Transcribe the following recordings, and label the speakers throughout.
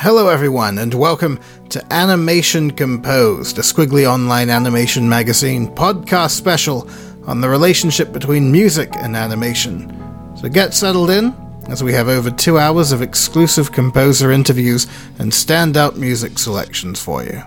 Speaker 1: Hello, everyone, and welcome to Animation Composed, a Skwigly Online animation magazine podcast special on the relationship between music and animation. So get settled in, as we have over two hours of exclusive composer interviews and standout music selections for you.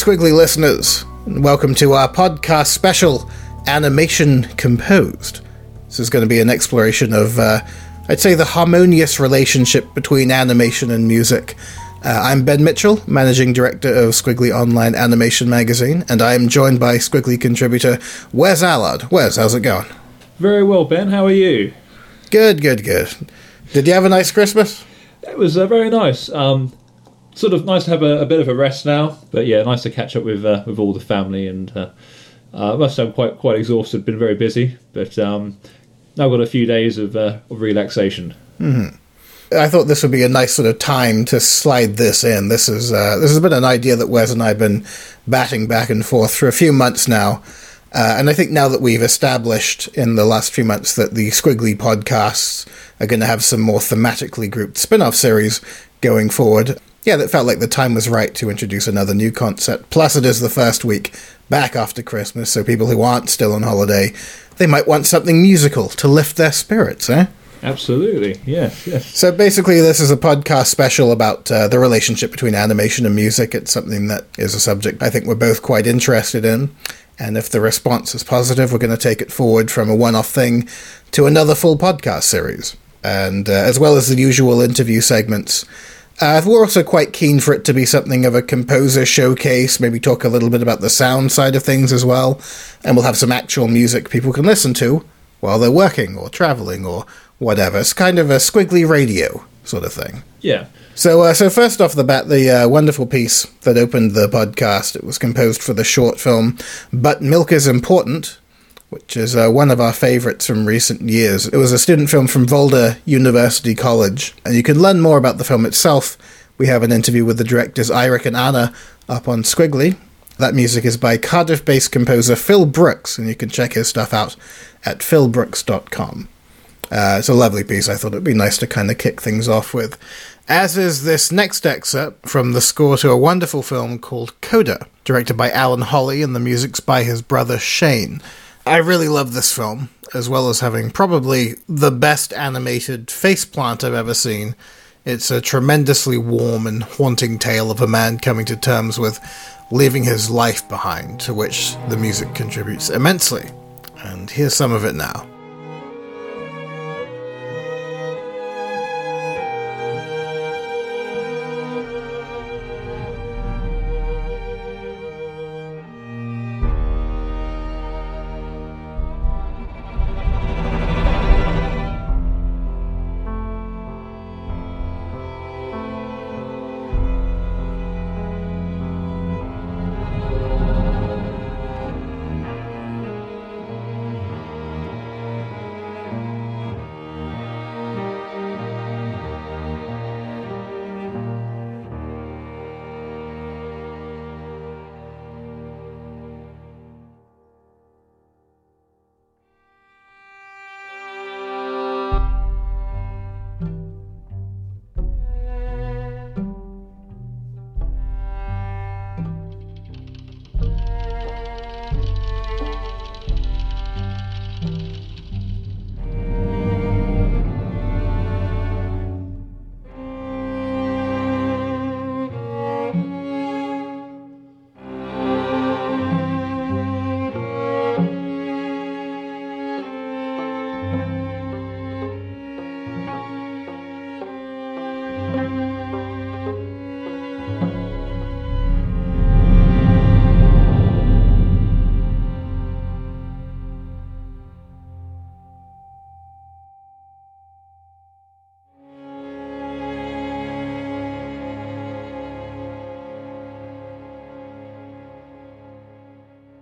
Speaker 1: Skwigly listeners, welcome to our podcast special, Animation Composed. This is going to be an exploration of, uh, I'd say, the harmonious relationship between animation and music. Uh, I'm Ben Mitchell, Managing Director of Skwigly Online Animation Magazine, and I am joined by Skwigly contributor Wes Allard. Wes, how's it going?
Speaker 2: Very well, Ben. How are you?
Speaker 1: Good, good, good. Did you have a nice Christmas?
Speaker 2: It was uh, very nice. Um, sort of nice to have a, a, bit of a rest now, but yeah, nice to catch up with uh, with all the family. And uh, uh, must say, I'm quite quite exhausted. Been very busy, but um, now I've got a few days of, uh, of relaxation.
Speaker 1: Mm-hmm. I thought this would be a nice sort of time to slide this in. This is uh, this has been an idea that Wes and I have been batting back and forth for a few months now. Uh, and I think now that we've established in the last few months that the Skwigly podcasts are going to have some more thematically grouped spin off series going forward, yeah, that felt like the time was right to introduce another new concept. Plus, it is the first week back after Christmas, so people who aren't still on holiday, they might want something musical to lift their spirits, eh?
Speaker 2: Absolutely, yes, yes.
Speaker 1: So basically, this is a podcast special about uh, the relationship between animation and music. It's something that is a subject I think we're both quite interested in. And if the response is positive, we're going to take it forward from a one off thing to another full podcast series. And uh, as well as the usual interview segments, uh, we're also quite keen for it to be something of a composer showcase, maybe talk a little bit about the sound side of things as well, and we'll have some actual music people can listen to while they're working or traveling or whatever. It's kind of a Skwigly radio sort of thing.
Speaker 2: Yeah.
Speaker 1: So, uh, so first off the bat, the uh, wonderful piece that opened the podcast, it was composed for the short film But Milk is Important, which is uh, one of our favourites from recent years. It was a student film from Volda University College, and you can learn more about the film itself. We have an interview with the directors Eirik and Anna up on Skwigly. That music is by Cardiff based composer Phil Brooks, and you can check his stuff out at philbrooks.com. Uh, it's a lovely piece. I thought it'd be nice to kind of kick things off with. As is this next excerpt from the score to a wonderful film called Coda, directed by Alan Holly, and the music's by his brother Shane. I really love this film, as well as having probably the best animated faceplant I've ever seen. It's a tremendously warm and haunting tale of a man coming to terms with leaving his life behind, to which the music contributes immensely. And here's some of it now.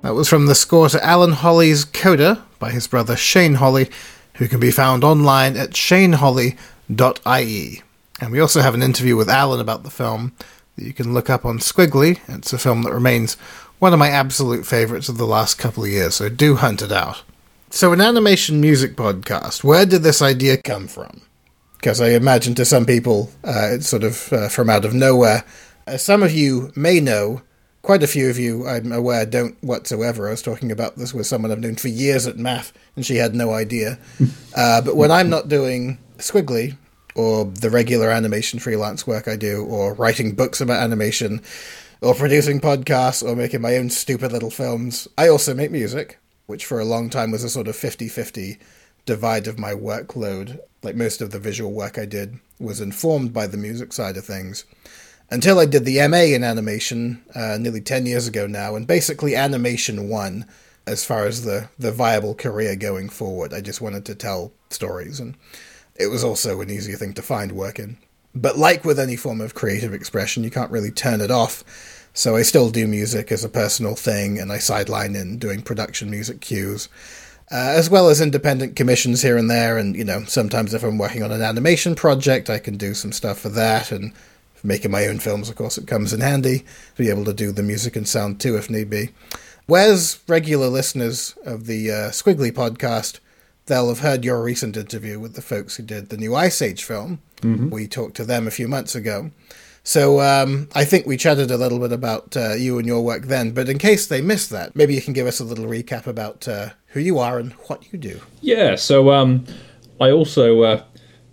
Speaker 1: That was from the score to Alan Holly's Coda by his brother Shane Holly, who can be found online at shanehawley.ie. And we also have an interview with Alan about the film that you can look up on Skwigly. It's a film that remains one of my absolute favorites of the last couple of years, so do hunt it out. So, an animation music podcast, where did this idea come from? Because I imagine to some people uh, it's sort of uh, from out of nowhere. As some of you may know, quite a few of you, I'm aware, don't whatsoever. I was talking about this with someone I've known for years at math, and she had no idea. uh, but when I'm not doing Skwigly or the regular animation freelance work I do, or writing books about animation, or producing podcasts, or making my own stupid little films, I also make music which for a long time was a sort of 50 50 divide of my workload. Like most of the visual work I did was informed by the music side of things. Until I did the MA in animation uh, nearly 10 years ago now, and basically animation won as far as the, the viable career going forward. I just wanted to tell stories, and it was also an easier thing to find work in. But like with any form of creative expression, you can't really turn it off so I still do music as a personal thing, and I sideline in doing production music cues, uh, as well as independent commissions here and there. And you know, sometimes if I'm working on an animation project, I can do some stuff for that. And making my own films, of course, it comes in handy to be able to do the music and sound too, if need be. Whereas regular listeners of the uh, Skwigly podcast, they'll have heard your recent interview with the folks who did the new Ice Age film. Mm-hmm. We talked to them a few months ago. So um, I think we chatted a little bit about uh, you and your work then, but in case they missed that, maybe you can give us a little recap about uh, who you are and what you do.
Speaker 2: Yeah, so um, I also uh,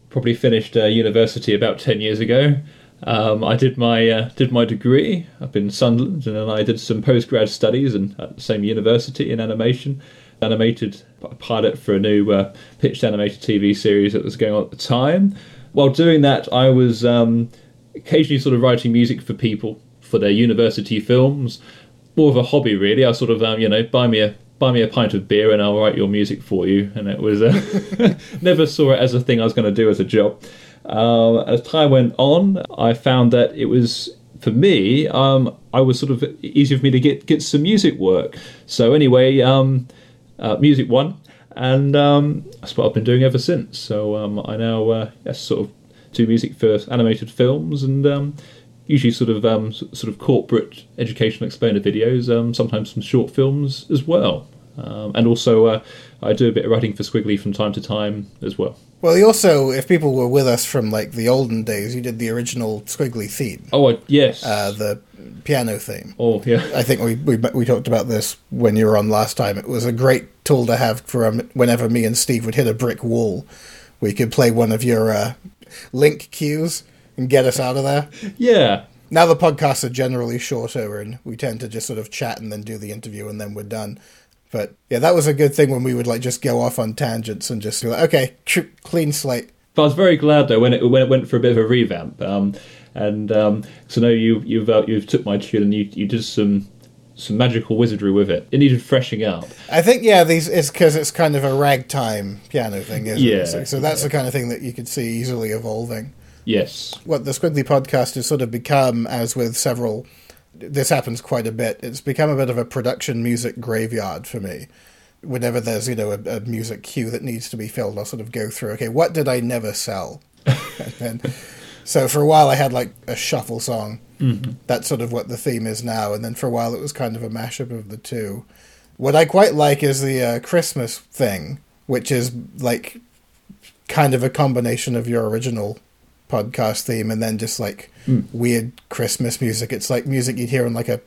Speaker 2: probably finished uh, university about 10 years ago. Um, I did my uh, did my degree up in Sunderland, and then I did some postgrad studies and at the same university in animation. Animated a pilot for a new uh, pitched animated TV series that was going on at the time. While doing that, I was um, occasionally sort of writing music for people for their university films. More of a hobby, really. I sort of, um, you know, buy me a buy me a pint of beer and I'll write your music for you. And it was uh, never saw it as a thing I was going to do as a job. Uh, as time went on, I found that it was for me. Um, I was sort of easier for me to get get some music work. So anyway, um, uh, music won, and um, that's what I've been doing ever since. So um, I now uh, yes, sort of do music for animated films and um, usually sort of um, sort of corporate educational explainer videos, um, sometimes some short films as well. Um, and also, uh, I do a bit of writing for Skwigly from time to time as well.
Speaker 1: Well, you also, if people were with us from like the olden days, you did the original Skwigly theme.
Speaker 2: Oh, uh, yes.
Speaker 1: Uh, the piano theme.
Speaker 2: Oh, yeah.
Speaker 1: I think we, we we talked about this when you were on last time. It was a great tool to have for um, whenever me and Steve would hit a brick wall. We could play one of your uh, link cues and get us out of there.
Speaker 2: Yeah.
Speaker 1: Now the podcasts are generally shorter and we tend to just sort of chat and then do the interview and then we're done. But yeah, that was a good thing when we would like just go off on tangents and just be like, okay, clean slate.
Speaker 2: But I was very glad though when it when it went for a bit of a revamp. Um, and um, so now you you've uh, you've took my tune and you you did some some magical wizardry with it. It needed freshing up.
Speaker 1: I think yeah, these it's because it's kind of a ragtime piano thing, isn't
Speaker 2: Yeah,
Speaker 1: it? So, so that's the kind of thing that you could see easily evolving.
Speaker 2: Yes.
Speaker 1: What the Skwigly podcast has sort of become, as with several, this happens quite a bit. It's become a bit of a production music graveyard for me. Whenever there's you know a, a music cue that needs to be filled, I'll sort of go through. Okay, what did I never sell? and then, so for a while I had like a shuffle song. Mm-hmm. That's sort of what the theme is now. And then for a while it was kind of a mashup of the two. What I quite like is the uh, Christmas thing, which is like kind of a combination of your original podcast theme and then just like mm. weird Christmas music. It's like music you'd hear on like a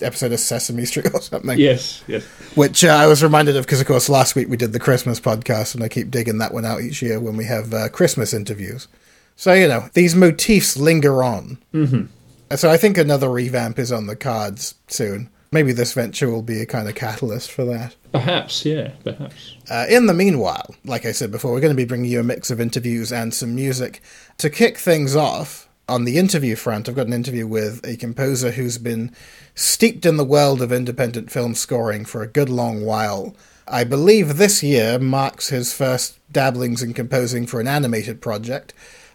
Speaker 1: episode of Sesame Street or something.
Speaker 2: Yes, yes.
Speaker 1: Which uh, I was reminded of because, of course, last week we did the Christmas podcast, and I keep digging that one out each year when we have uh, Christmas interviews. So you know these motifs linger on.
Speaker 2: Mm-hmm.
Speaker 1: So I think another revamp is on the cards soon. Maybe this venture will be a kind of catalyst for that.
Speaker 2: Perhaps, yeah, perhaps.
Speaker 1: Uh, in the meanwhile, like I said before, we're going to be bringing you a mix of interviews and some music. To kick things off, on the interview front, I've got an interview with a composer who's been steeped in the world of independent film scoring for a good long while. I believe this year marks his first dabblings in composing for an animated project.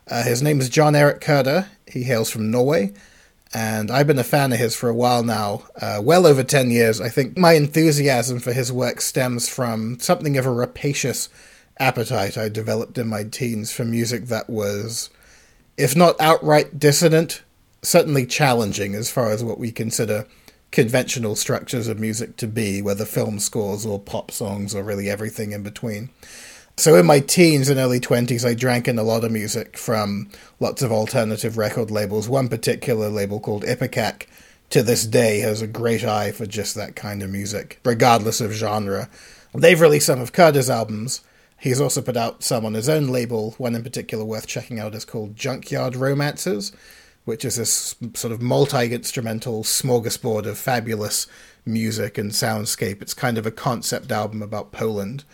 Speaker 1: Uh, his name is John Erik Kaada. He hails from Norway and I've been a fan of his for a while now, uh, well over 10 years. I think my enthusiasm for his work stems from something of a rapacious appetite I developed in my teens for music that was, if not outright dissonant, certainly challenging as far as what we consider conventional structures of music to be, whether film scores or pop songs or really everything in between. So in my teens and early 20s, I drank in a lot of music from lots of alternative record labels. One particular label called Ipecac, to this day, has a great eye for just that kind of music, regardless of genre. They've released some of Kaada's albums. He's also put out some on his own label. One in particular worth checking out is called Junkyard Romances, which is this sort of multi instrumental smorgasbord of fabulous music and soundscape. It's kind of a concept album about Poland.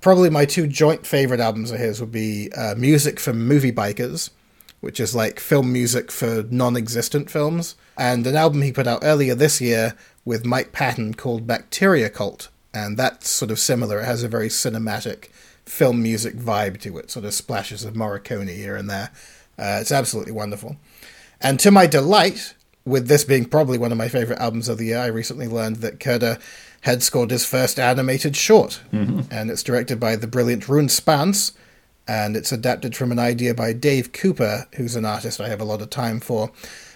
Speaker 1: Probably my two joint favorite albums of his would be uh, Music for Movie Bikers, which is like film music for non existent films, and an album he put out earlier this year with Mike Patton called Bacteria Cult. And that's sort of similar. It has a very cinematic film music vibe to it, sort of splashes of Morricone here and there. Uh, it's absolutely wonderful. And to my delight, with this being probably one of my favorite albums of the year, I recently learned that Kaada had scored his first animated short, mm-hmm. and it's directed by the brilliant Rune Spaans, and it's adapted from an idea by Dave Cooper, who's an artist I have a lot of time for.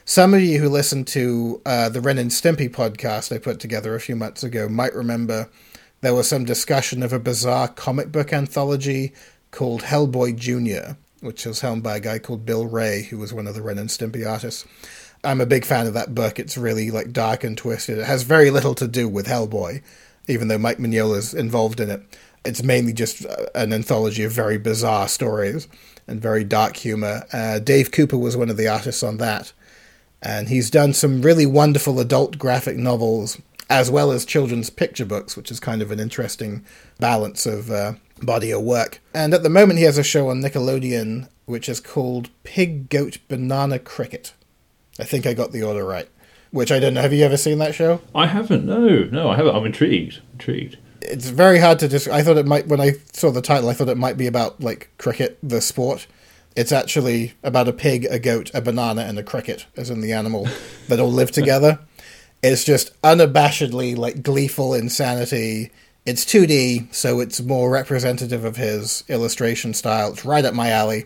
Speaker 1: Some of you who listened to uh, the Ren and Stimpy podcast I put together a few months ago might remember there was some discussion of a bizarre comic book anthology called Hellboy Jr., which was helmed by a guy called Bill Wray, who was one of the Ren and Stimpy artists. I'm a big fan of that book. It's really like dark and twisted. It has very little to do with Hellboy, even though Mike Mignola's involved in it. It's mainly just uh, an anthology of very bizarre stories and very dark humor. Uh, Dave Cooper was one of the artists on that, and he's done some really wonderful adult graphic novels as well as children's picture books, which is kind of an interesting balance of uh, body of work. And at the moment, he has a show on Nickelodeon which is called Pig Goat Banana Cricket I think I got the order right. Which I don't know. Have you ever seen that show?
Speaker 2: I haven't. No, no, I haven't. I'm intrigued. Intrigued.
Speaker 1: It's very hard to just. I thought it might when I saw the title. I thought it might be about like cricket, the sport. It's actually about a pig, a goat, a banana, and a cricket, as in the animal, that all live together. It's just unabashedly like gleeful insanity. It's 2D, so it's more representative of his illustration style. It's right up my alley.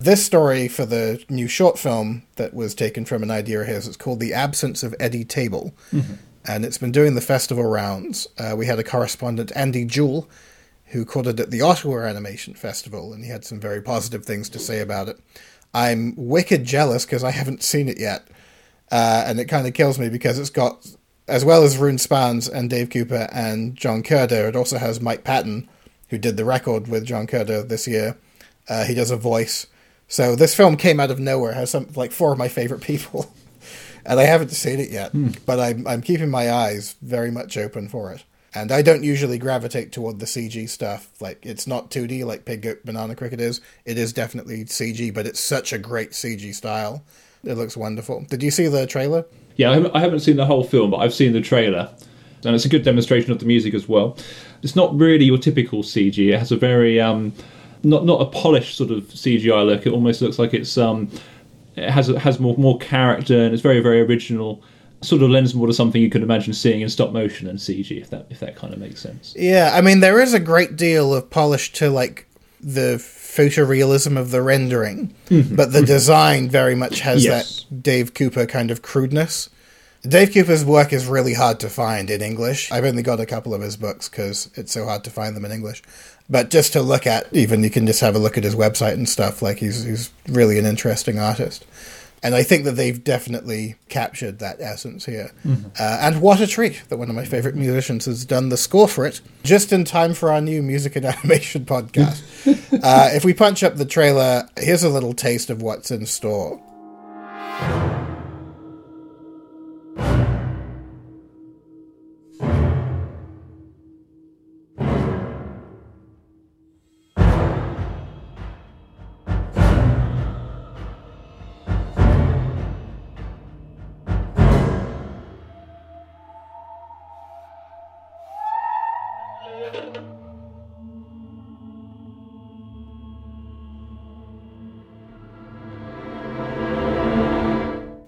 Speaker 1: This story for the new short film that was taken from an idea of his, it's called The Absence of Eddy Table. Mm-hmm. And it's been doing the festival rounds. Uh, we had a correspondent, Andy Jewell, who caught it at the Ottawa Animation Festival, and he had some very positive things to say about it. I'm wicked jealous because I haven't seen it yet. Uh, and it kind of kills me because it's got, as well as Rune Spaans and Dave Cooper and John Kaada, it also has Mike Patton, who did the record with John Kaada this year. Uh, he does a voice. So this film came out of nowhere. Has some like four of my favorite people, and I haven't seen it yet. Hmm. But I'm I'm keeping my eyes very much open for it. And I don't usually gravitate toward the CG stuff. Like it's not 2D like Pig Goat Banana Cricket is. It is definitely CG, but it's such a great CG style. It looks wonderful. Did you see the trailer?
Speaker 2: Yeah, I haven't seen the whole film, but I've seen the trailer, and it's a good demonstration of the music as well. It's not really your typical CG. It has a very um, not not a polished sort of CGI look. It almost looks like it's um, it has has more more character and it's very very original. Sort of lends more to something you could imagine seeing in stop motion and CG, if that if that kind of makes sense.
Speaker 1: Yeah, I mean there is a great deal of polish to like the photorealism of the rendering, mm-hmm. but the design very much has yes. that Dave Cooper kind of crudeness. Dave Cooper's work is really hard to find in English. I've only got a couple of his books because it's so hard to find them in English. But just to look at, even you can just have a look at his website and stuff. Like he's he's really an interesting artist, and I think that they've definitely captured that essence here. Mm-hmm. Uh, and what a treat that one of my favorite musicians has done the score for it just in time for our new music and animation podcast. uh, if we punch up the trailer, here's a little taste of what's in store.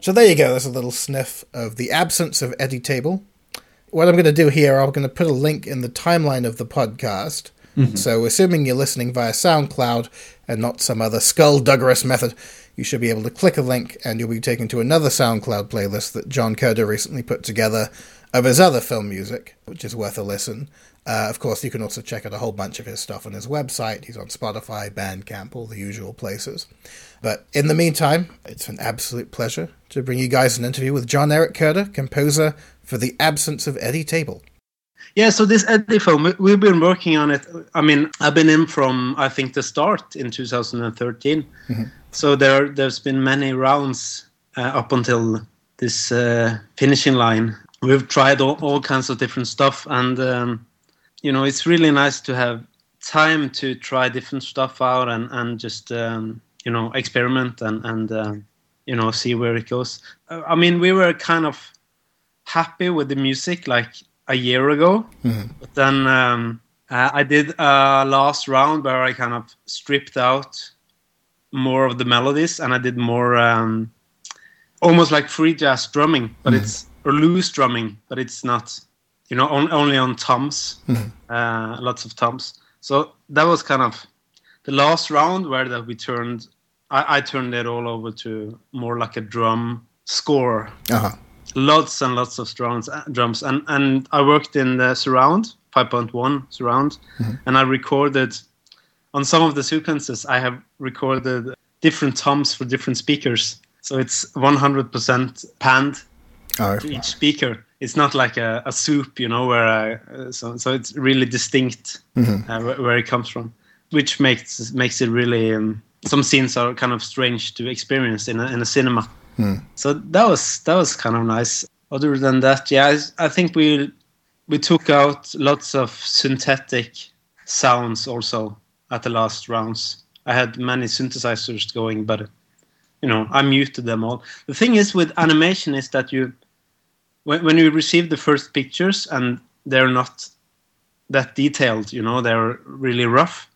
Speaker 1: So there you go. There's a little sniff of the absence of Eddy Table. What I'm going to do here, I'm going to put a link in the timeline of the podcast. Mm-hmm. So, assuming you're listening via SoundCloud and not some other skullduggerous method, you should be able to click a link and you'll be taken to another SoundCloud playlist that John Kaada recently put together of his other film music, which is worth a listen. Uh, of course, you can also check out a whole bunch of his stuff on his website. He's on Spotify, Bandcamp, all the usual places. But in the meantime, it's an absolute pleasure to bring you guys an interview with John Erik Kaada, composer for The Absence of Eddy Table.
Speaker 3: Yeah, so this Eddy film, we've been working on it. I mean, I've been in from, I think, the start in 2013. Mm-hmm. So there, there's been many rounds uh, up until this uh, finishing line. We've tried all, all kinds of different stuff, and um, you know, it's really nice to have time to try different stuff out and and just um, you know experiment and and uh, you know see where it goes. I mean, we were kind of happy with the music like a year ago, mm-hmm. but then um, uh, I did a last round where I kind of stripped out more of the melodies and I did more um, almost like free jazz drumming, but mm-hmm. it's or loose drumming, but it's not you know, on, only on toms, mm-hmm. uh, lots of toms. So that was kind of the last round where that we turned. I, I turned it all over to more like a drum score. Uh-huh. Lots and lots of drums, uh, drums, and and I worked in the surround 5.1 surround, mm-hmm. and I recorded on some of the sequences. I have recorded different toms for different speakers, so it's 100% panned oh, to each speaker it's not like a, a soup, you know, where I, uh, so so it's really distinct mm-hmm. uh, where, where, it comes from, which makes makes it really. Um, some scenes are kind of strange to experience in a, in a cinema. Mm. So that was that was kind of nice. Other than that, yeah, I, I think we we took out lots of synthetic sounds also at the last rounds. I had many synthesizers going, but you know I muted them all. The thing is with animation is that you when, when you receive the first pictures and they're not that detailed, you know, they're really rough,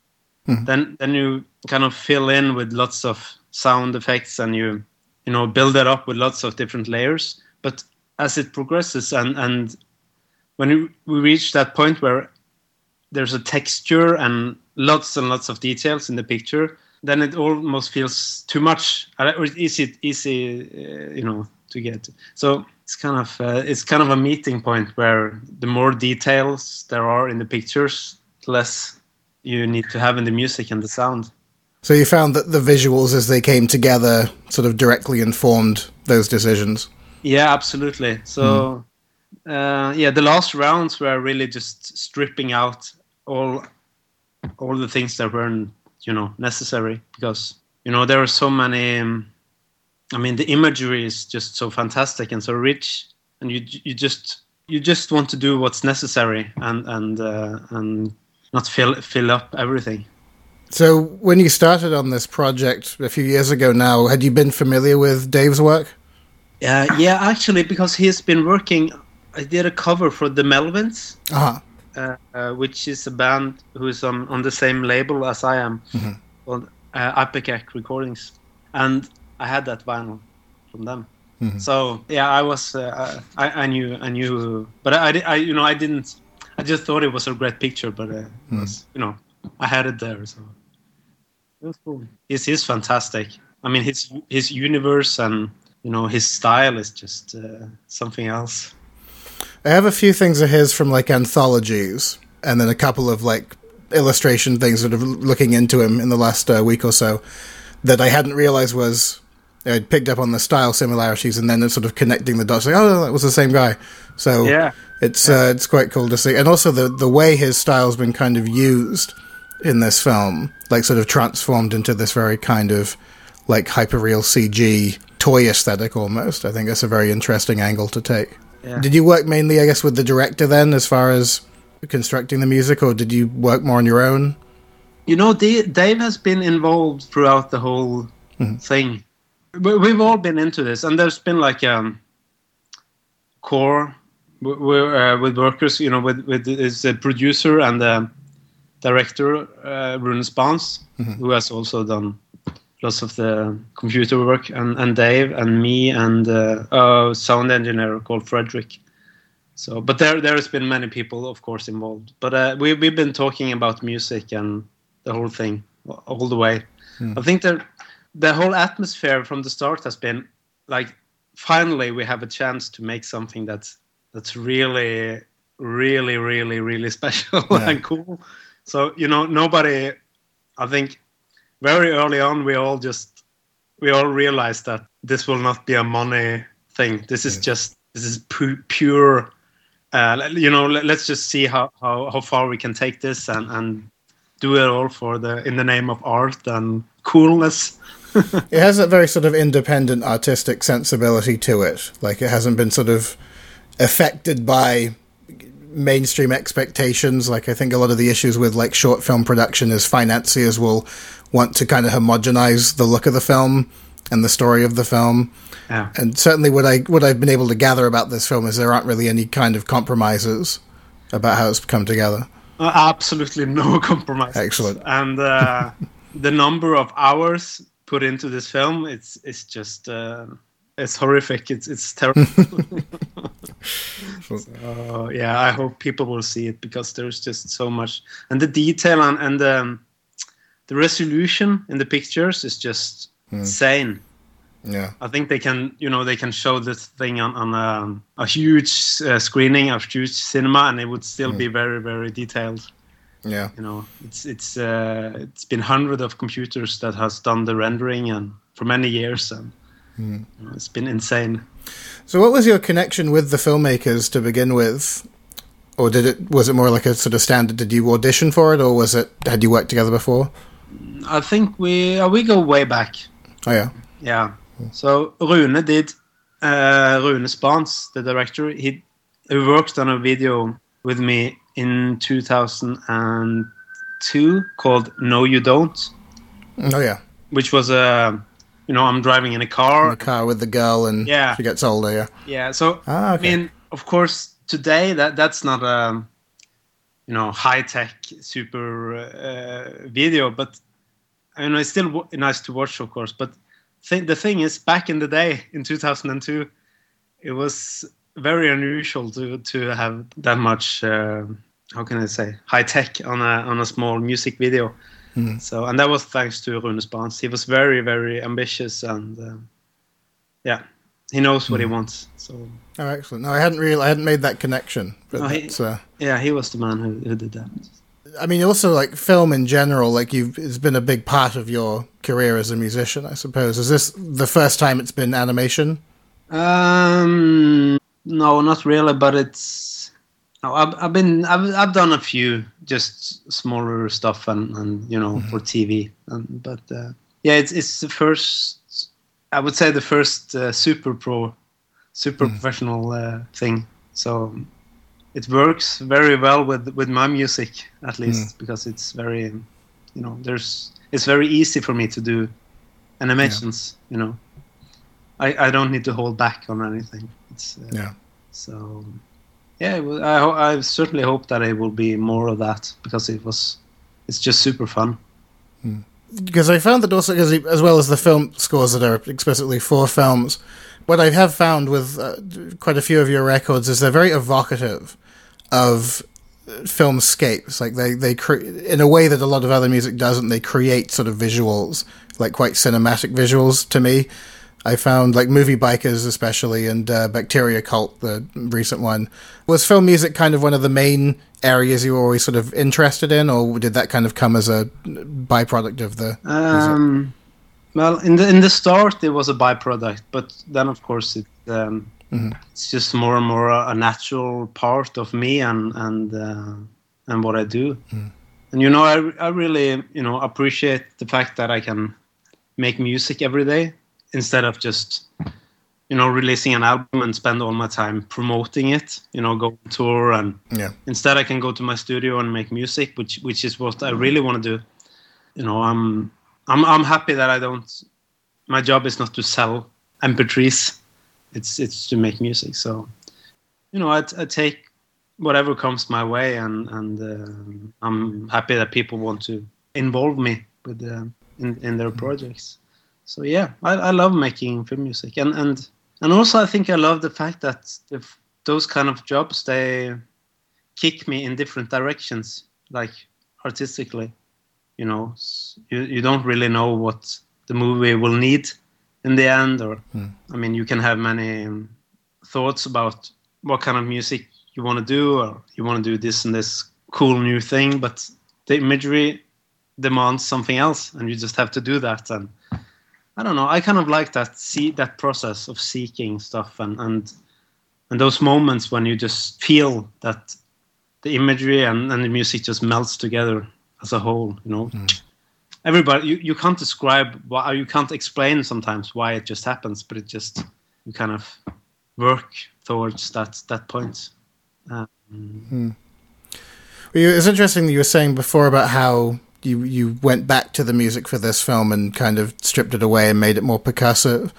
Speaker 3: mm. then then you kind of fill in with lots of sound effects and you you know build it up with lots of different layers. But as it progresses and and when we reach that point where there's a texture and lots and lots of details in the picture, then it almost feels too much. Or is it easy, uh, you know, to get? So it's kind of uh, it's kind of a meeting point where the more details there are in the pictures, less you need to have in the music and the sound.
Speaker 1: So you found that the visuals as they came together sort of directly informed those decisions.
Speaker 3: Yeah, absolutely. So mm. uh, yeah, the last rounds were really just stripping out all all the things that weren't you know necessary because you know there are so many. Um, I mean, the imagery is just so fantastic and so rich, and you you just you just want to do what's necessary and and uh, and not fill fill up everything.
Speaker 1: So, when you started on this project a few years ago now, had you been familiar with Dave's work?
Speaker 3: Uh, yeah, actually, because he's been working. I did a cover for the Melvins, uh-huh. uh, uh, which is a band who is on, on the same label as I am, mm-hmm. called uh, Recordings. And I had that vinyl from them. Mm-hmm. So yeah, I was uh, I, I knew I knew, but I, I you know I didn't. I just thought it was a great picture, but uh, mm. was, you know I had it there, so it was cool. He's he's fantastic. I mean his his universe and you know his style is just uh, something else.
Speaker 1: I have a few things of his from like anthologies, and then a couple of like illustration things that sort of looking into him in the last uh, week or so that I hadn't realized was I picked up on the style similarities and then sort of connecting the dots. Like, oh, that was the same guy. So yeah, it's yeah. Uh, it's quite cool to see, and also the the way his style's been kind of used in this film, like sort of transformed into this very kind of like hyperreal CG toy aesthetic almost. I think that's a very interesting angle to take. Yeah. Did you work mainly, I guess, with the director then, as far as constructing the music, or did you work more on your own?
Speaker 3: You know, Dave has been involved throughout the whole mm-hmm. thing we've all been into this, and there's been like um, core uh, with workers, you know, with with his producer and the director uh, Rune Spaans, mm-hmm. who has also done lots of the computer work, and, and Dave and me and uh, a sound engineer called Frederick. So, but there there has been many people, of course, involved. But uh, we we've been talking about music and the whole thing all the way. I think that the whole atmosphere from the start has been like finally we have a chance to make something that's that's really really really really special
Speaker 1: Yeah.
Speaker 3: and cool. So you know nobody i think very early on we all just we all realized that this will not be a money thing. This is just this is pu- pure uh, you know let, us just see how, how how far we can take this and and do it all for the in the name of art and coolness
Speaker 1: It has a very sort of independent artistic sensibility to it. Like it hasn't been sort of affected by mainstream expectations. Like I think a lot of the issues with like short film production is financiers will want to kind of homogenize the look of the film and the story of the film.
Speaker 3: yeah
Speaker 1: And certainly what I what I've been able to gather about this film is there aren't really any kind of compromises about how it's come together.
Speaker 3: Uh, absolutely no compromise.
Speaker 1: Excellent.
Speaker 3: And uh, the number of hours put into this film, it's it's just uh, it's horrific. It's it's terrible. so, yeah, I hope people will see it because there's just so much, and the detail and and um, the resolution in the pictures is just insane.
Speaker 1: Yeah.
Speaker 3: I think they can, you know, they can show this thing on, on um, a huge uh, screening, of huge cinema, and it would still be very, very detailed.
Speaker 1: Yeah.
Speaker 3: You know, it's it's uh, it's been hundreds of computers that has done the rendering and for many years, and you know, it's been insane.
Speaker 1: So, what was your connection with the filmmakers to begin with, or did it was it more like a sort of standard? Did you audition for it, or was it had you worked together before?
Speaker 3: I think we uh, we go way back.
Speaker 1: Oh yeah,
Speaker 3: Yeah. So Rune did uh, Rune Spaans, the director. He he worked on a video with me in 2002 called No You Don't,
Speaker 1: oh yeah.
Speaker 3: which was a you know I'm driving in a
Speaker 1: In
Speaker 3: car.
Speaker 1: the car with the girl, and
Speaker 3: Yeah.
Speaker 1: she gets older. Yeah.
Speaker 3: Yeah. So
Speaker 1: Ah, okay.
Speaker 3: I mean, of course, today that that's not a you know high tech super uh, video, but you know it's still w- nice to watch, of course. But th- the thing is, back in the day, in 2002, it was very unusual to to have that much. Uh, how can I say high tech on a on a small music video? So and that was thanks to Rune Spaans. He was very very ambitious and um, yeah, he knows what he wants. So
Speaker 1: Oh, excellent. No, I hadn't really, I hadn't made that connection. But
Speaker 3: No, he-
Speaker 1: uh,
Speaker 3: Yeah, he was the man who, who did that.
Speaker 1: I mean, also like film in general, like you've it's been a big part of your career as a musician, I suppose. Is this the first time it's been animation?
Speaker 3: Um, no, not really, but it's. No, I've, I've been I've, I've done a few just smaller stuff and, and you know for TV, and, but uh, yeah, it's it's the first. I would say the first uh, super pro, super professional uh, thing. So it works very well with with my music at least because it's very, you know, there's it's very easy for me to do animations. You know. I, I don't need to hold back on anything. It's, uh,
Speaker 1: Yeah.
Speaker 3: So, yeah, I, ho- I certainly hope that it will be more of that because it was, it's just super fun.
Speaker 1: because I found that also because as well as the film scores that are explicitly for films, what I have found with uh, quite a few of your records is they're very evocative of uh, filmscapes. Like they they cre- in a way that a lot of other music doesn't. They create sort of visuals, like quite cinematic visuals to me. I found like movie bikers especially and uh, Bacteria Cult, the recent one. Was film music kind of one of the main areas you were always sort of interested in, or did that kind of come as a byproduct of the?
Speaker 3: Um, well, in the in the start it was a byproduct, but then of course it um, it's just more and more a, natural part of me and and uh, and what I do. And you know, I I really you know appreciate the fact that I can make music every day instead of just you know releasing an album and spend all my time promoting it. You know, go on tour and
Speaker 1: Yeah.
Speaker 3: instead i can go to my studio and make music which which is what i really want to do you know i'm i'm i'm happy that i don't my job is not to sell mp3s it's it's to make music so you know i, I take whatever comes my way and and uh, i'm happy that people want to involve me with uh, in in their projects so yeah, I, I love making film music, and and and also I think I love the fact that if those kind of jobs they kick me in different directions, like artistically. You know, you you don't really know what the movie will need in the end, or
Speaker 1: Hmm.
Speaker 3: I mean, you can have many um, thoughts about what kind of music you want to do, or you want to do this and this cool new thing, but the imagery demands something else, and you just have to do that. And I don't know, I kind of like that see that process of seeking stuff, and and and those moments when you just feel that the imagery and, and the music just melts together as a whole. You know, everybody you, you can't describe why you can't explain sometimes why it just happens, but it just you kind of work towards that that point. Um,
Speaker 1: Well, It's interesting that you were saying before about how you you went back to the music for this film and kind of stripped it away and made it more percussive.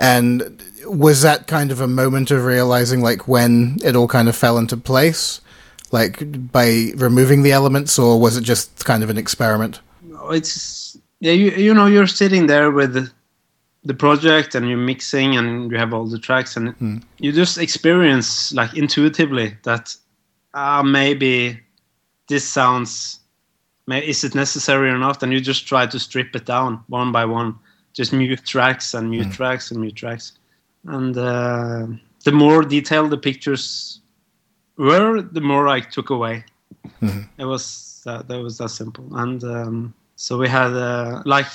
Speaker 1: And was that kind of a moment of realizing like when it all kind of fell into place, like by removing the elements, or was it just kind of an experiment?
Speaker 3: no, it's yeah, you you know you're sitting there with the, project and you're mixing and you have all the tracks and you just experience like intuitively that ah maybe this sounds is it necessary or not? And you just try to strip it down one by one. Just mute tracks and mute tracks and mute tracks. And uh, the more detailed the pictures were the more i took away. It was that, that was that simple. And um, so we had uh, like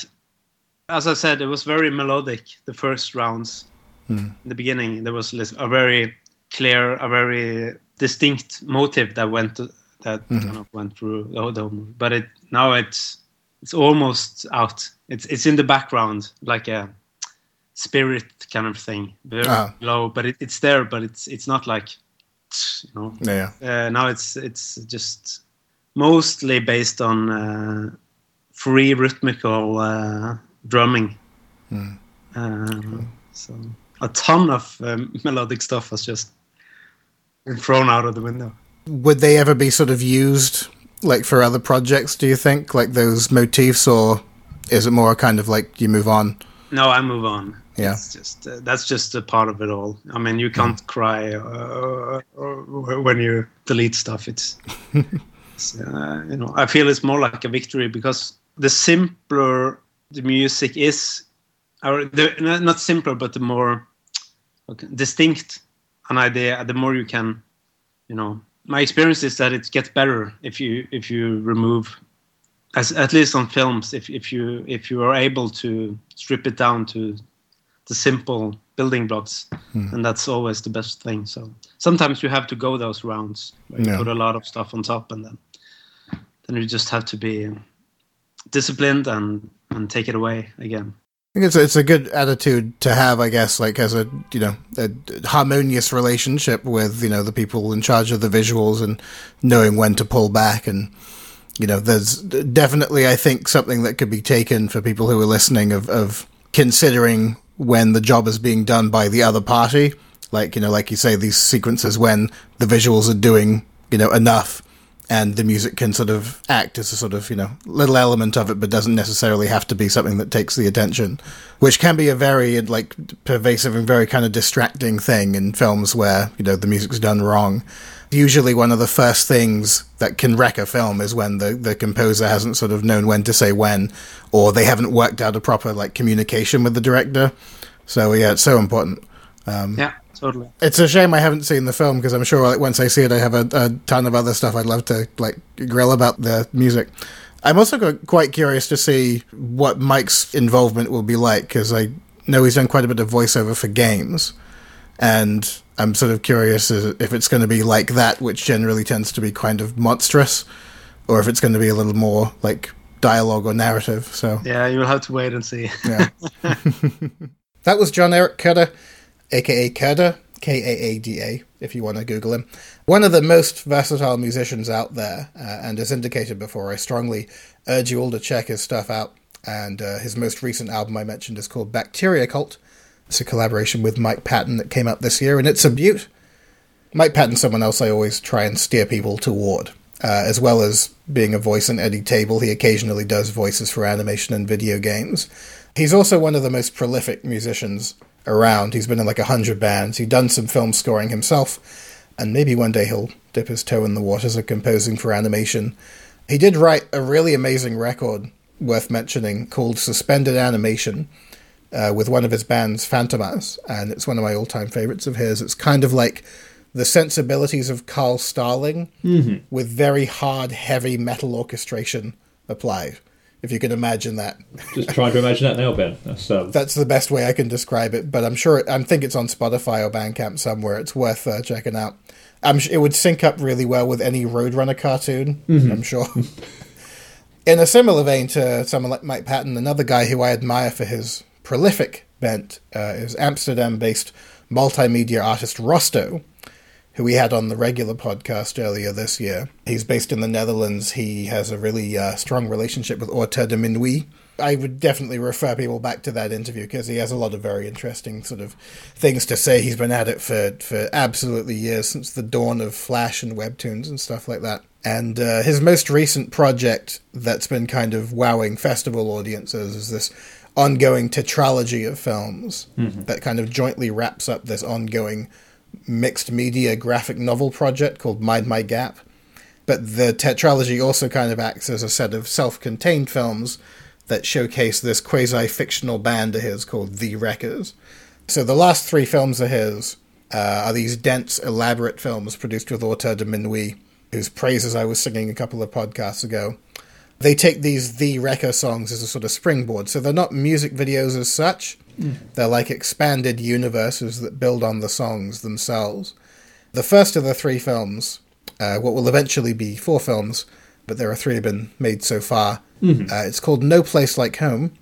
Speaker 3: as i said it was very melodic the first rounds. In the beginning there was a very clear a very distinct motive that went that kind of went through the whole, movie but it now it's it's almost out it's it's in the background like a spirit kind of thing very
Speaker 1: Ah.
Speaker 3: low but it, it's there but it's it's not like you know
Speaker 1: Yeah.
Speaker 3: uh, now it's it's just mostly based on uh, free rhythmical uh, drumming. Um, so a ton of um, melodic stuff has just been thrown out of the window.
Speaker 1: Would they ever be sort of used like for other projects? Do you think like those motifs, or is it more kind of like you move on?
Speaker 3: No, I move on.
Speaker 1: Yeah.
Speaker 3: It's just uh, that's just a part of it all. I mean, you can't cry uh, uh, when you delete stuff. It's, it's uh, you know, I feel it's more like a victory because the simpler the music is, or the, not simpler, but the more okay, distinct an idea, the more you can, you know. My experience is that it gets better if you if you remove as at least on films if, if you if you are able to strip it down to the simple building blocks hmm. and that's always the best thing. So sometimes you have to go those rounds where you
Speaker 1: Yeah.
Speaker 3: put a lot of stuff on top and then then you just have to be disciplined and and take it away again
Speaker 1: I think it's a, it's a good attitude to have, I guess, like as a you know a harmonious relationship with you know the people in charge of the visuals and knowing when to pull back. And you know there's definitely I think something that could be taken for people who are listening of of considering when the job is being done by the other party, like you know like you say these sequences when the visuals are doing you know enough and the music can sort of act as a sort of you know little element of it but doesn't necessarily have to be something that takes the attention which can be a very like pervasive and very kind of distracting thing in films where you know the music's done wrong. Usually one of the first things that can wreck a film is when the, the composer hasn't sort of known when to say when or they haven't worked out a proper like communication with the director. So yeah it's so important.
Speaker 3: Um, yeah totally
Speaker 1: it's a shame I haven't seen the film because I'm sure like, once I see it, I have a, a ton of other stuff I'd love to like grill about the music. I'm also quite curious to see what Mike's involvement will be like because I know he's done quite a bit of voiceover for games, and I'm sort of curious if it's going to be like that, which generally tends to be kind of monstrous, or if it's going to be a little more like dialogue or narrative. So
Speaker 3: yeah you'll have to wait and see
Speaker 1: yeah. that was John Erik Kaada, aka Kaada, K A A D A, if you want to Google him. One of the most versatile musicians out there, uh, and as indicated before, I strongly urge you all to check his stuff out. And uh, his most recent album I mentioned is called Bacteria Cult. It's a collaboration with Mike Patton that came out this year, and it's a beaut. Mike Patton's someone else I always try and steer people toward. Uh, as well as being a voice in Eddy Table, he occasionally does voices for animation and video games. He's also one of the most prolific musicians around. He's been in like a hundred bands. He's done some film scoring himself, and maybe one day he'll dip his toe in the waters of composing for animation. He did write a really amazing record worth mentioning called Suspended Animation uh, with one of his bands, Fantomas, and it's one of my all time favorites of his. It's kind of like the sensibilities of Carl Stalling
Speaker 2: Mm-hmm.
Speaker 1: with very hard, heavy metal orchestration applied. If you can imagine that,
Speaker 2: Just trying to imagine that now, Ben. That's um,
Speaker 1: that's the best way I can describe it. But I'm sure it, I think it's on Spotify or Bandcamp somewhere. It's worth uh, checking out. I'm sh- it would sync up really well with any Roadrunner cartoon. I'm sure. In a similar vein to someone like Mike Patton, another guy who I admire for his prolific bent uh, is Amsterdam-based multimedia artist Rosto, who we had on the regular podcast earlier this year. He's based in the Netherlands. He has a really uh, strong relationship with Autour de Minuit. I would definitely refer people back to that interview because he has a lot of very interesting sort of things to say. He's been at it for, for absolutely years, since the dawn of Flash and webtoons and stuff like that. And uh, his most recent project that's been kind of wowing festival audiences is this ongoing tetralogy of films that kind of jointly wraps up this ongoing mixed media graphic novel project called Mind My Gap. But the tetralogy also kind of acts as a set of self contained films that showcase this quasi fictional band of his called The Wreckers. So the last three films of his uh, are these dense, elaborate films produced with Autour de Minuit, whose praises I was singing a couple of podcasts ago. They take these The Wrecker songs as a sort of springboard. So they're not music videos as such, they're like expanded universes that build on the songs themselves. The first of the three films, uh, what will eventually be four films, but there are three have been made so far. Uh, it's called No Place Like Home,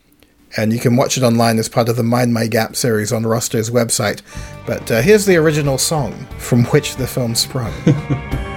Speaker 1: and you can watch it online as part of the Mind My Gap series on Rosto's website. But uh, here's the original song from which the film sprung.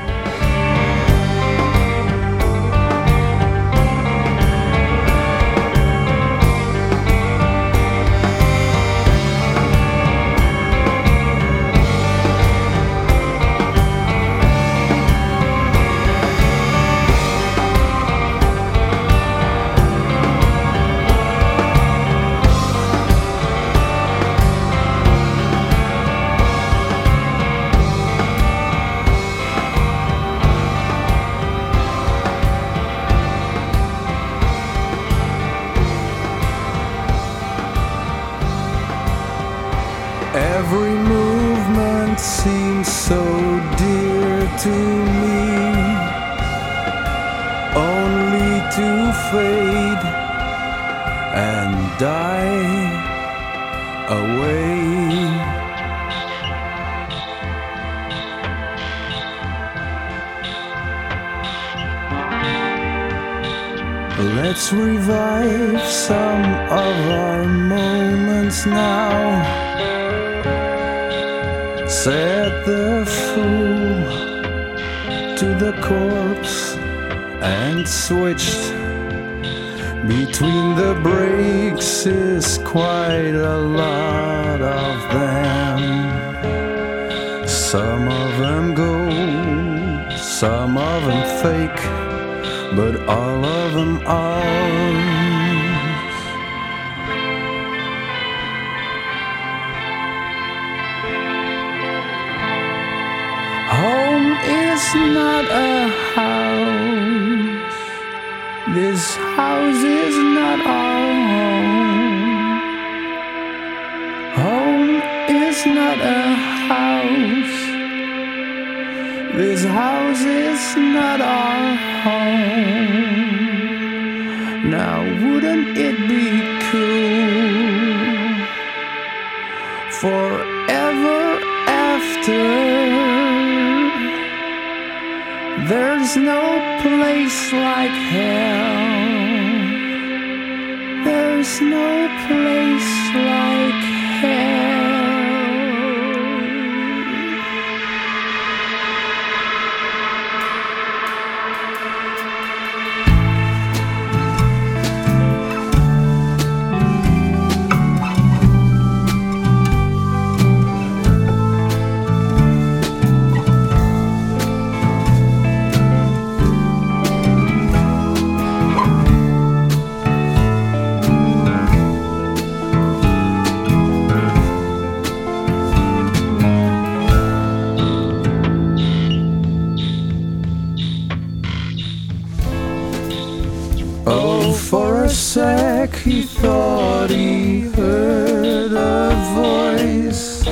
Speaker 4: he thought he heard a voice,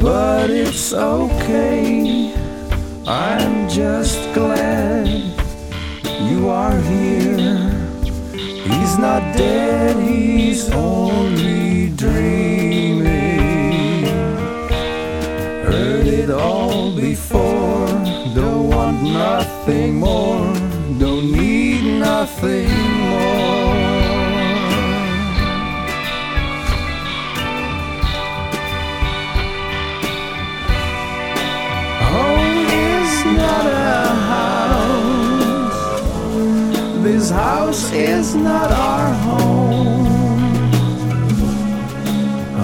Speaker 4: but it's okay. I'm just glad you are here. He's not dead, he's only dreaming. Heard it all before, don't want nothing more, don't need nothing house is not our home.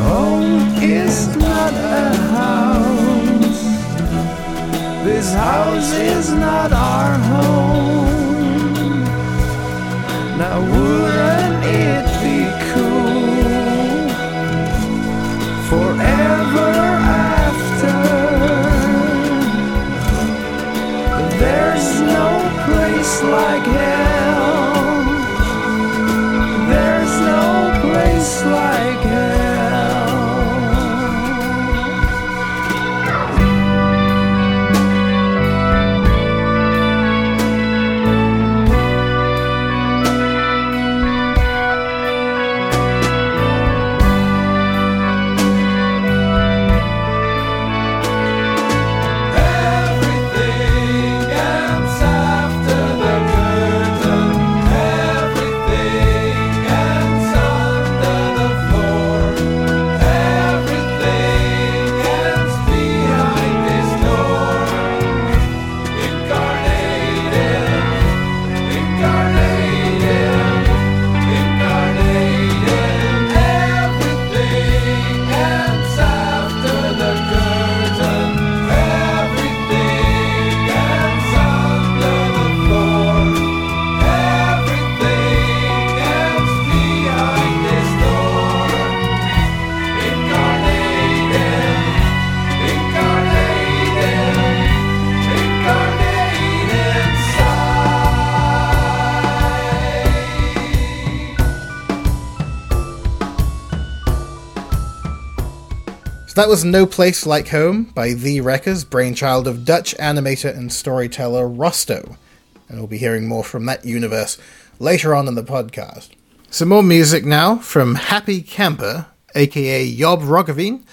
Speaker 4: Home is not a house. This house is not our home. Now wouldn't it
Speaker 1: That was No Place Like Home by The Wreckers, brainchild of Dutch animator and storyteller Rosto. And we'll be hearing more from that universe later on in the podcast. Some more music now from Happy Camper, aka Job Roggeveen,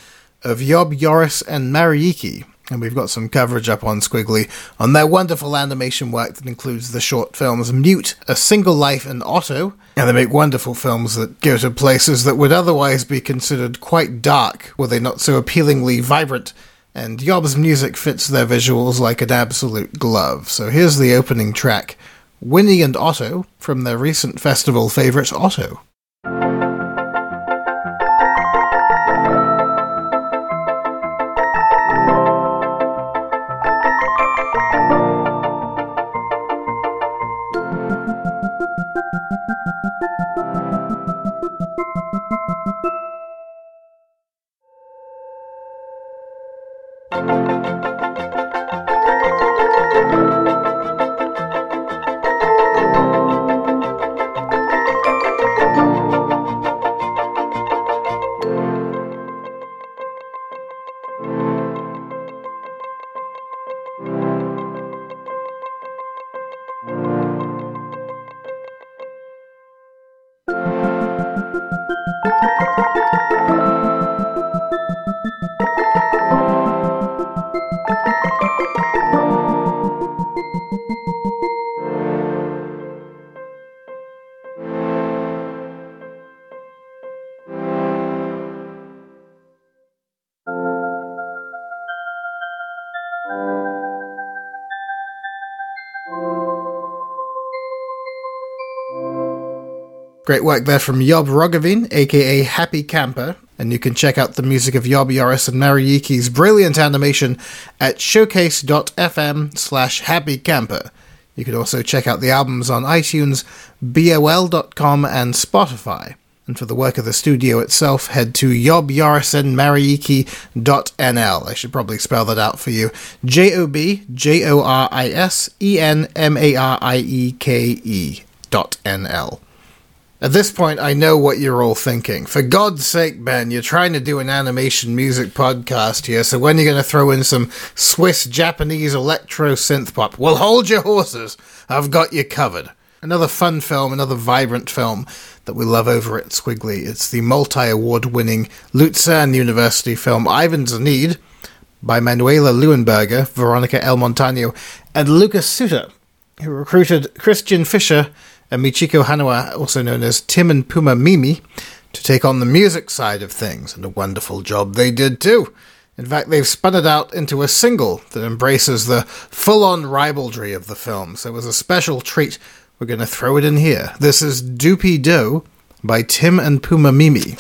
Speaker 1: of Job Joris and Marieke. And we've got some coverage up on Skwigly on their wonderful animation work that includes the short films Mute, A Single Life, and Otto. And they make wonderful films that go to places that would otherwise be considered quite dark were they not so appealingly vibrant. And Job's music fits their visuals like an absolute glove. So here's the opening track Winnie and Otto from their recent festival favourite Otto. Great work there from Job Roggeveen, aka Happy Camper. And you can check out the music of Job Joris and Marieke's brilliant animation at showcase.fm slash happy camper. You can also check out the albums on iTunes, BOL.com, and Spotify. And for the work of the studio itself, head to jobjorisenmarieke.nl. I should probably spell that out for you. J O B J O R I S E N M A R I E K E dot N L. At this point, I know what you're all thinking. For God's sake, Ben, you're trying to do an animation music podcast here, so when are you going to throw in some Swiss Japanese electro synth pop? Well, hold your horses. I've got you covered. Another fun film, another vibrant film that we love over at Skwigly. It's the multi award winning Luzern University film Ivan's Need by Manuela Leuenberger, Veronica El Montano, and Lucas Suter, who recruited Christian Fischer and Michiko Hanawa, also known as Tim and Puma Mimi, to take on the music side of things, and a wonderful job they did too. In fact, they've spun it out into a single that embraces the full on ribaldry of the film, so it was a special treat. We're going to throw it in here. This is Doopy Doe by Tim and Puma Mimi.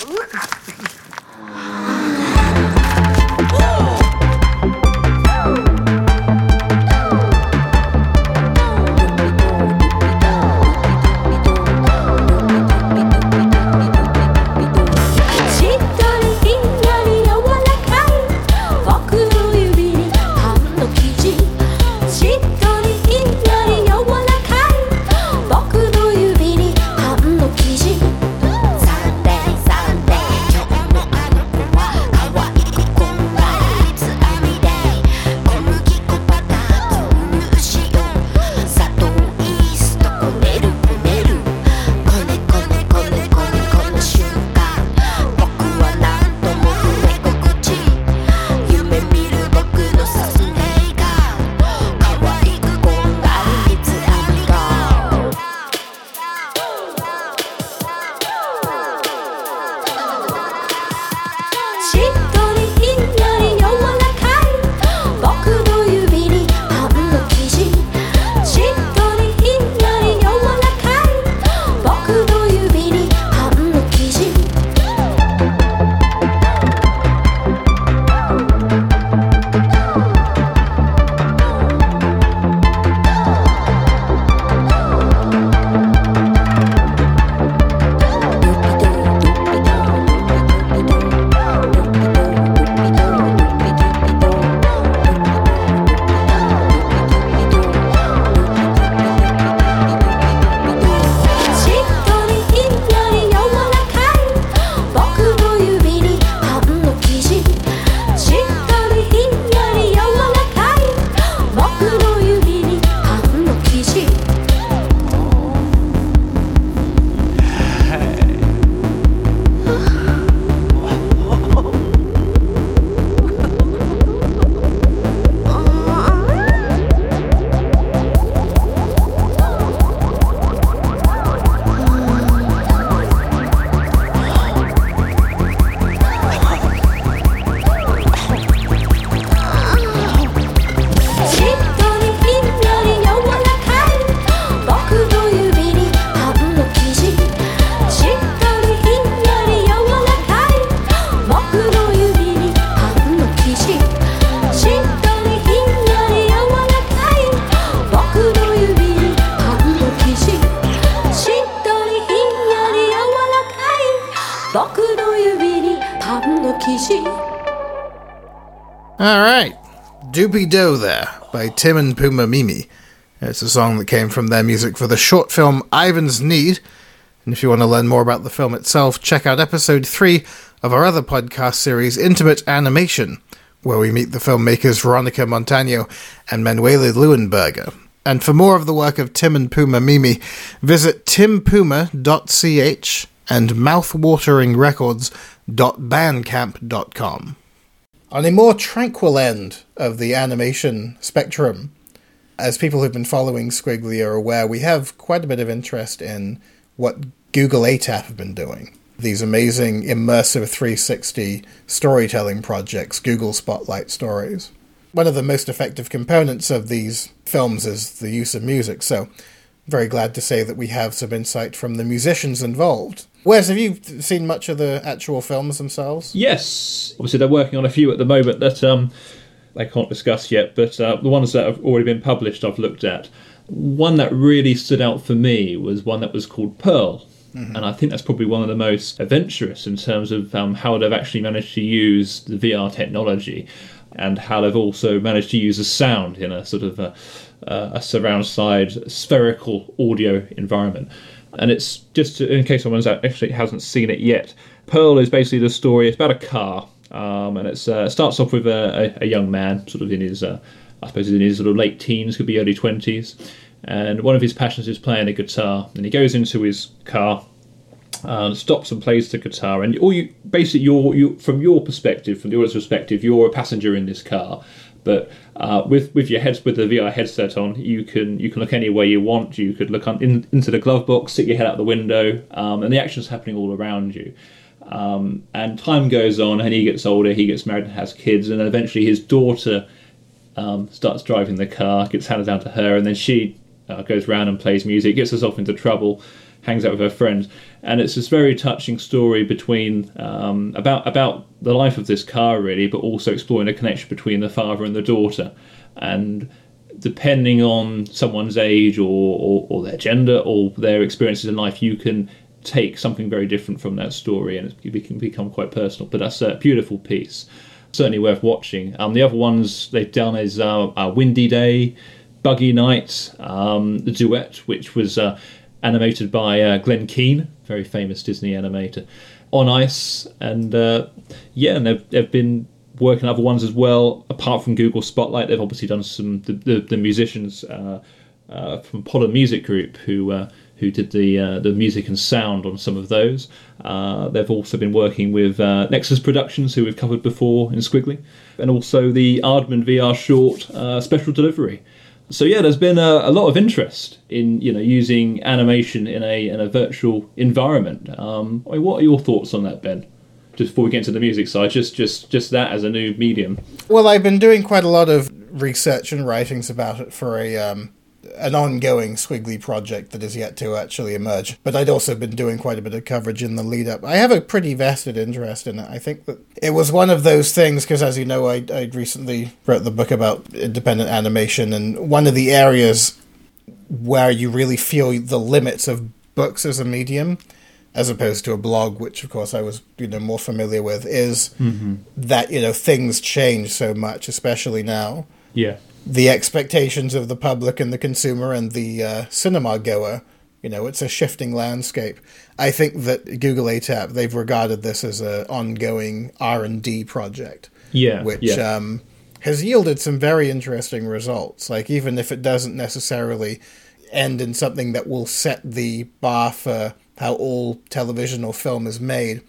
Speaker 1: All right. Doopy Doe there by Tim and Puma Mimi. It's a song that came from their music for the short film Ivan's Need. And if you want to learn more about the film itself, check out episode 3 of our other podcast series, Intimate Animation, where we meet the filmmakers Veronica Montano and Manuela Leuenberger. And for more of the work of Tim and Puma Mimi, visit timpuma.ch and mouthwateringrecords.bandcamp.com. On a more tranquil end of the animation spectrum, as people who've been following Skwigly are aware, we have quite a bit of interest in what Google ATAP have been doing. These amazing immersive 360 storytelling projects, Google Spotlight Stories. One of the most effective components of these films is the use of music, so very glad to say that we have some insight from the musicians involved. Wes, have you seen much of the actual films themselves?
Speaker 2: Yes, obviously they're working on a few at the moment that um, they can't discuss yet, but uh, the ones that have already been published, I've looked at. One that really stood out for me was one that was called Pearl. Mm-hmm. And I think that's probably one of the most adventurous in terms of um, how they've actually managed to use the VR technology. and how they've also managed to use the sound in a sort of a, a surround side spherical audio environment. And it's just in case someone's actually hasn't seen it yet. Pearl is basically the story. It's about a car, um, and it's, uh, it starts off with a, a, young man, sort of in his, uh, I suppose, in his sort of late teens, could be early twenties, and one of his passions is playing a guitar. And he goes into his car, uh, stops and plays the guitar, and all you basically your you from your perspective, from the audience perspective, you're a passenger in this car. But uh, with with your heads with the VR headset on, you can you can look any way you want. You could look on, in, into the glove box, stick your head out the window, um, and the action's happening all around you. Um, and time goes on, and he gets older, he gets married and has kids, and eventually his daughter um, starts driving the car, gets handed down to her, and then she uh, goes around and plays music, gets herself into trouble, hangs out with her friends, and it's this very touching story between um, about about the life of this car really, but also exploring a connection between the father and the daughter, and depending on someone's age or, or, or their gender or their experiences in life, you can take something very different from that story, and it can become quite personal. But that's a beautiful piece, certainly worth watching. Um, the other ones they've done is uh, uh, Windy Day, Buggy Night, um, the duet, which was uh, animated by uh, Glen Keane, very famous Disney animator, on ice, and uh, yeah, and they've, they've been working other ones as well. Apart from Google Spotlight, they've obviously done some the the, the musicians uh, uh, from Pollen Music Group who uh, who did the uh, the music and sound on some of those. Uh, they've also been working with uh, Nexus Productions, who we've covered before in Skwigly, and also the Aardman VR short uh, special delivery. So yeah, there's been a, a, lot of interest in you know using animation in a in a virtual environment. Um, I mean, what are your thoughts on that, Ben? Just before we get into the music side, just just just that as a new medium.
Speaker 1: Well, I've been doing quite a lot of research and writings about it for a um, an ongoing Skwigly project that is yet to actually emerge. But I'd also been doing quite a bit of coverage in the lead up. I have a pretty vested interest in it. I think that it was one of those things, because as you know, I, I recently wrote the book about independent animation, and one of the areas where you really feel the limits of books as a medium as opposed to a blog, which of course I was you know more familiar with, is mm-hmm. that you know things change so much, especially now.
Speaker 2: Yeah
Speaker 1: the expectations of the public and the consumer and the uh, cinema goer. You know, it's a shifting landscape. I think that Google ATAP they've regarded this as an ongoing R and D project.
Speaker 2: Yeah,
Speaker 1: which
Speaker 2: yeah.
Speaker 1: Um, has yielded some very interesting results. Like even if it doesn't necessarily end in something that will set the bar for how all television or film is made,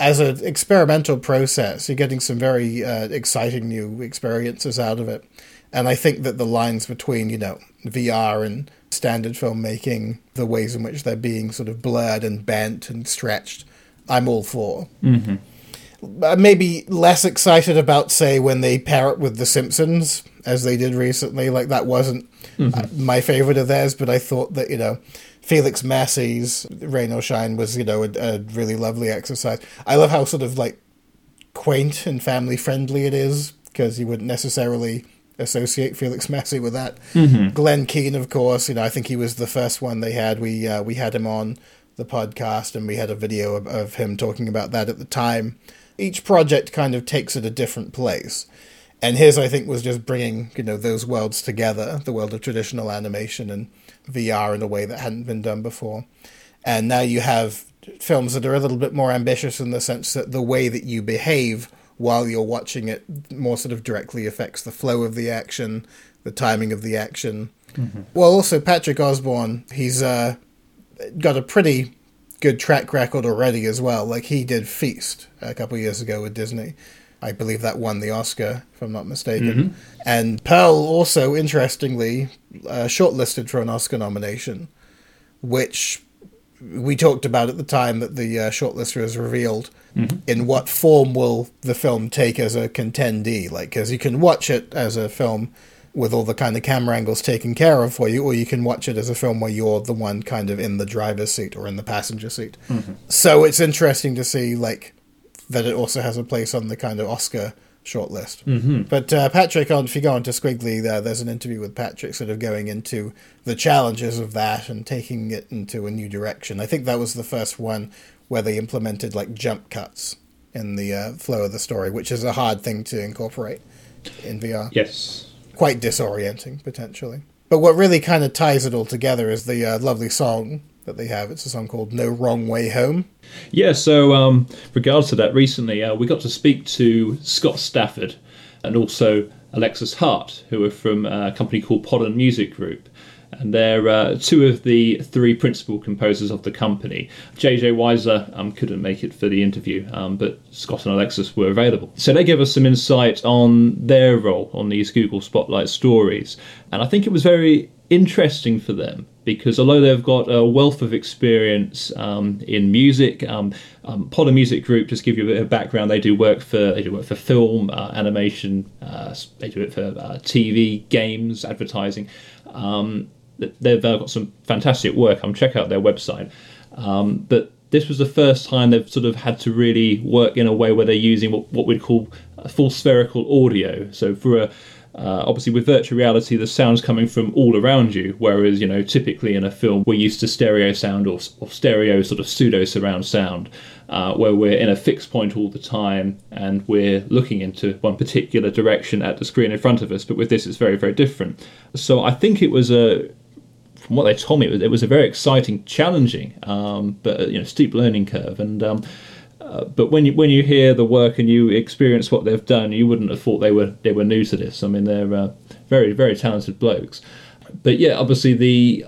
Speaker 1: as an experimental process, you're getting some very uh, exciting new experiences out of it. And I think that the lines between, you know, VR and standard filmmaking, the ways in which they're being sort of blurred and bent and stretched, I'm all for.
Speaker 2: Mm-hmm.
Speaker 1: Maybe less excited about, say, when they pair it with The Simpsons, as they did recently. Like, that wasn't mm-hmm. Uh, my favorite of theirs, but I thought that, you know, Felix Massie's Rain or Shine was, you know, a, a really lovely exercise. I love how sort of like quaint and family friendly it is, because you wouldn't necessarily associate Felix Massey with that.
Speaker 2: Mm-hmm.
Speaker 1: Glen Keane, of course, you know, I think he was the first one they had. We uh, we had him on the podcast, and we had a video of, of him talking about that at the time. Each project kind of takes it a different place, and his I think was just bringing you know those worlds together, the world of traditional animation and VR in a way that hadn't been done before. And now you have films that are a little bit more ambitious in the sense that the way that you behave while you're watching it more sort of directly affects the flow of the action, the timing of the action. Mm-hmm. Well, also Patrick Osborne, he's uh, got a pretty good track record already as well. Like he did Feast a couple years ago with Disney. I believe that won the Oscar, if I'm not mistaken. Mm-hmm. And Pearl also, interestingly, uh, shortlisted for an Oscar nomination, which we talked about at the time that the uh, shortlist was revealed. Mm-hmm. In what form will the film take as a contendee? Like, because you can watch it as a film with all the kind of camera angles taken care of for you, or you can watch it as a film where you're the one kind of in the driver's seat or in the passenger seat. Mm-hmm. So it's interesting to see, like, that it also has a place on the kind of Oscar shortlist.
Speaker 2: Mm-hmm.
Speaker 1: But uh, Patrick, on if you go onto Skwigly, there, there's an interview with Patrick sort of going into the challenges of that and taking it into a new direction. I think that was the first one where they implemented like jump cuts in the uh, flow of the story, which is a hard thing to incorporate in VR.
Speaker 2: Yes.
Speaker 1: Quite disorienting, potentially. But what really kind of ties it all together is the uh, lovely song that they have. It's a song called No Wrong Way Home.
Speaker 2: Yeah, so um, regards to that, recently uh, we got to speak to Scott Stafford and also Alexis Harte, who are from a company called Pollen Music Group. And they're uh, two of the three principal composers of the company. JJ Wiesler um, couldn't make it for the interview, um, but Scott and Alexis were available. So they gave us some insight on their role on these Google Spotlight stories. And I think it was very interesting for them because although they've got a wealth of experience um, in music, um, um, Pollen Music Group, just give you a bit of background, they do work for they do work for film, uh, animation, uh, they do it for uh, TV, games, advertising. Um, they've got some fantastic work. I'm check out their website, um, but this was the first time they've sort of had to really work in a way where they're using what, what we'd call full spherical audio. So for a uh, obviously, with virtual reality, the sound's coming from all around you, whereas you know typically in a film we're used to stereo sound or, or stereo sort of pseudo surround sound, uh, where we're in a fixed point all the time and we're looking into one particular direction at the screen in front of us. But with this, it's very very different. So I think it was a from what they told me, it was, it was a very exciting, challenging, um, but you know, steep learning curve. And um, uh, but when you when you hear the work and you experience what they've done, you wouldn't have thought they were they were new to this. I mean, they're uh, very very talented blokes. But yeah, obviously the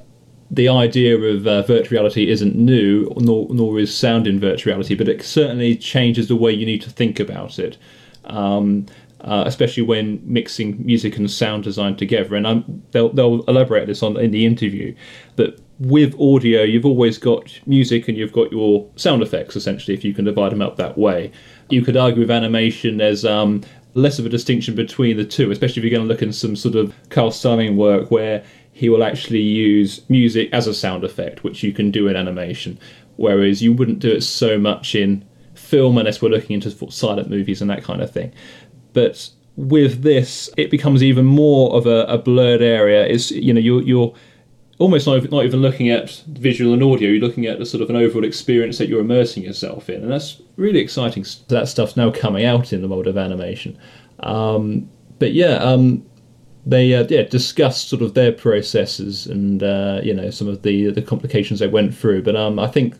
Speaker 2: the idea of uh, virtual reality isn't new, nor nor is sound in virtual reality, but it certainly changes the way you need to think about it. Um, uh, especially when mixing music and sound design together. And I'm, they'll, they'll elaborate on this on in the interview. But with audio, you've always got music and you've got your sound effects, essentially, if you can divide them up that way. You could argue with animation, there's um, less of a distinction between the two, especially if you're going to look in some sort of Carl Stalling work where he will actually use music as a sound effect, which you can do in animation, whereas you wouldn't do it so much in film unless we're looking into silent movies and that kind of thing. But with this, it becomes even more of a, a blurred area. Is you know you're you're almost not, not even looking at visual and audio, you're looking at the sort of an overall experience that you're immersing yourself in. And that's really exciting. That stuff's now coming out in the world of animation. Um, but yeah, um, they uh, yeah discussed sort of their processes and uh, you know some of the the complications they went through. But um, I think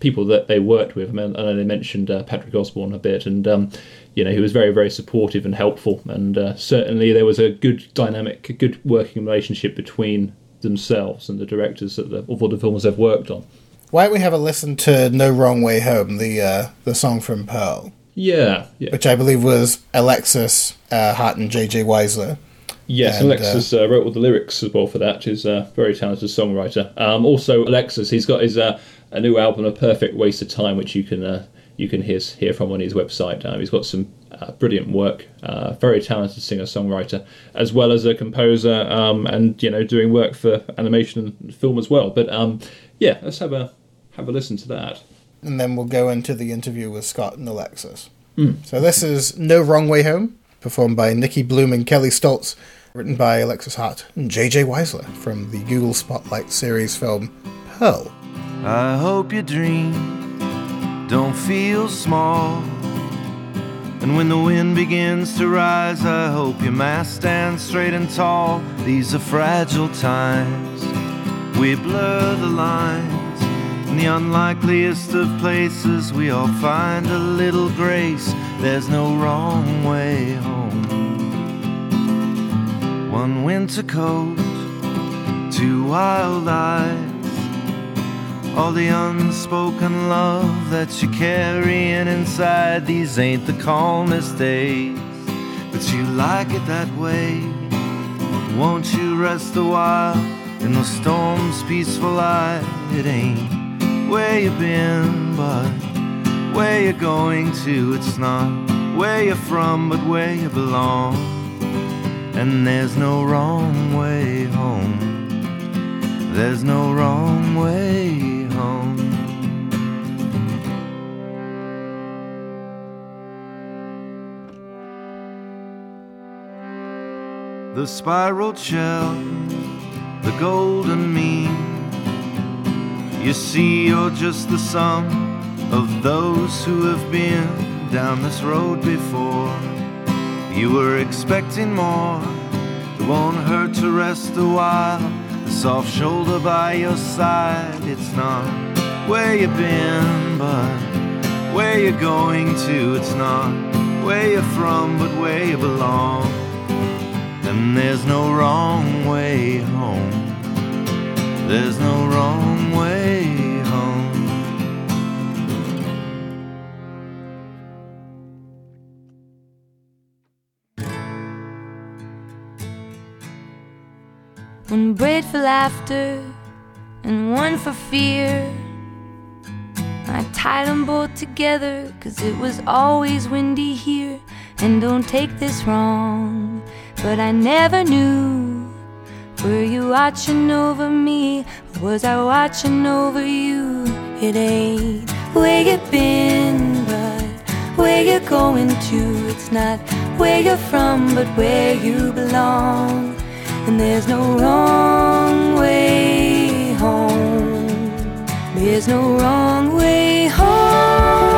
Speaker 2: people that they worked with, I, mean, I know they mentioned uh, Patrick Osborne a bit, and um, you know he was very very supportive and helpful, and uh, certainly there was a good dynamic, a good working relationship between themselves and the directors of, the, of all the films they've worked on.
Speaker 1: Why don't we have a listen to "No Wrong Way Home," the uh, the song from Pearl?
Speaker 2: Yeah, yeah.
Speaker 1: which I believe was Alexis uh, Harte and J.J. Wiesler.
Speaker 2: Yes,
Speaker 1: And,
Speaker 2: Alexis uh, wrote all the lyrics as well for that. He's a very talented songwriter. Um, also, Alexis, he's got his uh, a new album, "A Perfect Waste of Time," which you can uh, you can hear hear from on his website. Um, he's got some uh, brilliant work. Uh, very talented singer songwriter, as well as a composer, um, and you know doing work for animation and film as well. But um, yeah, let's have a have a listen to that.
Speaker 1: And then we'll go into the interview with Scott and Alexis. So this is No Wrong Way Home, performed by Nicki Bluhm and Kelley Stoltz, written by Alexis Harte and J.J. Wiesler from the Google Spotlight series film Pearl.
Speaker 4: I hope you dream don't feel small. And when the wind begins to rise, I hope your mast stands straight and tall. These are fragile times. We blur the lines. In the unlikeliest of places, we all find a little grace. There's no wrong way home. One winter coat, two wild eyes. All the unspoken love that you're carrying inside. These ain't the calmest days, but you like it that way. Won't you rest a while in the storm's peaceful eye? It ain't where you've been, but where you're going to. It's not where you're from, but where you belong. And there's no wrong way home. There's no wrong way The spiral shell, the golden mean. You see, you're just the sum of those who have been. down this road before. You were expecting more. It won't hurt to rest a while. The soft shoulder by your side. It's not where you've been, but where you're going to. It's not where you're from, but where you belong. And there's no wrong way home. There's no wrong way home.
Speaker 5: One braid for laughter and one for fear. I tied them both together cause it was always windy here. And don't take this wrong, but I never knew. Were you watching over me? Or was I watching over you? It ain't where you've been, but where you're going to. It's not where you're from, but where you belong. And there's no wrong way home. There's no wrong way home.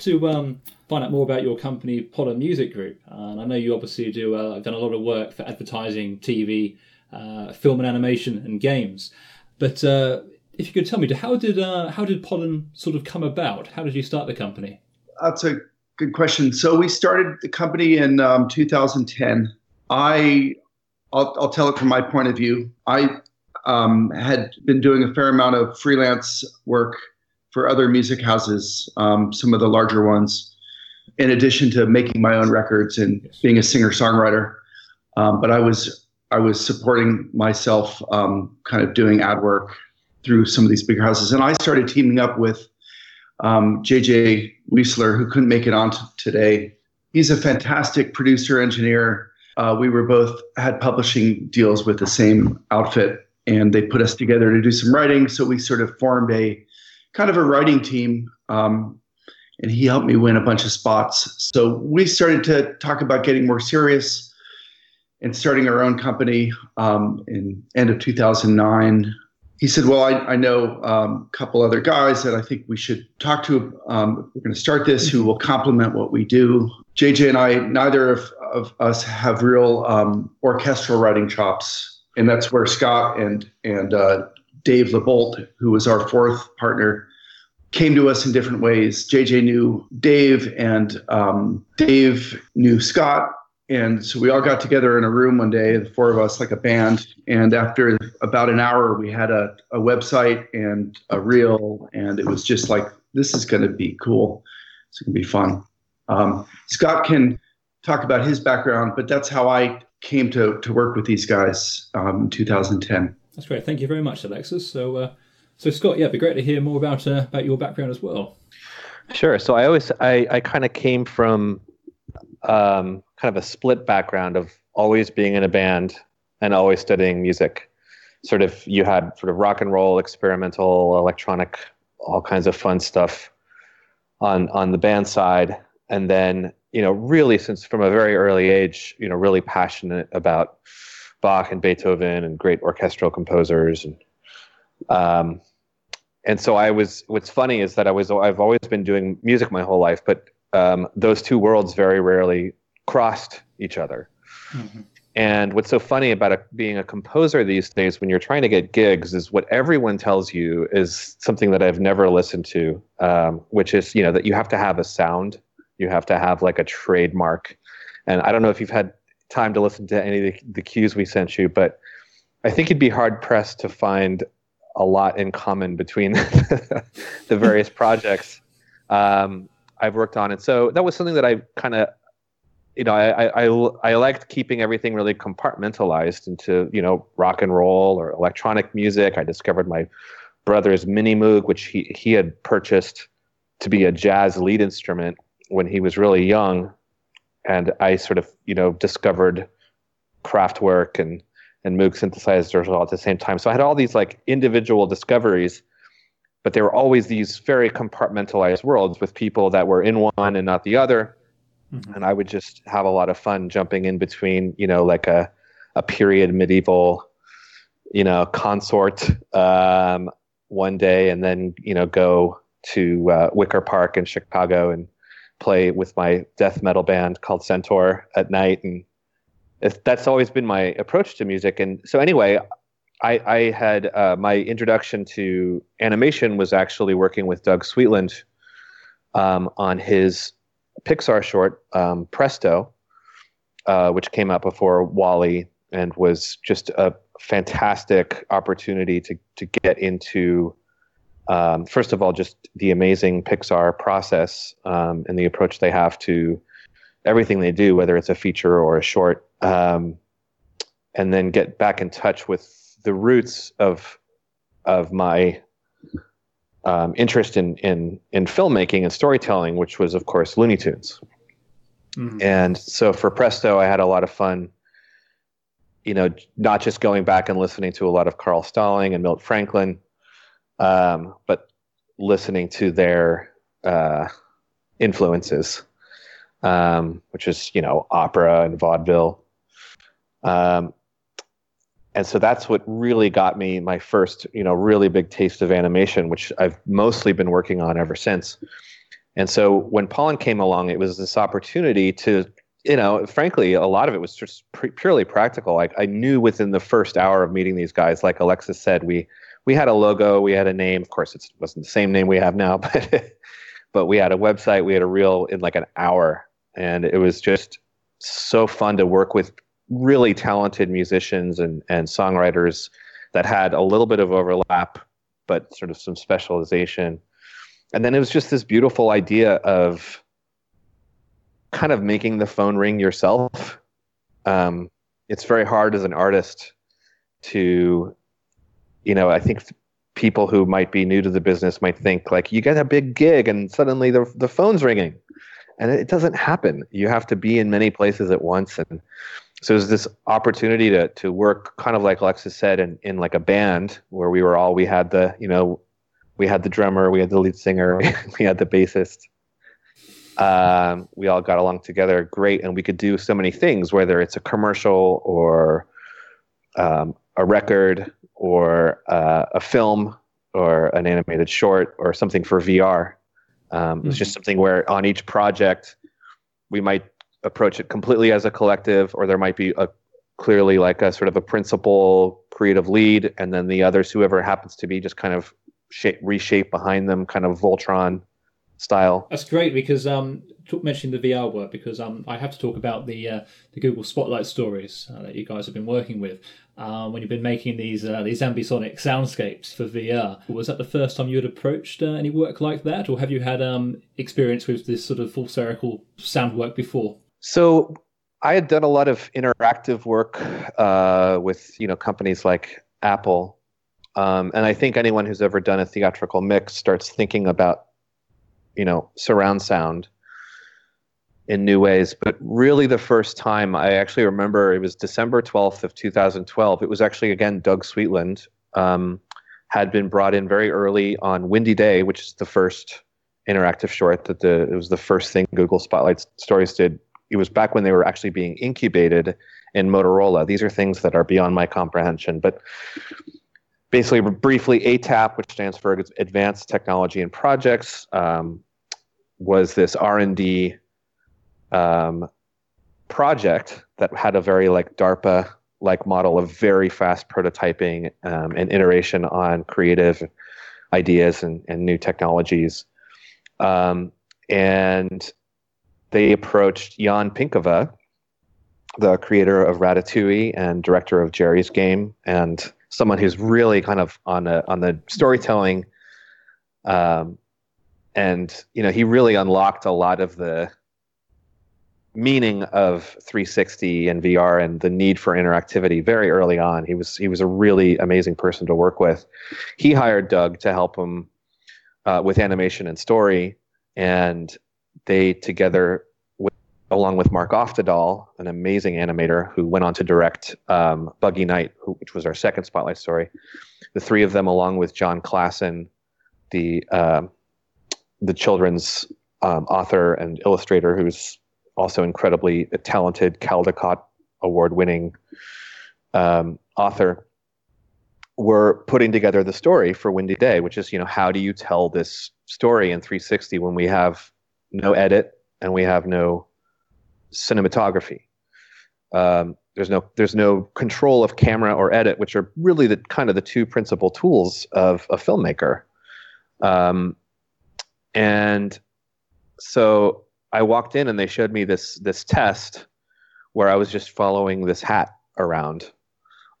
Speaker 2: To um, find out more about your company, Pollen Music Group. And I know you obviously do uh, done a lot of work for advertising, TV, uh, film and animation, and games. But uh, if you could tell me, how did uh, how did Pollen sort of come about? How did you start the company?
Speaker 6: That's a good question. So we started the company in um, 2010. I, I'll, I'll tell it from my point of view. I um, had been doing a fair amount of freelance work for other music houses, um, some of the larger ones, in addition to making my own records and being a singer songwriter. Um, but I was I was supporting myself, um, kind of doing ad work through some of these bigger houses, and I started teaming up with um, JJ Wiesler, who couldn't make it on t- today. He's a fantastic producer engineer. Uh, we were both had publishing deals with the same outfit, and they put us together to do some writing. So we sort of formed a kind of a writing team, um, and he helped me win a bunch of spots. So we started to talk about getting more serious and starting our own company um, in end of 2009 he said, "Well, I, I know um, a couple other guys that I think we should talk to. Um, we're going to start this, who will complement what we do. JJ and I, neither of, of us have real um, orchestral writing chops, and that's where Scott and and uh, Dave LeBolt, who was our fourth partner, came to us in different ways. JJ knew Dave, and um, Dave knew Scott, and so we all got together in a room one day, the four of us, like a band. And after about an hour, we had a, a website and a reel, and it was just like, this is going to be cool. It's going to be fun. Um, Scott can talk about his background, but that's how I came to, to work with these guys um, in 2010.
Speaker 2: That's great. Thank you very much, Alexis. So, uh, so Scott, yeah, it'd be great to hear more about uh, about your background as well.
Speaker 7: Sure. So I always I, I kind of came from um, kind of a split background of always being in a band and always studying music. Sort of you had sort of rock and roll, experimental, electronic, all kinds of fun stuff on on the band side, and then you know really since from a very early age, you know really passionate about Bach and Beethoven and great orchestral composers and um, and so I was. What's funny is that I was. I've always been doing music my whole life, but um, those two worlds very rarely crossed each other. Mm-hmm. And what's so funny about a, being a composer these days, when you're trying to get gigs, is what everyone tells you is something that I've never listened to, um, which is you know that you have to have a sound, you have to have like a trademark. And I don't know if you've had time to listen to any of the, the cues we sent you, but I think you'd be hard pressed to find a lot in common between the various projects um, I've worked on. And so that was something that I kind of, you know, I, I, I, liked keeping everything really compartmentalized into, you know, rock and roll or electronic music. I discovered my brother's mini moog, which he, he had purchased to be a jazz lead instrument when he was really young. And I sort of, you know, discovered Kraftwerk and and Moog synthesizers all at the same time. So I had all these like individual discoveries, but there were always these very compartmentalized worlds with people that were in one and not the other. Mm-hmm. And I would just have a lot of fun jumping in between, you know, like a, a period medieval, you know, consort um, one day and then, you know, go to uh, Wicker Park in Chicago and play with my death metal band called Centaur at night and that's always been my approach to music. And so anyway, I, I had uh, my introduction to animation was actually working with Doug Sweetland um, on his Pixar short um, Presto, uh, which came out before WALL-E and was just a fantastic opportunity to to get into. Um, first of all, just the amazing Pixar process um, and the approach they have to everything they do, whether it's a feature or a short, um, and then get back in touch with the roots of of my um, interest in, in in filmmaking and storytelling, which was of course Looney Tunes. Mm-hmm. And so for Presto, I had a lot of fun. You know, not just going back and listening to a lot of Carl Stalling and Milt Franklin, um, but listening to their uh, influences um, which is you know opera and vaudeville. Um, and so that's what really got me my first you know really big taste of animation, which I've mostly been working on ever since. And so when Pollen came along, it was this opportunity to you know, frankly, a lot of it was just purely practical. Like I knew within the first hour of meeting these guys, like Alexis said, we we had a logo, we had a name. Of course, it wasn't the same name we have now, but but we had a website, we had a reel in like an hour, and it was just so fun to work with really talented musicians and, and songwriters that had a little bit of overlap but sort of some specialization. And then it was just this beautiful idea of kind of making the phone ring yourself. Um, it's very hard as an artist to you know i think people who might be new to the business might think like you get a big gig and suddenly the, the phone's ringing and it doesn't happen. You have to be in many places at once, and so there's this opportunity to to work kind of like Alexis said in in like a band where we were all we had the you know we had the drummer, we had the lead singer, we had the bassist. Um, we all got along together great, and we could do so many things, whether it's a commercial or um, a record or uh, a film or an animated short or something for VR. Um, mm-hmm. It's just something where on each project we might approach it completely as a collective, or there might be a clearly like a sort of a principal creative lead, and then the others, whoever happens to be, just kind of shape, reshape behind them, kind of Voltron style.
Speaker 2: That's great because um, talk, mentioning the VR work because um, I have to talk about the uh, the Google Spotlight stories uh, that you guys have been working with. Um, when you've been making these uh, these ambisonic soundscapes for VR, was that the first time you had approached uh, any work like that, or have you had um, experience with this sort of full circle sound work before?
Speaker 7: So I had done a lot of interactive work uh, with you know companies like Apple, um, and I think anyone who's ever done a theatrical mix starts thinking about you know surround sound in new ways. But really, the first time I actually remember it was December 12th of 2012. It was actually again Doug Sweetland um, had been brought in very early on Windy Day, which is the first interactive short that the it was the first thing Google Spotlight Stories did. It was back when they were actually being incubated in Motorola. These are things that are beyond my comprehension, but basically briefly ATAP, which stands for Advanced Technology and Projects, um, was this R&D um, project that had a very like DARPA like model of very fast prototyping um, and iteration on creative ideas and, and new technologies. Um, and they approached Jan Pinkava, the creator of Ratatouille and director of Geri's Game, and someone who's really kind of on a, on the storytelling. Um, and you know, he really unlocked a lot of the meaning of 360 and VR and the need for interactivity very early on. He was he was a really amazing person to work with. He hired Doug to help him uh, with animation and story, and they together, with, along with Mark Oftedal, an amazing animator who went on to direct um, Buggy Night, who, which was our second spotlight story. The three of them, along with Jon Klassen, the uh, the children's um, author and illustrator, who's also incredibly talented Caldecott award winning um, author, were putting together the story for Windy Day, which is, you know, how do you tell this story in 360 when we have no edit and we have no cinematography? Um, there's no there's no control of camera or edit, which are really the kind of the two principal tools of a filmmaker. Um, and so I walked in and they showed me this this test where I was just following this hat around.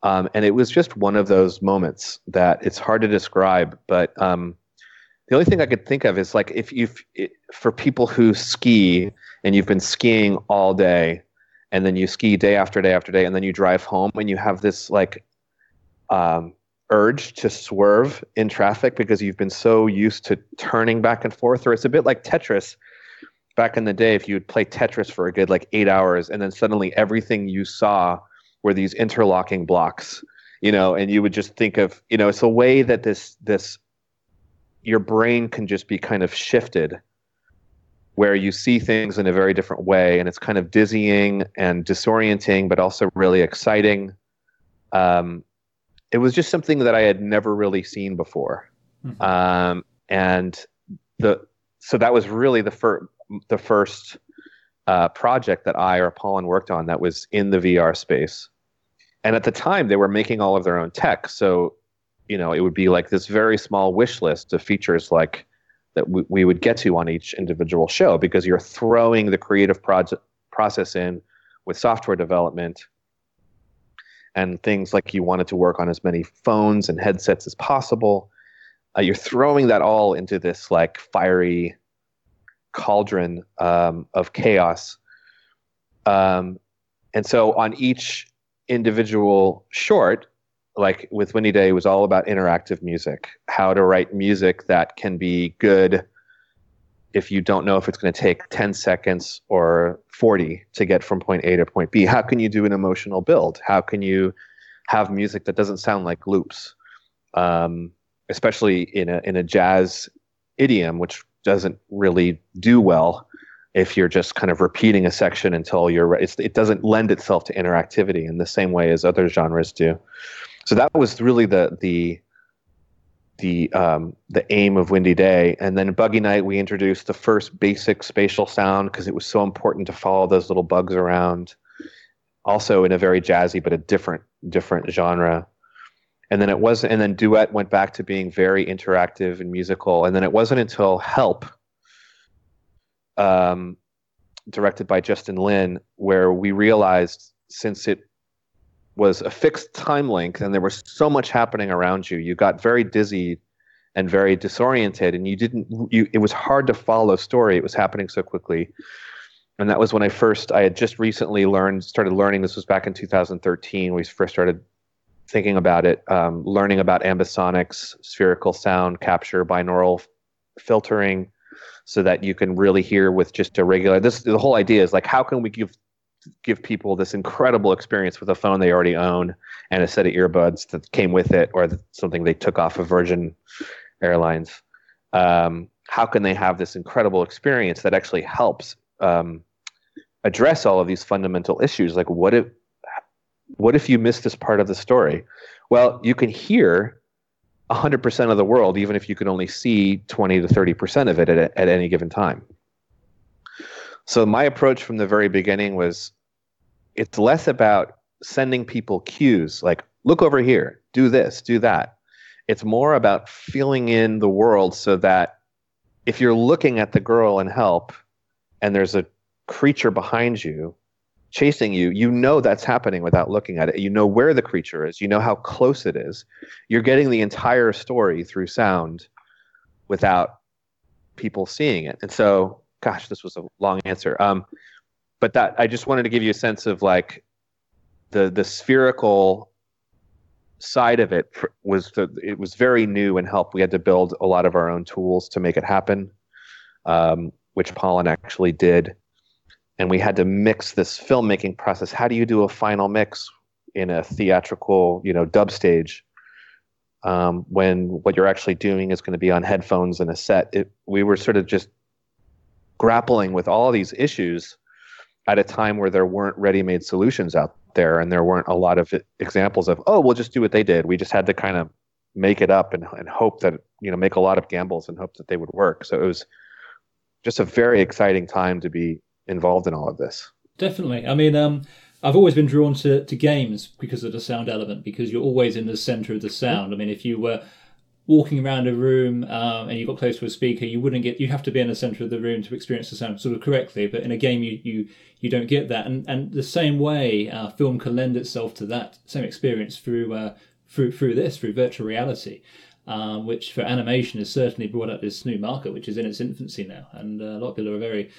Speaker 7: Um, and it was just one of those moments that it's hard to describe. But um, the only thing I could think of is like if you for people who ski and you've been skiing all day, and then you ski day after day after day, and then you drive home and you have this like um, urge to swerve in traffic because you've been so used to turning back and forth, or it's a bit like Tetris back in the day if you would play Tetris for a good like eight hours and then suddenly everything you saw were these interlocking blocks, you know, and you would just think of, you know, it's a way that this this your brain can just be kind of shifted where you see things in a very different way and it's kind of dizzying and disorienting but also really exciting um, it was just something that i had never really seen before mm-hmm. um, and the so that was really the first the first uh, project that I or Pollen worked on that was in the VR space. And at the time, they were making all of their own tech. So, you know, it would be like this very small wish list of features like that we, we would get to on each individual show because you're throwing the creative project process in with software development and things like you wanted to work on as many phones and headsets as possible. Uh, you're throwing that all into this like fiery cauldron um, of chaos. Um, and so on each individual short, like with Windy Day, was all about interactive music, how to write music that can be good if you don't know if it's going to take 10 seconds or 40 to get from point A to point B. How can you do an emotional build? How can you have music that doesn't sound like loops? Um, especially in a in a jazz idiom, which doesn't really do well if you're just kind of repeating a section until you're it doesn't lend itself to interactivity in the same way as other genres do. So that was really the the the um, the aim of Windy Day, and then Buggy Night we introduced the first basic spatial sound because it was so important to follow those little bugs around. Also in a very jazzy but a different different genre and then it wasn't and then duet went back to being very interactive and musical and then it wasn't until help um, directed by Justin Lin, where we realized since it was a fixed time length and there was so much happening around you, you got very dizzy and very disoriented, and you didn't. You it was hard to follow story. It was happening so quickly, and that was when I first. I had just recently learned, started learning. This was back in 2013. We first started thinking about it, um, learning about ambisonics, spherical sound capture, binaural filtering, so that you can really hear with just a regular. This the whole idea is like how can we give give people this incredible experience with a phone they already own and a set of earbuds that came with it or something they took off of Virgin Airlines. Um, how can they have this incredible experience that actually helps um, address all of these fundamental issues? Like, what if what if you miss this part of the story? Well, you can hear 100% of the world, even if you can only see 20 to 30% of it at, at any given time. So my approach from the very beginning was it's less about sending people cues like look over here, do this, do that. It's more about filling in the world so that if you're looking at the girl and help and there's a creature behind you chasing you, you know that's happening without looking at it. You know where the creature is, you know how close it is. You're getting the entire story through sound without people seeing it. And so gosh, this was a long answer. Um, but that I just wanted to give you a sense of like the the spherical side of it was the, it was very new and helped. We had to build a lot of our own tools to make it happen, um, which Pollen actually did. And we had to mix this filmmaking process. How do you do a final mix in a theatrical, you know, dub stage? Um, when what you're actually doing is going to be on headphones and a set. It, we were sort of just grappling with all these issues at a time where there weren't ready-made solutions out there and there weren't a lot of examples of oh we'll just do what they did we just had to kind of make it up and, and hope that you know make a lot of gambles and hope that they would work so it was just a very exciting time to be involved in all of this
Speaker 2: definitely i mean um, i've always been drawn to, to games because of the sound element because you're always in the center of the sound i mean if you were walking around a room um, and you got close to a speaker, you wouldn't get. You have to be in the center of the room to experience the sound sort of correctly. But in a game, you you you don't get that. And and the same way, uh, film can lend itself to that same experience through uh, through through this through virtual reality. Uh, which for animation has certainly brought up this new market, which is in its infancy now, and uh, a lot of people are very,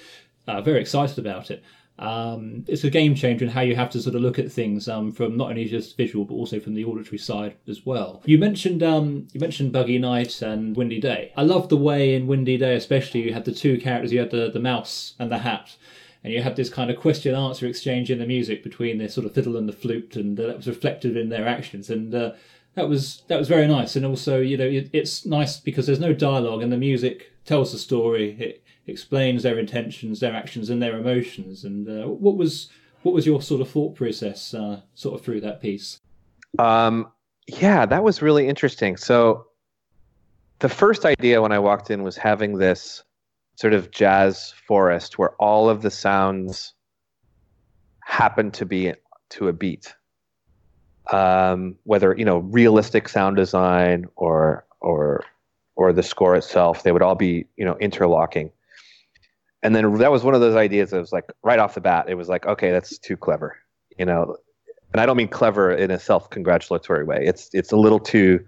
Speaker 2: uh, very excited about it. Um, it's a game changer in how you have to sort of look at things um, from not only just visual but also from the auditory side as well. You mentioned um, you mentioned Buggy Night and Windy Day. I love the way in Windy Day, especially you had the two characters. You had the the mouse and the hat, and you had this kind of question answer exchange in the music between the sort of fiddle and the flute, and uh, that was reflected in their actions. And uh, that was that was very nice. And also, you know, it, it's nice because there's no dialogue and the music tells the story. It, explains their intentions, their actions, and their emotions. And uh, what was what was your sort of thought process, uh, sort of through that piece?
Speaker 7: Um, yeah, that was really interesting. So the first idea when I walked in was having this sort of jazz forest where all of the sounds happen to be to a beat. Um, whether you know realistic sound design or or or the score itself, they would all be you know interlocking and then that was one of those ideas that was like right off the bat it was like okay that's too clever you know? And i don't mean clever in a self-congratulatory way. It's it's a little too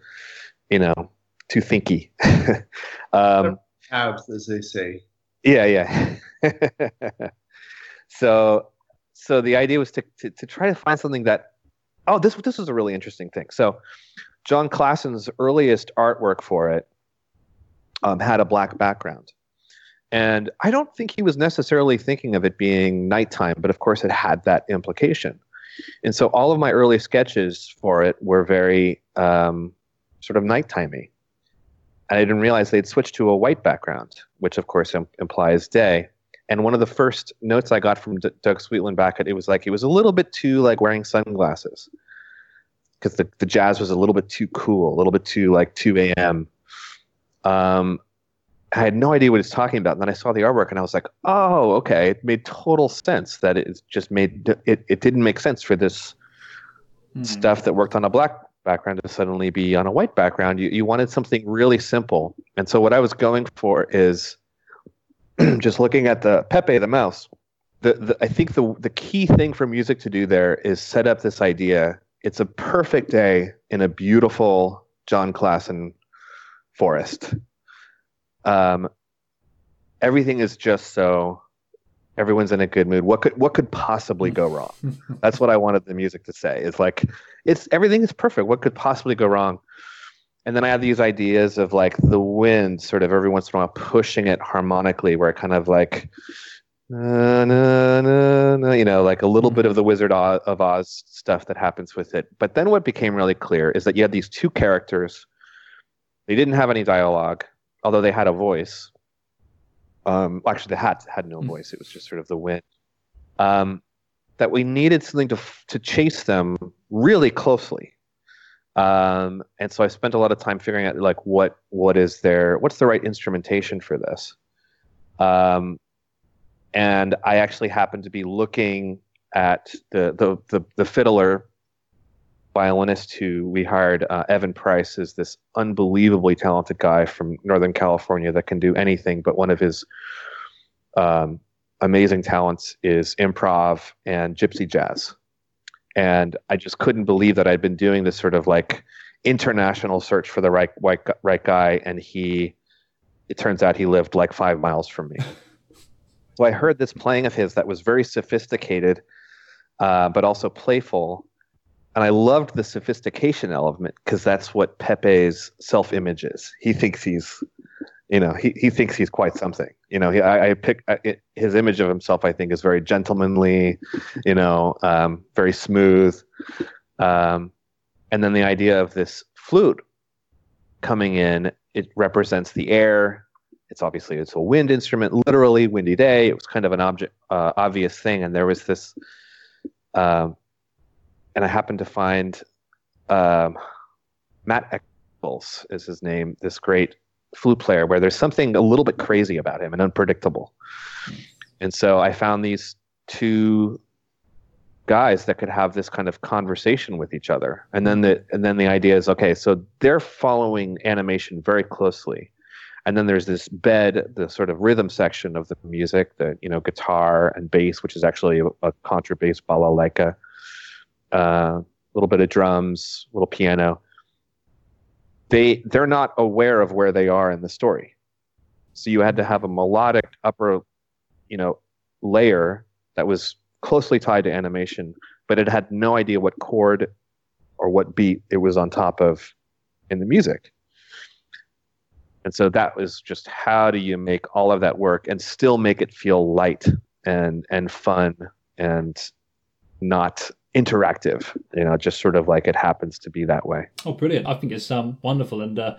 Speaker 7: you know too thinky.
Speaker 6: Um abs as they say.
Speaker 7: Yeah yeah. So so the idea was to, to to try to find something that oh this this was a really interesting thing. So Jon Klassen's earliest artwork for it um, had a black background and I don't think he was necessarily thinking of it being nighttime, but of course it had that implication. And so all of my early sketches for it were very um, sort of nighttimey. And I didn't realize they'd switched to a white background, which of course Im- implies day. And one of the first notes I got from D- Doug Sweetland back at it was like it was a little bit too like wearing sunglasses because the, the jazz was a little bit too cool, a little bit too like 2 a.m. Um, I had no idea what he's talking about. And then I saw the artwork and I was like, oh, okay. It made total sense that it just made it, it didn't make sense for this mm. stuff that worked on a black background to suddenly be on a white background. You, you wanted something really simple. And so what I was going for is just looking at the Pepe the mouse the, the I think the the key thing for music to do there is set up this idea. It's a perfect day in a beautiful Jon Klassen forest. Um, everything is just so. Everyone's in a good mood. What could what could possibly go wrong? That's what I wanted the music to say. It's like it's everything is perfect. What could possibly go wrong? And then I had these ideas of like the wind, sort of every once in a while pushing it harmonically, where it kind of like na, na, na, na, you know, like a little bit of the Wizard of Oz stuff that happens with it. But then what became really clear is that you had these two characters. They didn't have any dialogue, although they had a voice. Um, actually, the hat had no voice. It was just sort of the wind. Um, that we needed something to to chase them really closely. Um, and so I spent a lot of time figuring out like what what is there, what's the right instrumentation for this. Um, and I actually happened to be looking at the the the, the fiddler violinist who we hired, uh, Evan Price, is this unbelievably talented guy from Northern California that can do anything. But one of his um, amazing talents is improv and gypsy jazz. And I just couldn't believe that I'd been doing this sort of like international search for the right right, right guy, and he. It turns out he lived like five miles from me. So I heard this playing of his that was very sophisticated, uh, but also playful. And I loved the sophistication element because that's what Pepe's self image is. He thinks he's, you know, he, he thinks he's quite something. You know, he, I, I pick I, it, his image of himself, I think, is very gentlemanly, you know, um, very smooth. Um, and then the idea of this flute coming in, it represents the air, it's obviously it's a wind instrument, literally windy day. It was kind of an object, uh, obvious thing, and there was this, um, and I happened to find um, Matt Eakle is his name, this great flute player, where there's something a little bit crazy about him and unpredictable. And so I found these two guys that could have this kind of conversation with each other. And then the and then the idea is okay, so they're following animation very closely and then there's this bed the sort of rhythm section of the music the you know guitar and bass which is actually a, a contrabass balalaika a uh, little bit of drums little piano. They they're not aware of where they are in the story. So you had to have a melodic upper you know layer that was closely tied to animation but it had no idea what chord or what beat it was on top of in the music. And so that was just how do you make all of that work and still make it feel light and and fun and not interactive you know just sort of like it happens to be that way
Speaker 2: oh brilliant i think it's um wonderful and uh,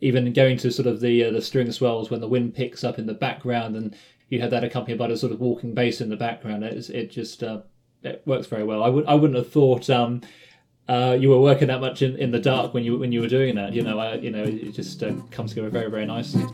Speaker 2: even going to sort of the uh, the string swells when the wind picks up in the background and you have that accompanied by the sort of walking bass in the background it, it just uh, it works very well i would i wouldn't have thought um uh, you were working that much in, in the dark when you when you were doing that. You know, I, you know, it just uh, comes together very very nicely.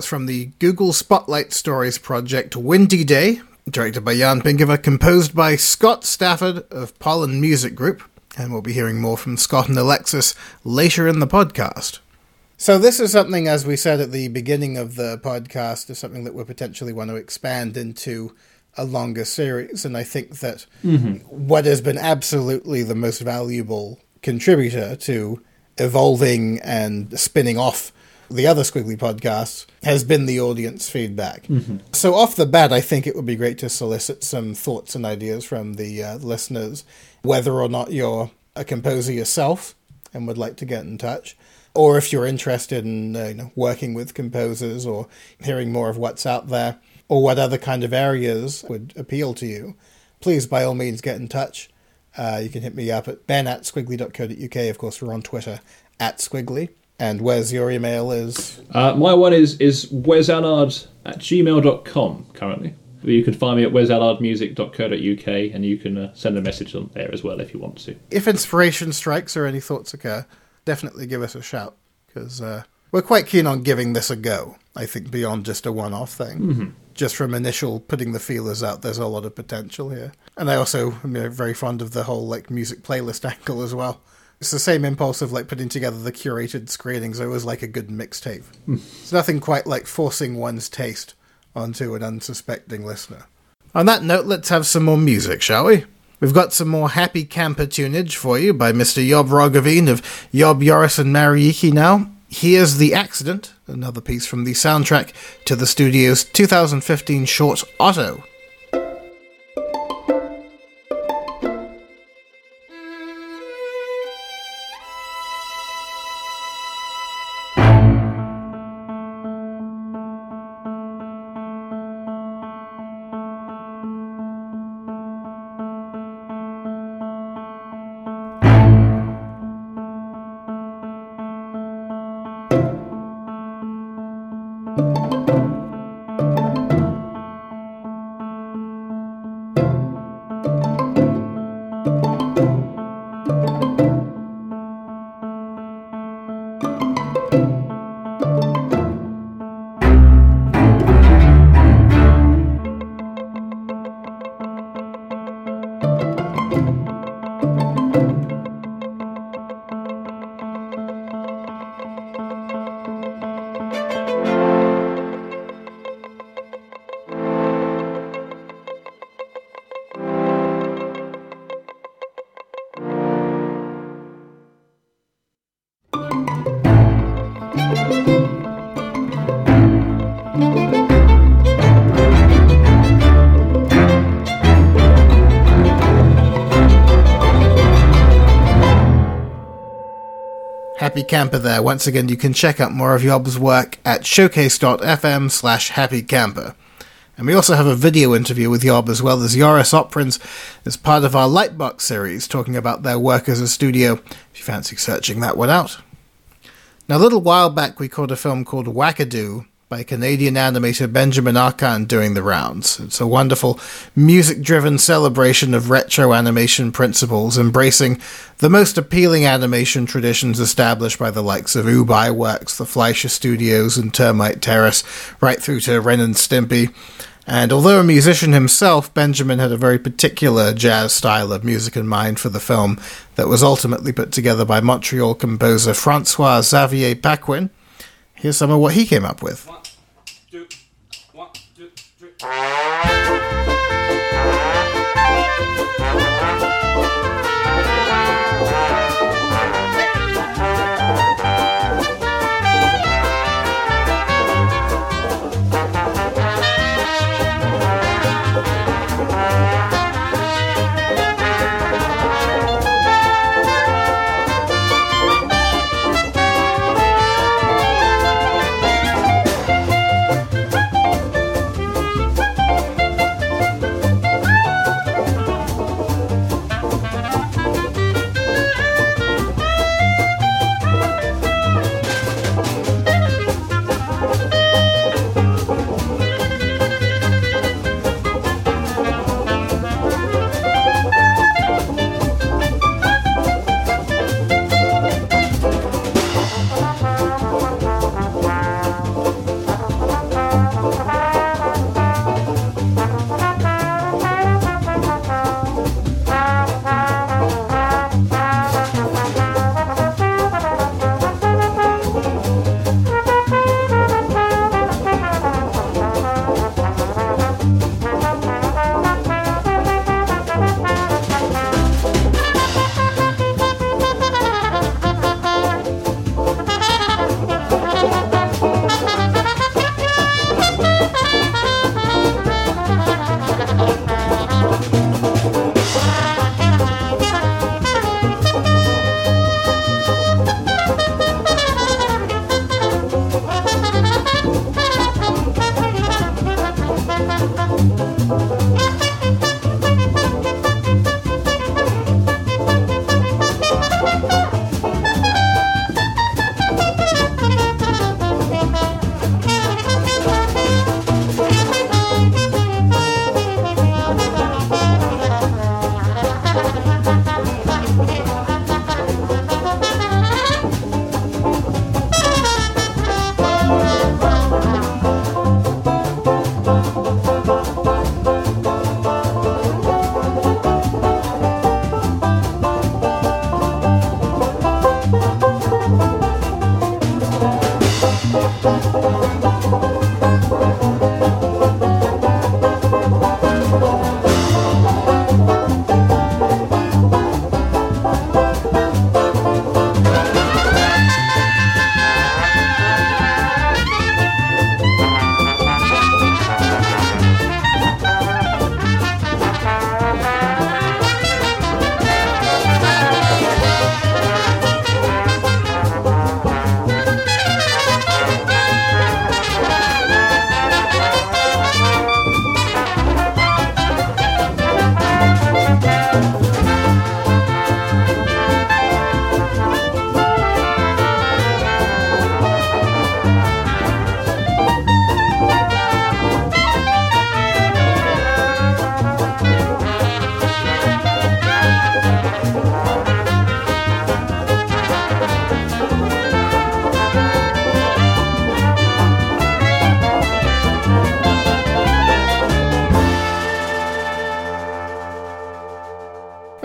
Speaker 1: From the Google Spotlight Stories project Windy Day, directed by Jan Pinkava, composed by Scott Stafford of Pollen Music Group, and we'll be hearing more from Scott and Alexis later in the podcast. So, this is something, as we said at the beginning of the podcast, is something that we potentially want to expand into a longer series. And I think that mm-hmm. what has been absolutely the most valuable contributor to evolving and spinning off the other Skwigly podcasts has been the audience feedback. Mm-hmm. So, off the bat, I think it would be great to solicit some thoughts and ideas from the uh, listeners, whether or not you're a composer yourself and would like to get in touch, or if you're interested in uh, you know, working with composers or hearing more of what's out there, or what other kind of areas would appeal to you, please by all means get in touch. Uh, you can hit me up at ben at skwigly.co.uk. Of course, we're on Twitter at skwigly. And where's your email is?
Speaker 2: Uh, my one is is wesallard at gmail.com currently. You can find me at wesallardmusic.co.uk and you can uh, send a message on there as well if you want to.
Speaker 1: If inspiration strikes or any thoughts occur, definitely give us a shout because uh, we're quite keen on giving this a go. I think beyond just a one off thing.
Speaker 2: Mm-hmm.
Speaker 1: Just from initial putting the feelers out, there's a lot of potential here. And I also am you know, very fond of the whole like music playlist angle as well. It's the same impulse of like putting together the curated screenings. It was like a good mixtape. It's nothing quite like forcing one's taste onto an unsuspecting listener. On that note, let's have some more music, shall we? We've got some more happy camper tunage for you by Mr. Job Roggeveen of Job Joris and Marieke now. Here's The Accident, another piece from the soundtrack to the studio's 2015 short Otto. Camper there. Once again, you can check out more of Job's work at showcase.fm slash happycamper. And we also have a video interview with Job as well as Joris Oprins as part of our Lightbox series, talking about their work as a studio, if you fancy searching that one out. Now, a little while back, we caught a film called Wackadoo by Canadian animator Benjamin Arcand doing the rounds. It's a wonderful music driven celebration of retro animation principles, embracing the most appealing animation traditions established by the likes of Ub Iwerks, the Fleischer Studios, and Termite Terrace, right through to Ren and Stimpy. And although a musician himself, Benjamin had a very particular jazz style of music in mind for the film that was ultimately put together by Montreal composer Francois Xavier Paquin. Here's some of what he came up with. Música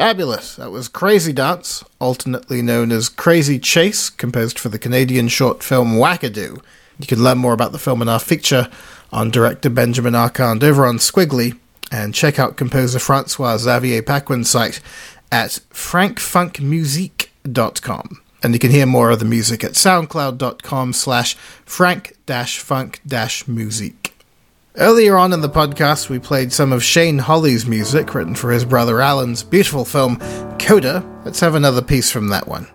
Speaker 1: Fabulous. That was Crazy Dance, alternately known as Crazy Chase, composed for the Canadian short film Wackadoo. You can learn more about the film in our feature on director Benjamin Arcand over on Skwigly, and check out composer Francois Xavier Paquin's site at frankfunkmusique.com. And you can hear more of the music at soundcloud.com slash frank-funk-musique. Earlier on in the podcast, we played some of Shane Holly's music written for his brother Alan's beautiful film Coda. Let's have another piece from that one.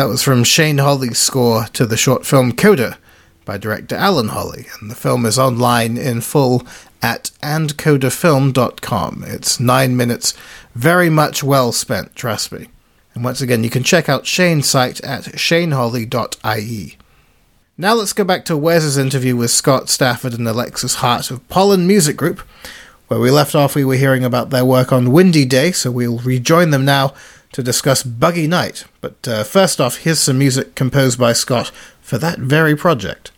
Speaker 1: That was from Shane Holly's score to the short film Coda by director Alan Holly, and the film is online in full at andcodafilm.com. It's nine minutes, very much well spent, trust me. And once again, you can check out Shane's site at shaneholly.ie. Now let's go back to Wes's interview with Scott Stafford and Alexis Harte of Pollen Music Group. Where we left off, we were hearing about their work on Windy Day, so we'll rejoin them now to discuss Buggy Night. But uh, first off, here's some music composed by Scott for that very project.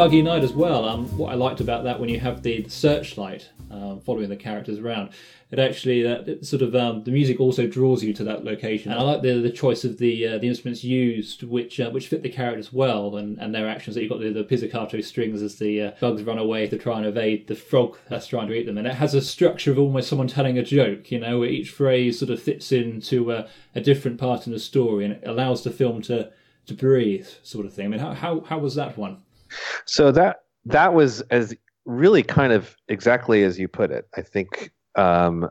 Speaker 2: Buggy Night as well. Um, what I liked about that when you have the, searchlight um, following the characters around, it actually that it sort of um, the music also draws you to that location. And I like the the choice of the uh, the instruments used, which uh, which fit the characters well, and, and their actions. That you've got the, the pizzicato strings as the uh, bugs run away to try and evade the frog that's trying to eat them, and it has a structure of almost someone telling a joke. You know, where each phrase sort of fits into a, a different part in the story, and it allows the film to to breathe, sort of thing. I mean, how how, how was that one?
Speaker 7: So that that was as really kind of exactly as you put it. I think um,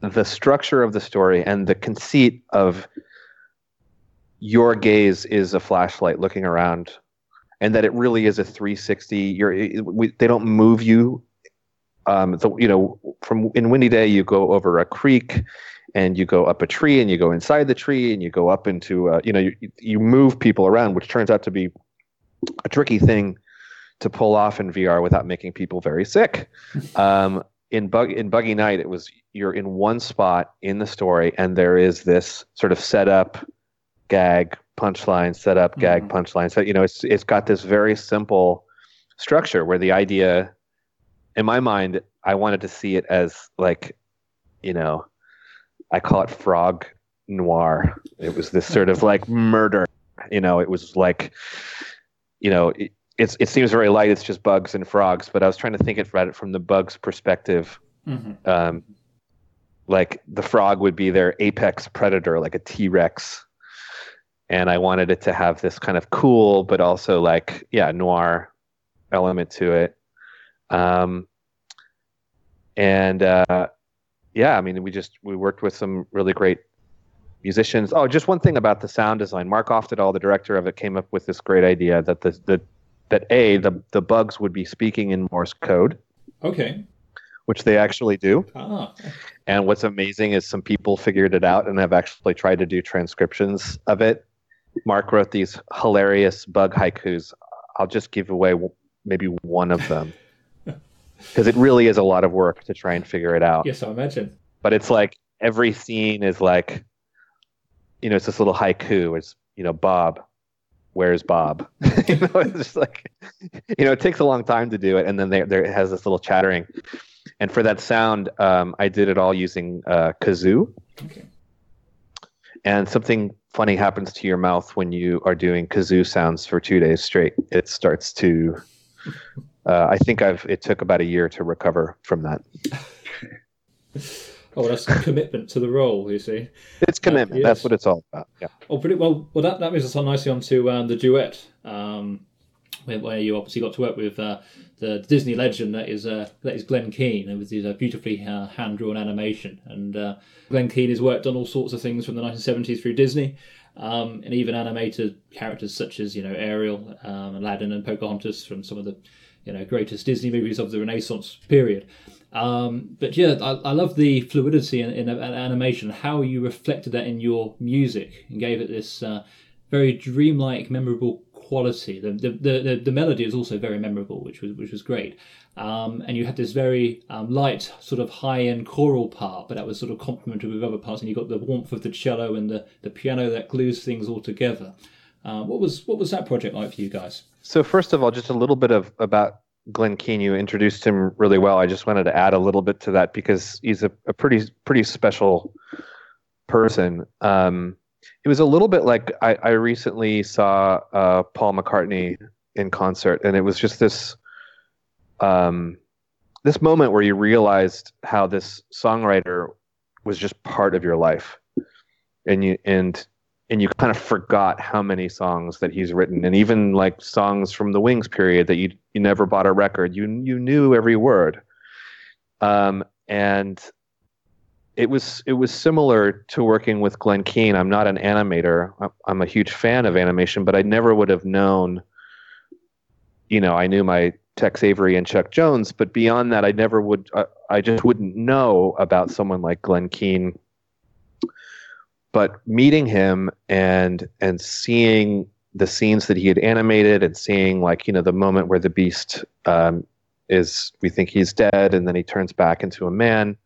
Speaker 7: the structure of the story and the conceit of your gaze is a flashlight looking around, and that it really is a 360. You're we, they don't move you. Um, the, you know, from in Windy Day, you go over a creek, and you go up a tree, and you go inside the tree, and you go up into you know you, you move people around, which turns out to be a tricky thing to pull off in VR without making people very sick. Um, in bug in Buggy Night, it was you're in one spot in the story, and there is this sort of setup, gag, punchline, setup, gag,
Speaker 2: Mhm.
Speaker 7: punchline. So you know, it's it's got this very simple structure where the idea, in my mind, I wanted to see it as like, you know, I call it frog noir. It was this sort of like murder. You know, it was like, you know, it, it's it seems very light. It's just bugs and frogs. But I was trying to think about it from the bugs' perspective.
Speaker 2: Mm-hmm.
Speaker 7: Um, like the frog would be their apex predator, like a T Rex. And I wanted it to have this kind of cool, but also like yeah, noir element to it. Um, and uh, yeah, I mean, we just we worked with some really great musicians. Oh, just one thing about the sound design. Mark Oftedal, the director of it, came up with this great idea that the, the that a the the bugs would be speaking in Morse code,
Speaker 2: Okay.
Speaker 7: which they actually do.
Speaker 2: Ah.
Speaker 7: And what's amazing is some people figured it out and have actually tried to do transcriptions of it. Mark wrote these hilarious bug haikus. I'll just give away maybe one of them because it really is a lot of work to try and figure it out.
Speaker 2: Yes, I imagine.
Speaker 7: But it's like every scene is like, you know, it's this little haiku. It's you know, Bob, where's Bob? you know, it's just like, you know, it takes a long time to do it, and then there there it has this little chattering. And for that sound, um, I did it all using uh, kazoo.
Speaker 2: Okay.
Speaker 7: And something funny happens to your mouth when you are doing kazoo sounds for two days straight. It starts to. Uh, I think I've. It took about a year to recover from that.
Speaker 2: Oh, that's commitment to the role, you see.
Speaker 7: It's commitment.
Speaker 2: yes.
Speaker 7: That's what it's all about. Yeah.
Speaker 2: Oh, pretty well. Well, that, that moves us on nicely onto um, the duet, um, where, where you obviously got to work with uh, the Disney legend that is uh, that is Glenn Keane, and with his uh, beautifully uh, hand drawn animation. And uh, Glenn Keane has worked on all sorts of things from the 1970s through Disney, um, and even animated characters such as you know Ariel, um, Aladdin, and Pocahontas from some of the you know greatest Disney movies of the Renaissance period. Um, but yeah, I, I love the fluidity in, in, an animation, how you reflected that in your music and gave it this uh, very dreamlike, memorable quality. The, the, the, the, the melody is also very memorable, which was which was great. Um, and you had this very um, light, sort of high end choral part, but that was sort of complemented with other parts, and you got the warmth of the cello and the, the piano that glues things all together. Uh, what was what was that project like for you guys?
Speaker 7: So first of all, just a little bit of about Glenn Keane. You introduced him really well. I just wanted to add a little bit to that because he's a, a pretty pretty special person. Um, it was a little bit like I, I recently saw uh, Paul McCartney in concert, and it was just this um, this moment where you realized how this songwriter was just part of your life, and you and and you kind of forgot how many songs that he's written, and even like songs from the Wings period that you you never bought a record, you you knew every word, um, and it was it was similar to working with Glenn Keane. I'm not an animator. I'm- a huge fan of animation, but I never would have known. You know, I knew my Tex Avery and Chuck Jones, but beyond that, I never would. I, I just wouldn't know about someone like Glenn Keane. But meeting him and and seeing the scenes that he had animated and seeing like you know the moment where the beast um, is we think he's dead and then he turns back into a man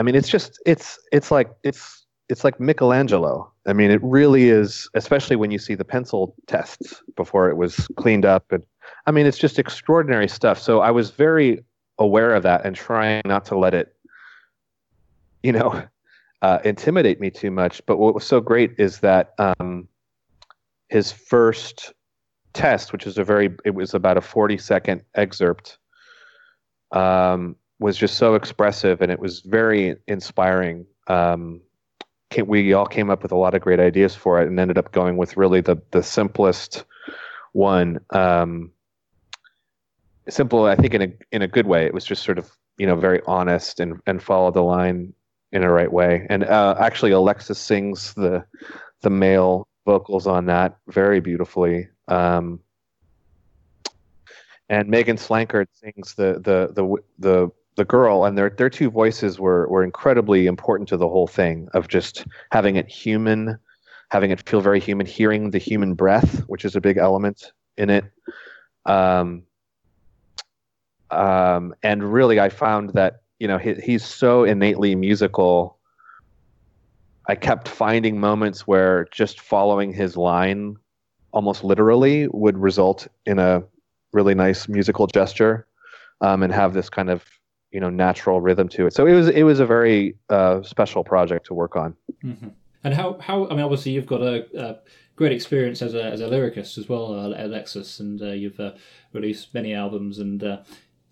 Speaker 7: I mean, it's just it's it's like it's it's like Michelangelo. I mean, it really is, especially when you see the pencil tests before it was cleaned up, and I mean, it's just extraordinary stuff. So I was very aware of that and trying not to let it, you know, uh, intimidate me too much. But what was so great is that um, his first test, which is a very, it was about a forty second excerpt. Um, was just so expressive and it was very inspiring. Um, we all came up with a lot of great ideas for it and ended up going with really the the simplest one. Um, simple, I think, in a in a good way. It was just sort of you know very honest and and followed the line in a right way. And uh, actually, Alexis sings the the male vocals on that very beautifully. Um, and Megan Slankard sings the the the the the girl, and their their two voices were were incredibly important to the whole thing of just having it human, having it feel very human, hearing the human breath, which is a big element in it. Um, um, and really, I found that you know he, he's so innately musical. I kept finding moments where just following his line, almost literally, would result in a really nice musical gesture, um, and have this kind of you know natural rhythm to it. So it was it was a very uh, special project to work on.
Speaker 2: Mm-hmm. And how, how I mean, obviously you've got a, a great experience as a as a lyricist as well, uh, Alexis, and uh, you've uh, released many albums and.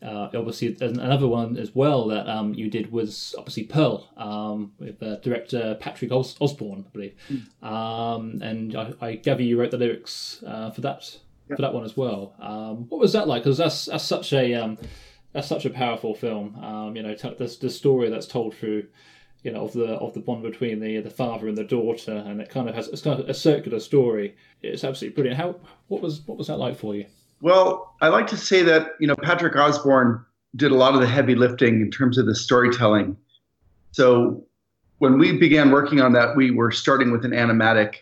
Speaker 2: Uh, obviously, another one as well that um, you did was obviously Pearl um, with uh, director Patrick Os- Osborne, I believe. Mm. Um, and I, I, gather you wrote the lyrics uh, for that yep. for that one as well. Um, what was that like? Because that's that's such a um, that's such a powerful film. Um, you know, t- the, the story that's told through you know of the of the bond between the the father and the daughter, and it kind of has it's kind of a circular story. It's absolutely brilliant. How what was what was that like for you?
Speaker 6: Well, I like to say that you know Patrick Osborne did a lot of the heavy lifting in terms of the storytelling. So when we began working on that, we were starting with an animatic,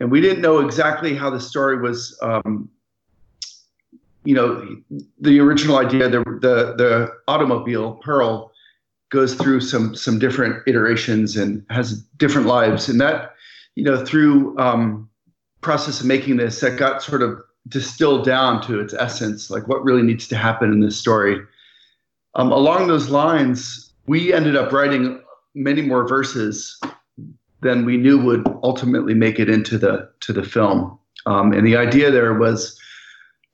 Speaker 6: and we didn't know exactly how the story was. Um, you know, the original idea, the the the automobile Pearl goes through some some different iterations and has different lives, and that you know through um, process of making this, that got sort of distilled down to its essence, like what really needs to happen in this story. Um, along those lines, we ended up writing many more verses than we knew would ultimately make it into the to the film. Um, and the idea there was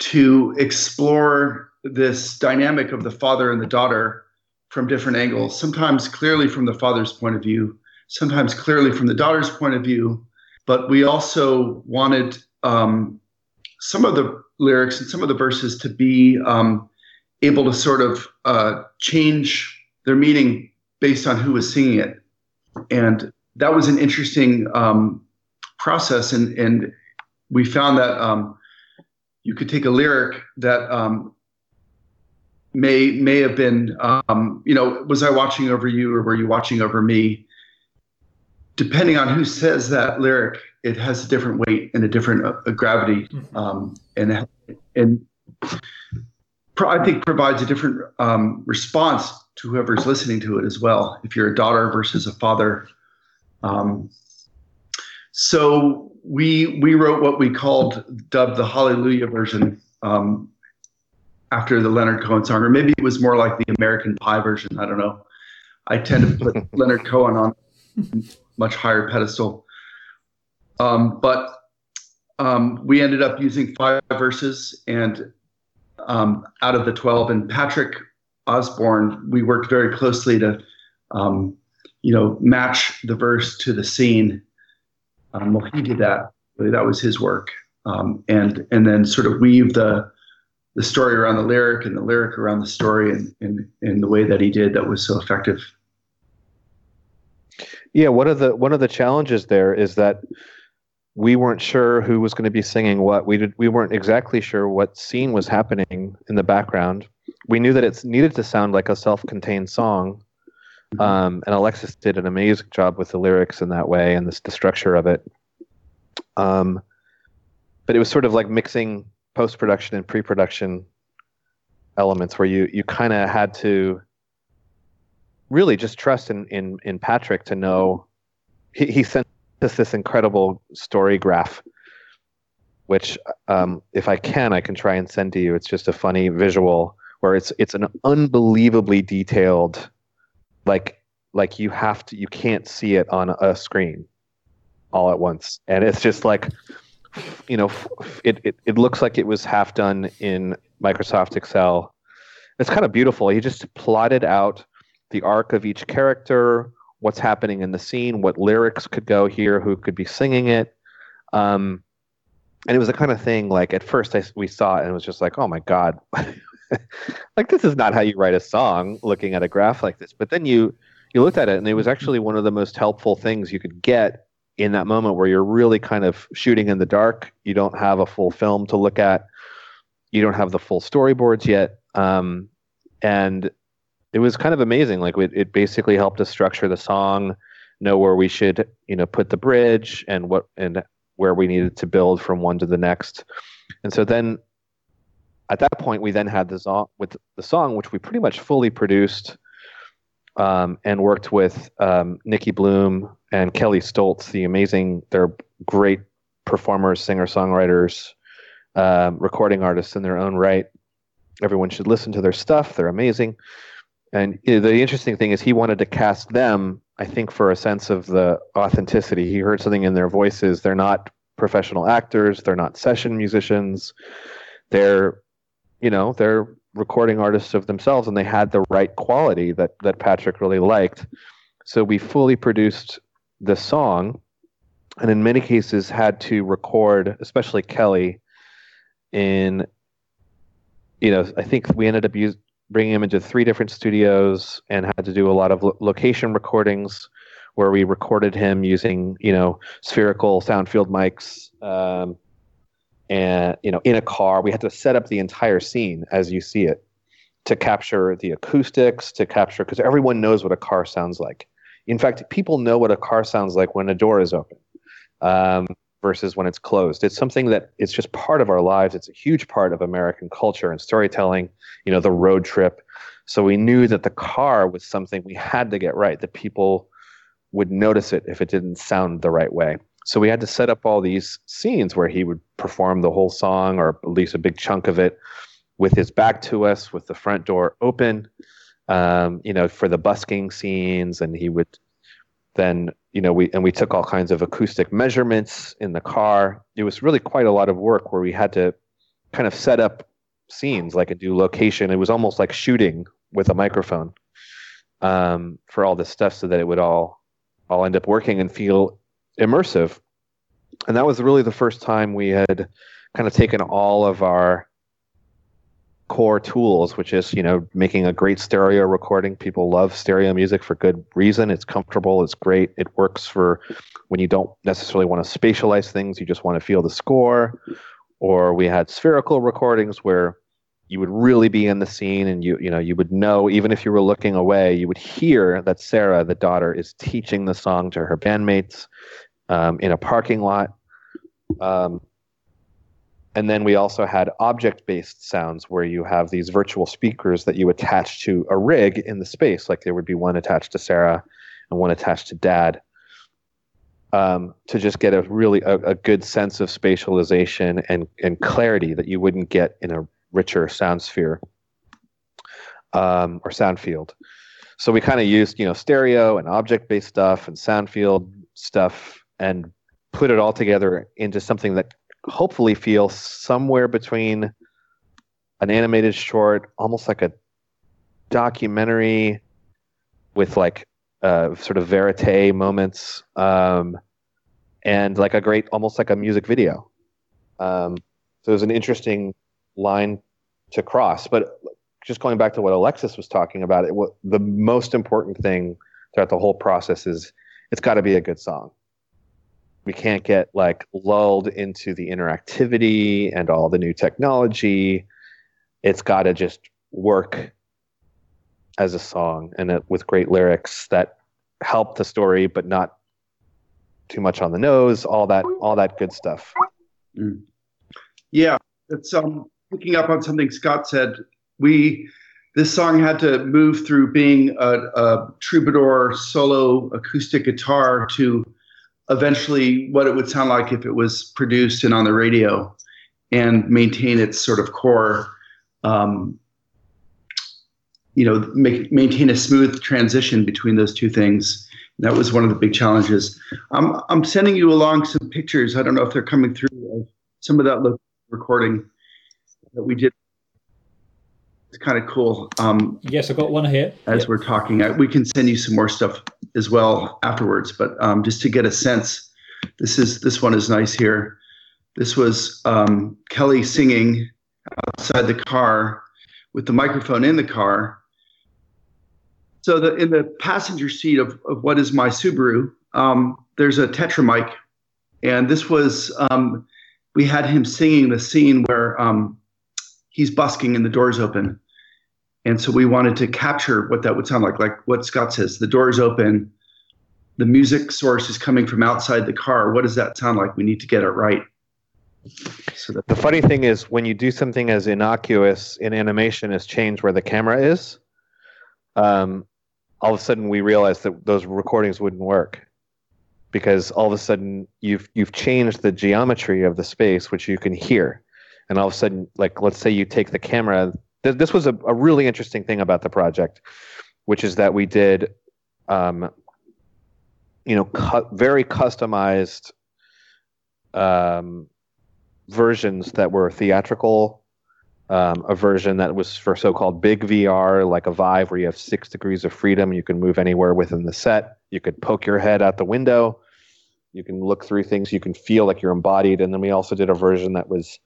Speaker 6: to explore this dynamic of the father and the daughter from different angles, sometimes clearly from the father's point of view, sometimes clearly from the daughter's point of view. But we also wanted um, some of the lyrics and some of the verses to be um, able to sort of uh, change their meaning based on who was singing it. And that was an interesting um, process. And, and we found that um, you could take a lyric that um, may may have been, um, you know, was I watching over you or were you watching over me? Depending on who says that lyric, it has a different weight and a different uh, gravity, mm-hmm. um, and and I think provides a different um, response to whoever's listening to it as well. If you're a daughter versus a father, um, so we we wrote what we called dubbed the Hallelujah version um, after the Leonard Cohen song, or maybe it was more like the American Pie version. I don't know. I tend to put Leonard Cohen on much higher pedestal. Um, but um, we ended up using five verses, and um, out of the 12, and Patrick Osborne, we worked very closely to, um, you know, match the verse to the scene. Um, well, he did that. That was his work, um, and and then sort of weave the the story around the lyric and the lyric around the story, and in, the way that he did that was so effective.
Speaker 7: Yeah, one of the one of the challenges there is that we weren't sure who was going to be singing what. We did we weren't exactly sure what scene was happening in the background. We knew that it needed to sound like a self-contained song, mm-hmm. um, and Alexis did an amazing job with the lyrics in that way and the, the structure of it. Um, but it was sort of like mixing post-production and pre-production elements, where you you kind of had to really just trust in in in Patrick to know he, he sent just this incredible story graph, which, um, if I can, I can try and send to you. It's just a funny visual where it's it's an unbelievably detailed, like like you have to you can't see it on a screen all at once, and it's just like you know it, it, it looks like it was half done in Microsoft Excel. It's kind of beautiful. He just plotted out the arc of each character, what's happening in the scene, what lyrics could go here, who could be singing it. Um, and it was the kind of thing like at first I, we saw it and it was just like, oh my God, like this is not how you write a song looking at a graph like this. But then you, you looked at it and it was actually one of the most helpful things you could get in that moment where you're really kind of shooting in the dark. You don't have a full film to look at. You don't have the full storyboards yet. Um, and it was kind of amazing. Like it, it basically helped us structure the song, know where we should, you know, put the bridge and what and where we needed to build from one to the next. And so then at that point we then had the song with the song which we pretty much fully produced um, and worked with um, Nicki Bluhm and Kelley Stoltz, the amazing, they're great performers, singer songwriters, um, recording artists in their own right. Everyone should listen to their stuff. They're amazing. And the interesting thing is, he wanted to cast them, I think, for a sense of the authenticity. He heard something in their voices. They're not professional actors. They're not session musicians. They're, you know, they're recording artists of themselves, and they had the right quality that that Patrick really liked. So we fully produced the song, and in many cases had to record, especially Kelley, in. You know, I think we ended up use, bringing him into three different studios and had to do a lot of lo- location recordings where we recorded him using you know spherical sound field mics um, and you know in a car. We had to set up the entire scene as you see it to capture the acoustics to capture because everyone knows what a car sounds like. In fact people know what a car sounds like when a door is open. Um, versus when it's closed it's something that it's just part of our lives it's a huge part of american culture and storytelling you know the road trip so we knew that the car was something we had to get right that people would notice it if it didn't sound the right way. So we had to set up all these scenes where he would perform the whole song or at least a big chunk of it with his back to us, with the front door open, um, you know, for the busking scenes. And he would then, you know, we and we took all kinds of acoustic measurements in the car. It was really quite a lot of work where we had to kind of set up scenes like a do location. It was almost like shooting with a microphone um, for all this stuff so that it would all all end up working and feel immersive. And that was really the first time we had kind of taken all of our core tools, which is, you know, making a great stereo recording. People love stereo music for good reason. It's comfortable, it's great. It works for when you don't necessarily want to spatialize things, you just want to feel the score. Or we had spherical recordings where you would really be in the scene and you you know you would know even if you were looking away you would hear that sarah the daughter is teaching the song to her bandmates um, in a parking lot um, and then we also had object based sounds where you have these virtual speakers that you attach to a rig in the space like there would be one attached to sarah and one attached to dad um, to just get a really a, a good sense of spatialization and, and clarity that you wouldn't get in a richer sound sphere um, or sound field. So we kind of used, you know, stereo and object-based stuff and sound field stuff and put it all together into something that hopefully feel somewhere between an animated short, almost like a documentary with like uh, sort of verite moments, um, and like a great, almost like a music video. Um, so it was an interesting line to cross. But just going back to what Alexis was talking about, it, what, the most important thing throughout the whole process is it's got to be a good song. We can't get like lulled into the interactivity and all the new technology. It's got to just work as a song and it, with great lyrics that help the story, but not too much on the nose. All that, all that good stuff.
Speaker 6: Mm. Yeah, it's um picking up on something Scott said, we this song had to move through being a, a, troubadour solo acoustic guitar to eventually what it would sound like if it was produced and on the radio and maintain its sort of core um, you know make, maintain a smooth transition between those two things. That was one of the big challenges. I'm, I'm sending you along some pictures. I don't know if they're coming through. Some of that recording that we did. It's kind of cool. Um,
Speaker 2: yes, I've got one here.
Speaker 6: As yep. we're talking, I, we can send you some more stuff as well afterwards. But um, just to get a sense, this is this one is nice here. This was um, Kelley singing outside the car with the microphone in the car. So the, in the passenger seat of, of what is my Subaru, um, there's a Tetra mic, and this was um, we had him singing the scene where um, he's busking and the door's open. And so we wanted to capture what that would sound like, like what Scott says the door is open, the music source is coming from outside the car. What does that sound like? We need to get it right.
Speaker 7: So the funny thing is, when you do something as innocuous in animation as change where the camera is, um, all of a sudden we realized that those recordings wouldn't work because all of a sudden you've you've changed the geometry of the space, which you can hear and all of a sudden, like let's say you take the camera. Th- this was a, a really interesting thing about the project, which is that we did, um, you know, cu- very customized um, versions that were theatrical, um, a version that was for so-called big VR, like a Vive, where you have six degrees of freedom. You can move anywhere within the set. You could poke your head out the window. You can look through things. You can feel like you're embodied. And then we also did a version that was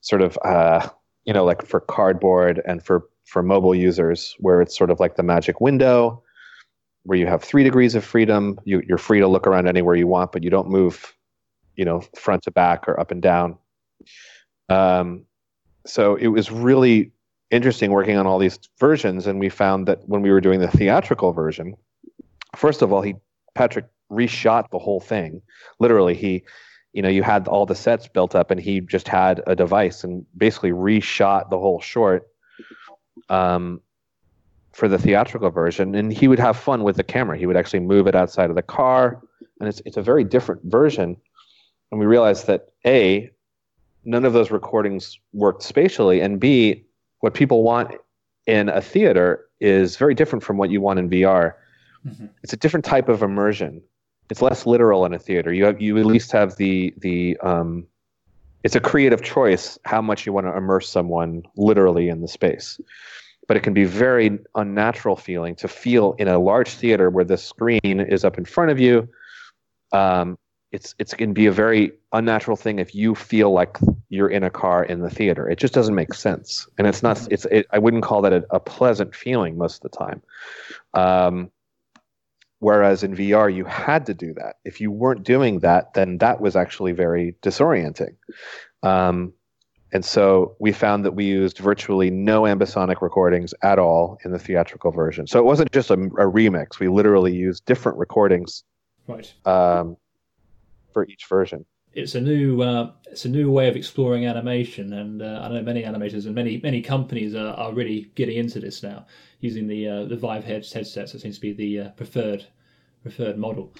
Speaker 7: sort of, uh, you know, like for cardboard and for for mobile users, where it's sort of like the magic window, where you have three degrees of freedom. You, you're free to look around anywhere you want, but you don't move, you know, front to back or up and down. Um, so it was really interesting working on all these versions, and we found that when we were doing the theatrical version, first of all, he Patrick reshot the whole thing. Literally, he, you know, you had all the sets built up, and he just had a device and basically reshot the whole short um, for the theatrical version. And he would have fun with the camera. He would actually move it outside of the car, and it's it's a very different version. And we realized that a none of those recordings worked spatially, and b what people want in a theater is very different from what you want in VR. Mm-hmm. It's a different type of immersion. It's less literal in a theater. You have you at least have the the um, it's a creative choice how much you want to immerse someone literally in the space. But it can be very unnatural feeling to feel in a large theater where the screen is up in front of you. Um, it's it's going to be a very unnatural thing if you feel like you're in a car in the theater. It just doesn't make sense, and it's not. It's it, I wouldn't call that a, a, pleasant feeling most of the time. Um, whereas in VR, you had to do that. If you weren't doing that, then that was actually very disorienting. Um, and so we found that we used virtually no ambisonic recordings at all in the theatrical version. So it wasn't just a, a remix. We literally used different recordings.
Speaker 2: Right.
Speaker 7: Um, for each version.
Speaker 2: It's a new uh, it's a new way of exploring animation, and uh, I know many animators and many many companies are, are really getting into this now, using the uh, the Vive headsets. That seems to be the uh, preferred preferred model.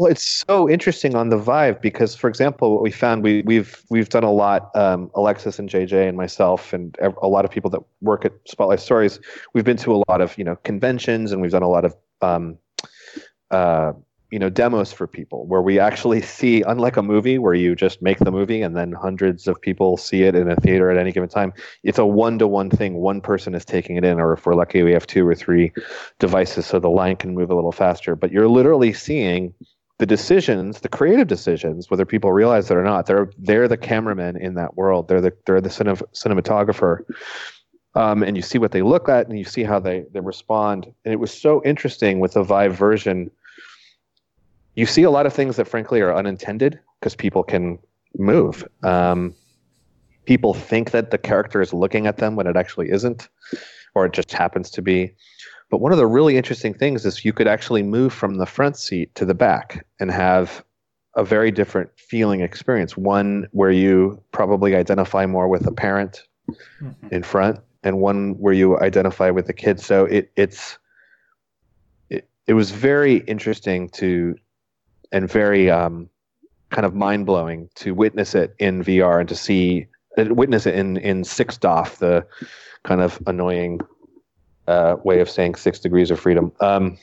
Speaker 7: Well, it's so interesting on the Vive because, for example, what we found we, we've we've done a lot. Um, Alexis and JJ and myself and a lot of people that work at Spotlight Stories. We've been to a lot of you know conventions and we've done a lot of um, uh, you know demos for people where we actually see unlike a movie where you just make the movie and then hundreds of people see it in a theater at any given time it's a one-to-one thing. One person is taking it in or if we're lucky we have two or three devices so the line can move a little faster. But you're literally seeing the decisions the creative decisions whether people realize it or not they're they're the cameramen in that world. They're the they're the cine- cinematographer. Um, and you see what they look at and you see how they, they respond. And it was so interesting with the vive version you see a lot of things that frankly are unintended because people can move. Um, people think that the character is looking at them when it actually isn't, or it just happens to be. But one of the really interesting things is you could actually move from the front seat to the back and have a very different feeling experience. One where you probably identify more with a parent mm-hmm. in front, and one where you identify with the kid. So it, it's it, it was very interesting to and very um, kind of mind blowing to witness it in VR and to see uh, witness it in in six DOF, the kind of annoying uh, way of saying six degrees of freedom. Um,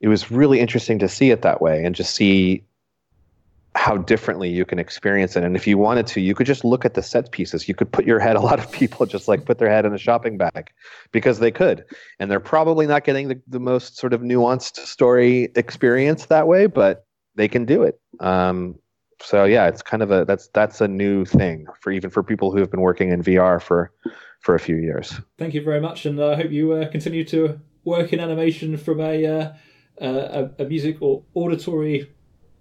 Speaker 7: it was really interesting to see it that way and just see how differently you can experience it. And if you wanted to, you could just look at the set pieces. You could put your head, a lot of people just like put their head in a shopping bag because they could. And they're probably not getting the, the most sort of nuanced story experience that way, but they can do it. Um, so yeah, it's kind of a that's that's a new thing for even for people who have been working in VR for for a few years.
Speaker 2: Thank you very much, and I hope you uh, continue to work in animation from a uh, uh, a, a music or auditory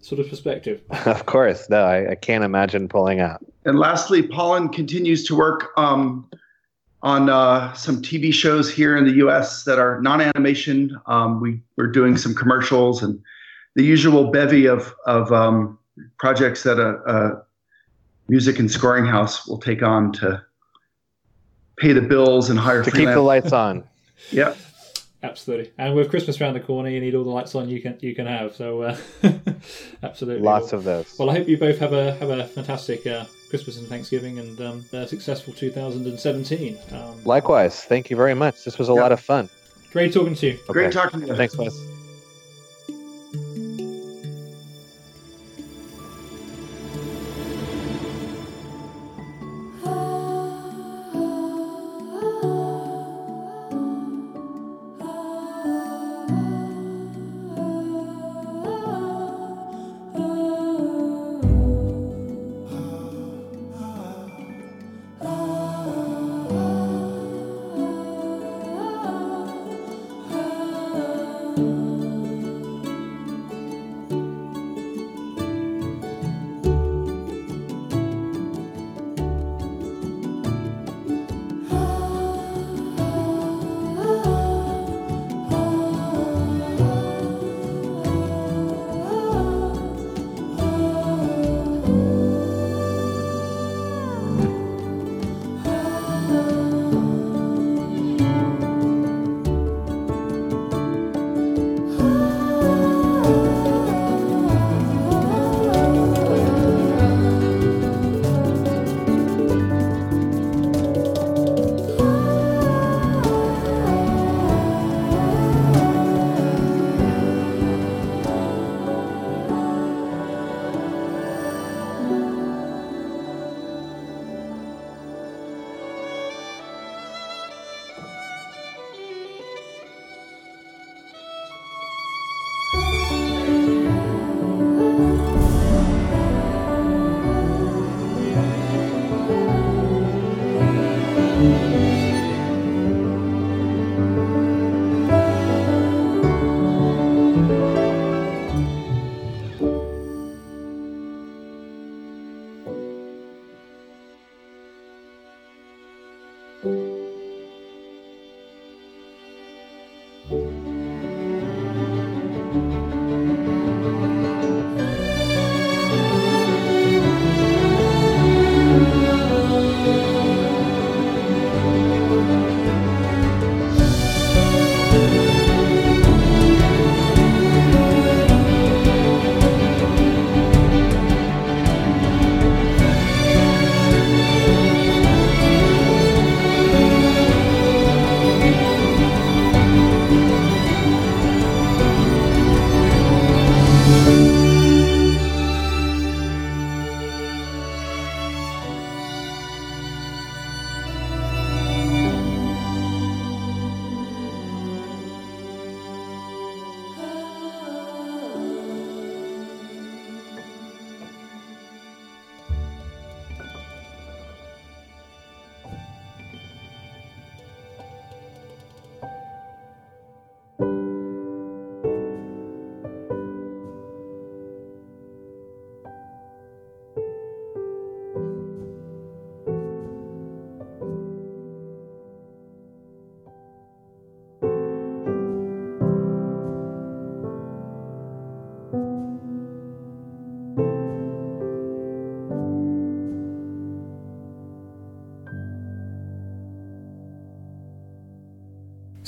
Speaker 2: sort of perspective.
Speaker 7: of course, no, I, I, can't imagine pulling out.
Speaker 6: And lastly, Pollen continues to work um, on uh, some TV shows here in the U.S. that are non-animation. Um, we we're doing some commercials and the usual bevy of of um, projects that a, a music and scoring house will take on to pay the bills and hire
Speaker 7: to keep the lights on.
Speaker 6: yeah.
Speaker 2: Absolutely, and with Christmas around the corner, you need all the lights on you can you can have. So, uh, absolutely,
Speaker 7: lots of those.
Speaker 2: Well, I hope you both have a have a fantastic uh, Christmas and Thanksgiving, and um, a successful 2017. Um,
Speaker 7: Likewise, thank you very much. This was a lot of fun.
Speaker 2: Great talking to you.
Speaker 6: Okay. Great talking to you.
Speaker 7: Thanks, Wes.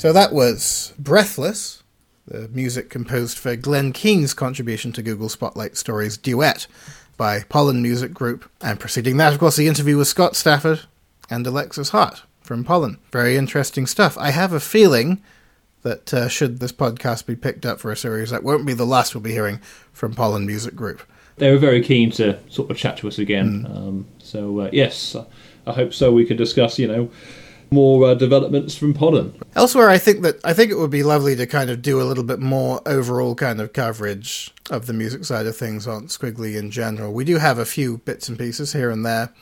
Speaker 1: So that was Breathless, the music composed for Glenn Keane's contribution to Google Spotlight Stories Duet by Pollen Music Group. And preceding that, of course, the interview with Scott Stafford and Alexis Harte from Pollen. Very interesting stuff. I have a feeling that uh, should this podcast be picked up for a series, that won't be the last we'll be hearing from Pollen Music Group.
Speaker 2: They were very keen to sort of chat to us again. Um, so, uh, yes, I hope so. We could discuss, you know, more uh, developments from Pollen.
Speaker 1: Elsewhere, I think that I think it would be lovely to kind of do a little bit more overall kind of coverage of the music side of things on Skwigly in general. We do have a few bits and pieces here and there.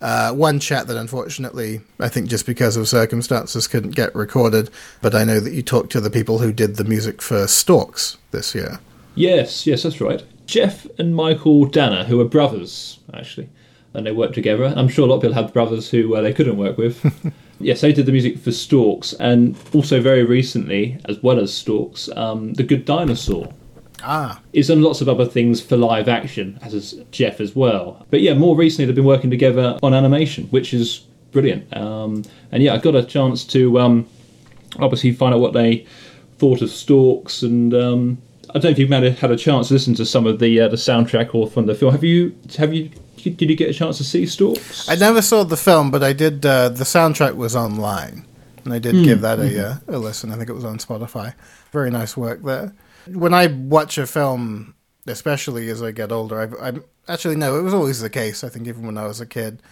Speaker 1: Uh, one chat that unfortunately, I think just because of circumstances, couldn't get recorded. But I know that you talked to the people who did the music for Storks this year.
Speaker 2: Yes, yes, that's right. Jeff and Mychael Danna, who are brothers, actually, and they work together. I'm sure a lot of people have brothers who uh, they couldn't work with. yes, they did the music for Storks, and also very recently, as well as Storks, um, The Good Dinosaur.
Speaker 1: Ah,
Speaker 2: He's done lots of other things for live action, as has Jeff as well. But yeah, more recently they've been working together on animation, which is brilliant. Um, and yeah, I got a chance to um, obviously find out what they thought of Storks, and um, I don't know if you've had a, had a chance to listen to some of the uh, the soundtrack or from the film. Have you? Have you? Did you get a chance to see Storks?
Speaker 1: I never saw the film, but I did. Uh, the soundtrack was online, and I did give that a, uh, a listen. I think it was on Spotify. Very nice work there. When I watch a film, especially as I get older, I've, I'm actually no, it was always the case. I think even when I was a kid,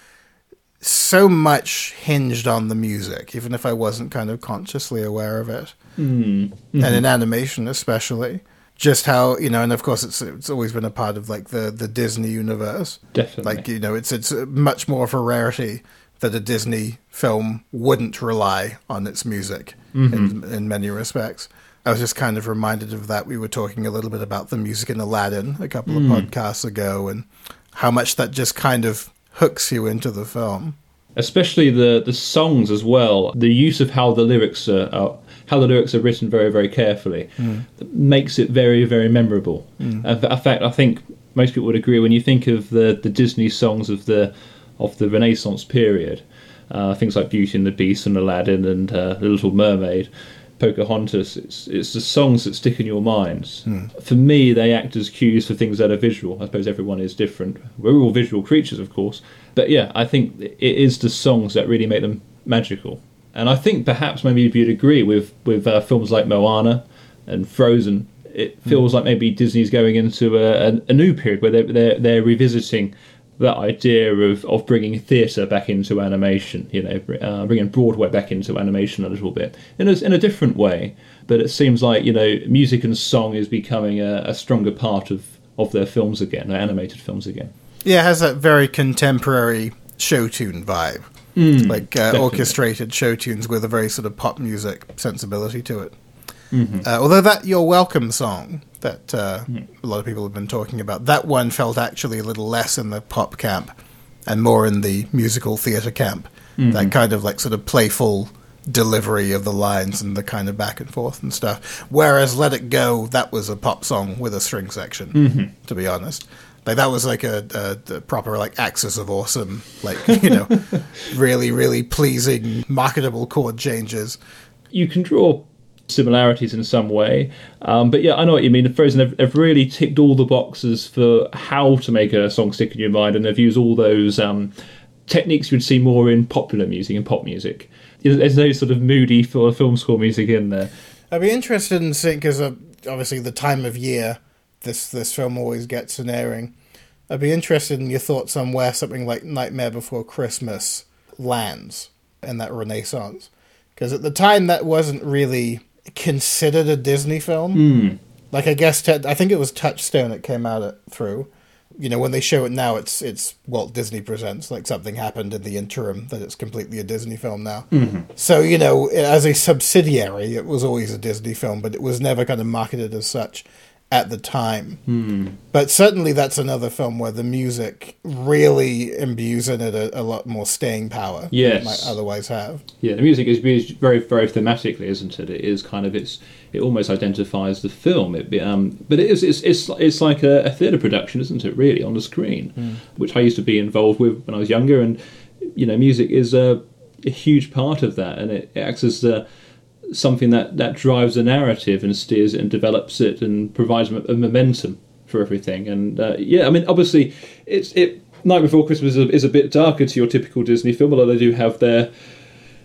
Speaker 1: so much hinged on the music, even if I wasn't kind of consciously aware of it,
Speaker 2: Mm.
Speaker 1: and in animation especially. Just how you know, and of course, it's it's always been a part of like the the Disney universe.
Speaker 2: Definitely.
Speaker 1: Like you know, it's it's much more of a rarity that a Disney film wouldn't rely on its music mm-hmm. in in many respects. I was just kind of reminded of that. We were talking a little bit about the music in Aladdin a couple of mm. podcasts ago, and how much that just kind of hooks you into the film.
Speaker 2: especially the the songs as well. The use of how the lyrics are, are how the lyrics are written very very carefully makes it very very memorable. And in fact, I think most people would agree when you think of the the Disney songs of the of the Renaissance period, uh, things like Beauty and the Beast and Aladdin and uh, The Little Mermaid. Pocahontas, it's it's the songs that stick in your minds. For me, they act as cues for things that are visual. I suppose everyone is different. We're all visual creatures, of course, but yeah, I think it is the songs that really make them magical. And I think perhaps maybe if you'd agree with with uh, films like Moana and Frozen, it feels like maybe Disney's going into a, a, a new period where they're, they're they're revisiting that idea of, of bringing theatre back into animation, you know, uh, bringing Broadway back into animation a little bit in a, in a different way. But it seems like you know, music and song is becoming a, a stronger part of, of their films again, their animated films again.
Speaker 1: Yeah, it has that very contemporary show tune vibe, like uh, orchestrated show tunes with a very sort of pop music sensibility to it. Uh, although that "You're Welcome" song that uh, a lot of people have been talking about, that one felt actually a little less in the pop camp and more in the musical theatre camp. That kind of like sort of playful delivery of the lines and the kind of back and forth and stuff. Whereas Let It Go, that was a pop song with a string section, to be honest. Like that was like a, a, a proper like axis of awesome, like you know, really really pleasing marketable chord changes.
Speaker 2: you can draw similarities in some way. Um, but yeah, I know what you mean. Frozen have, have really ticked all the boxes for how to make a song stick in your mind, and they've used all those um, techniques you'd see more in popular music and pop music. There's no sort of moody film score music in there.
Speaker 1: I'd be interested in seeing because uh, obviously the time of year this this film always gets an airing. I'd be interested in your thoughts on where something like Nightmare Before Christmas lands in that Renaissance, because at the time that wasn't really considered a Disney film. Hmm. Like I guess I think it was Touchstone it came out at, through. You know when they show it now, it's it's Walt Disney presents. Like something happened in the interim that it's completely a Disney film now. Mm-hmm. So you know, as a subsidiary, it was always a Disney film, but it was never kind of marketed as such at the time. But certainly, that's another film where the music really imbues in it a, a lot more staying power than
Speaker 2: Yes.
Speaker 1: it might otherwise have.
Speaker 2: Yeah, the music is used very, very thematically, isn't it? It is kind of it's it almost identifies the film. It um, but it is it's it's, it's like a, a theatre production, isn't it? Really on the screen, which I used to be involved with when I was younger, and you know, music is a, a huge part of that, and it, it acts as uh, something that that drives the narrative and steers it and develops it and provides a momentum for everything. And uh, yeah, I mean, obviously, it's it. Night Before Christmas is a, is a bit darker to your typical Disney film, although they do have their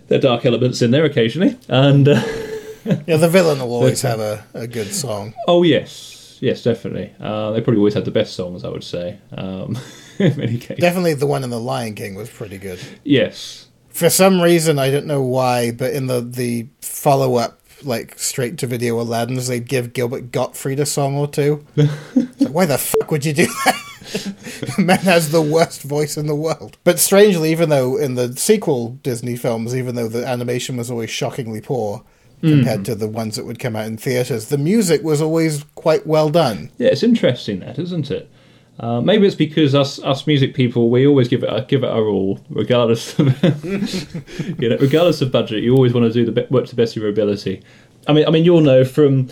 Speaker 2: their dark elements in there occasionally. And uh,
Speaker 1: Yeah, the villain will always have a, a good song.
Speaker 2: oh yes, yes, definitely. Uh, they probably always had the best songs, I would say. Um, in many cases,
Speaker 1: Definitely the one in The Lion King was pretty good.
Speaker 2: yes.
Speaker 1: For some reason, I don't know why, but in the, the follow up, like straight to video Aladdin's, they'd give Gilbert Gottfried a song or two. Like, why the fuck would you do that? Man has the worst voice in the world. But strangely, even though in the sequel Disney films, even though the animation was always shockingly poor compared hmm. to the ones that would come out in theaters, the music was always quite well done.
Speaker 2: Yeah, it's interesting that, isn't it? Uh, maybe it's because us us music people we always give it a, give it our all, regardless of you know regardless of budget. You always want to do the work to the best of your ability. I mean, I mean, you'll know from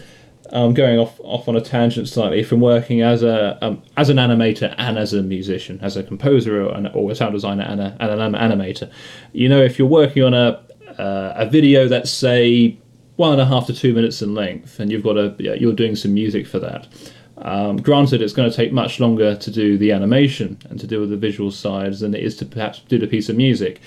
Speaker 2: um, going off off on a tangent slightly from working as a um, as an animator and as a musician, as a composer or, an, or a sound designer and, a, and an animator. You know, if you're working on a uh, a video that's say one and a half to two minutes in length, and you've got a you're doing some music for that. Um, granted, it's going to take much longer to do the animation and to do with the visual sides than it is to perhaps do the piece of music.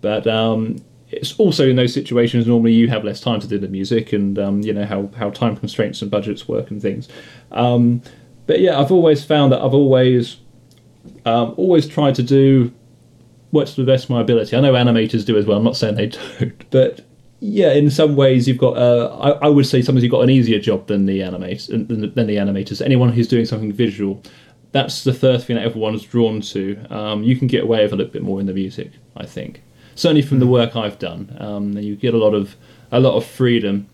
Speaker 2: But um, it's also in those situations normally you have less time to do the music, and um, you know how, how time constraints and budgets work and things. Um, but yeah, I've always found that I've always um, always tried to do what's to the best of my ability. I know animators do as well. I'm not saying they don't, but yeah, in some ways you've got. Uh, I, I would say sometimes you've got an easier job than the animators. Than, than the animators. Anyone who's doing something visual, that's the first thing that everyone's drawn to. Um, you can get away with a little bit more in the music, I think. Certainly from the work I've done, um, you get a lot of a lot of freedom.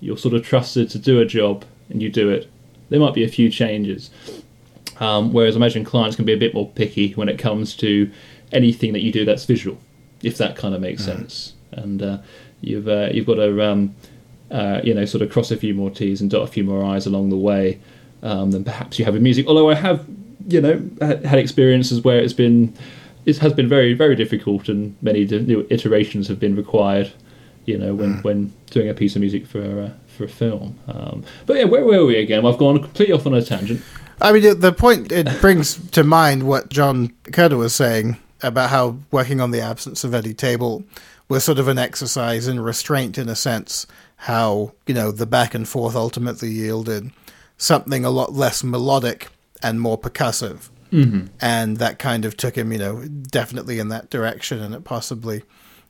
Speaker 2: You're sort of trusted to do a job, and you do it. There might be a few changes, um, whereas I imagine clients can be a bit more picky when it comes to anything that you do that's visual, if that kind of makes sense. And uh, you've uh, you've got to um, uh, you know sort of cross a few more T's and dot a few more I's along the way um, than perhaps you have in music. Although I have you know had experiences where it's been it has been very very difficult and many new iterations have been required. You know when when doing a piece of music for uh, for a film. Um, but yeah, where were we again? I've gone completely off on a tangent.
Speaker 1: I mean, the- point it brings to mind what John Kaada was saying about how working on the absence of Eddy Table was sort of an exercise in restraint, in a sense. How you know the back and forth ultimately yielded something a lot less melodic and more percussive, mm-hmm. and that kind of took him, you know, definitely in that direction, and it possibly.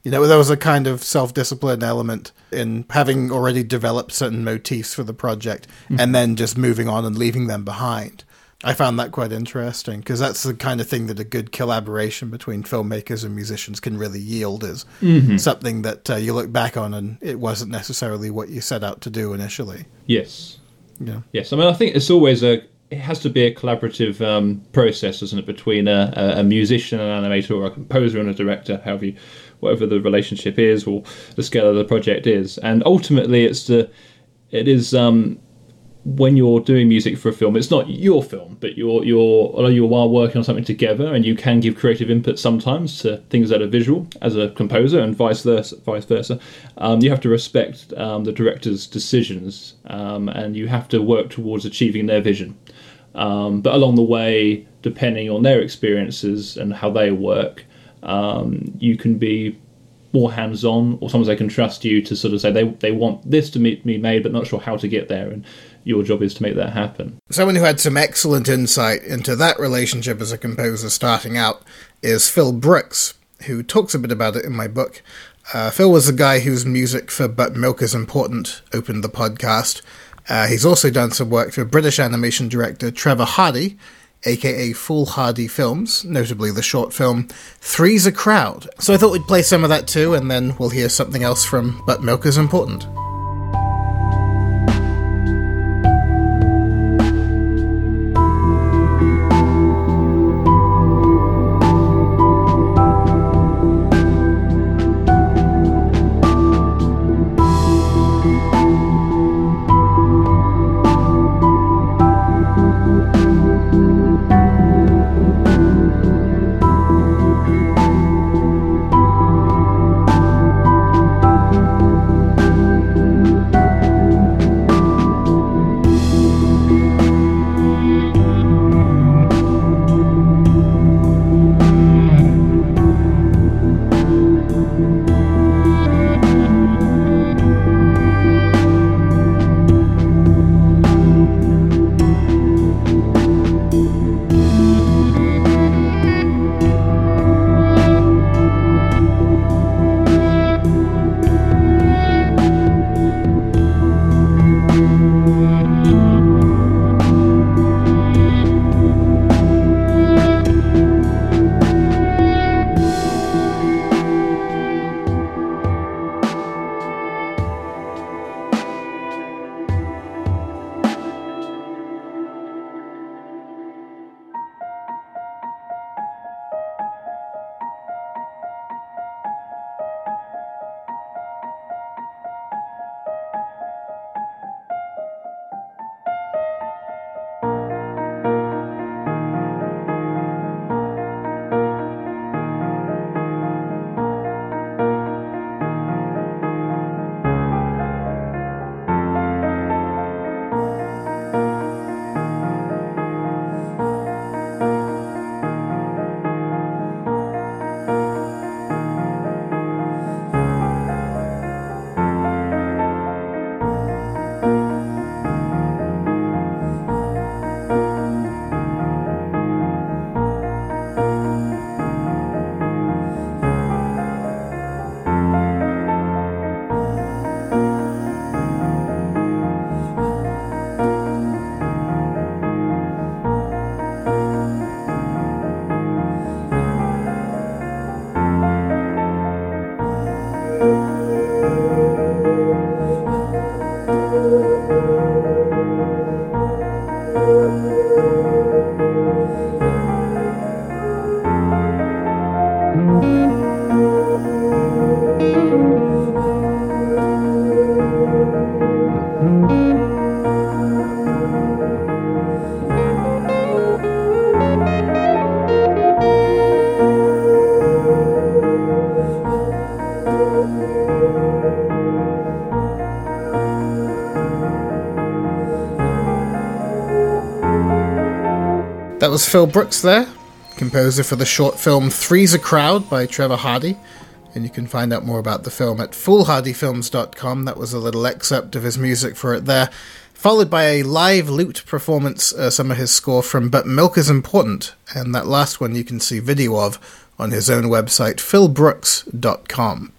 Speaker 1: You know, there was a kind of self discipline element in having already developed certain motifs for the project and then just moving on and leaving them behind. I found that quite interesting because that's the kind of thing that a good collaboration between filmmakers and musicians can really yield is something that uh, you look back on and it wasn't necessarily what you set out to do initially.
Speaker 2: Yes.
Speaker 1: Yeah.
Speaker 2: Yes, I mean, I think it's always a it has to be a collaborative um, process, doesn't it, between a, a, musician, an animator, or a composer and a director, however you, whatever the relationship is or the scale of the project is. And ultimately, it's the it is um, when you're doing music for a film, it's not your film, but you're you're you are while working on something together, and you can give creative input sometimes to things that are visual as a composer, and vice versa. Vice versa, um, you have to respect um, the director's decisions, um, and you have to work towards achieving their vision. Um, but along the way, depending on their experiences and how they work, um, you can be more hands-on, or sometimes they can trust you to sort of say they they want this to be made, but not sure how to get there, and your job is to make that happen.
Speaker 1: Someone who had some excellent insight into that relationship as a composer starting out is Phil Brooks, who talks a bit about it in my book. Uh, Phil was the guy whose music for But Milk is Important opened the podcast. Uh, he's also done some work for British animation director Trevor Hardy, aka Foolhardy Films, notably the short film Three's a Crowd. So I thought we'd play some of that too, and then we'll hear something else from But Milk is Important. Was Phil Brooks there, composer for the short film Three's a Crowd by Trevor Hardy. And you can find out more about the film at foolhardyfilms.com. That was a little excerpt of his music for it there. Followed by a live lute performance, uh, some of his score from But Milk is Important. And that last one you can see video of on his own website, philbrooks.com.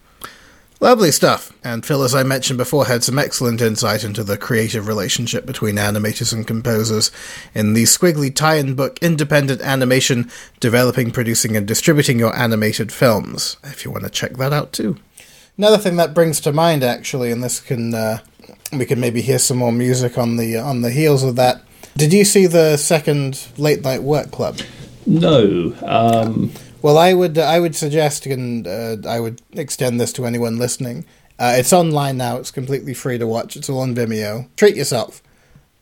Speaker 1: Lovely stuff. And Phil, as I mentioned before, had some excellent insight into the creative relationship between animators and composers in the Skwigly tie in book Independent Animation Developing, Producing, and Distributing Your Animated Films, if you want to check that out too. Another thing that brings to mind, actually, and this can. Uh, we can maybe hear some more music on the on the heels of that. Did you see the second Late Night Work Club?
Speaker 2: No. Um,
Speaker 1: Well, I would I would suggest, and uh, I would extend this to anyone listening. Uh, it's online now. It's completely free to watch. It's all on Vimeo. Treat yourself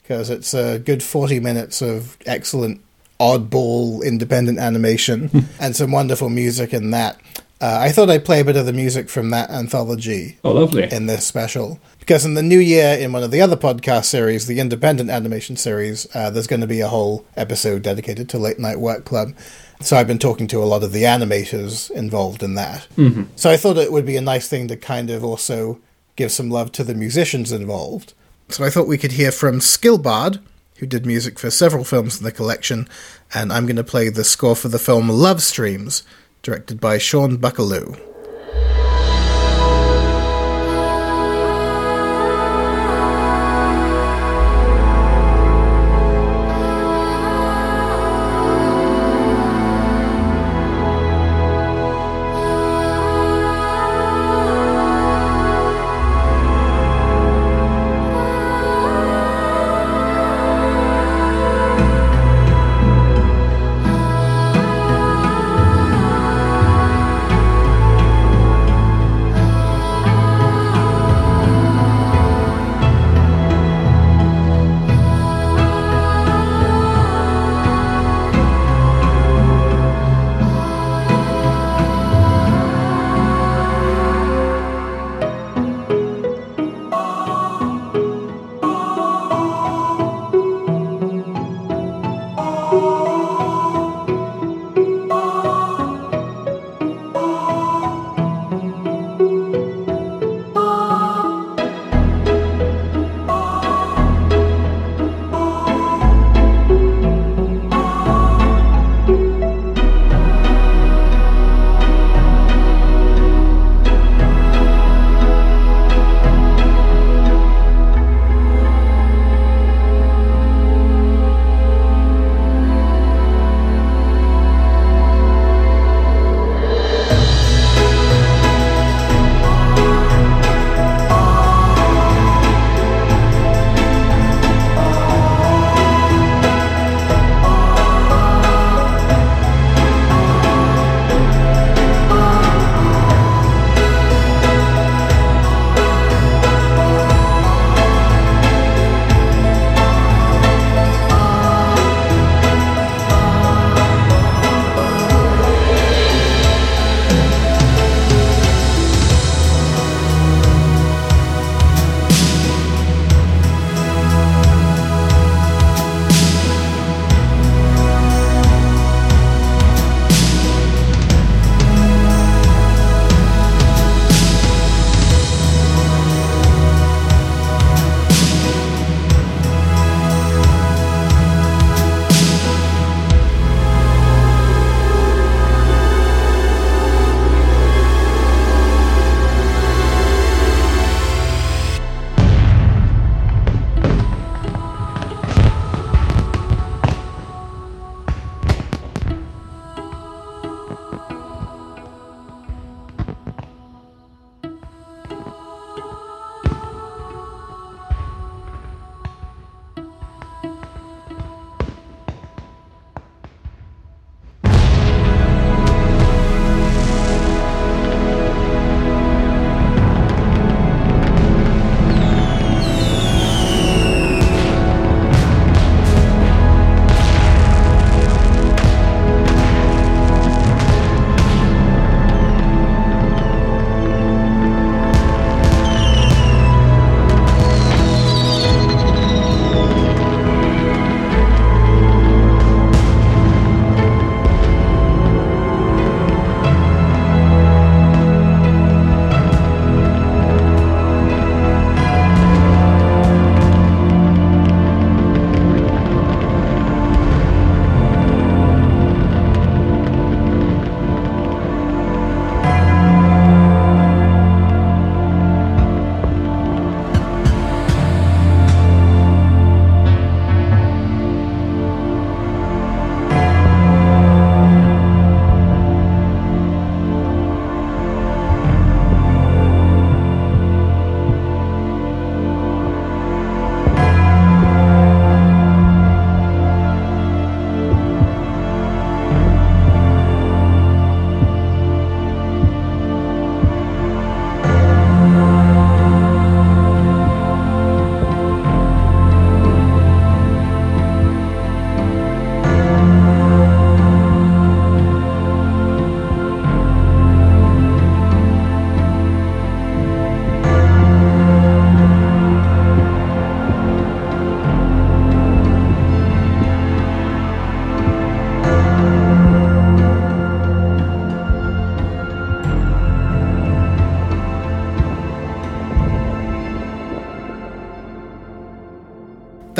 Speaker 1: because it's a good forty minutes of excellent oddball independent animation and some wonderful music in that. Uh, I thought I'd play a bit of the music from that anthology
Speaker 2: oh, lovely.
Speaker 1: in this special. Because in the new year, in one of the other podcast series, the independent animation series, uh, there's going to be a whole episode dedicated to Late Night Work Club. So I've been talking to a lot of the animators involved in that. Mm-hmm. So I thought it would be a nice thing to kind of also give some love to the musicians involved. So I thought we could hear from Skillbard, who did music for several films in the collection, and I'm going to play the score for the film Love Streams, directed by Sean
Speaker 5: Buckelew.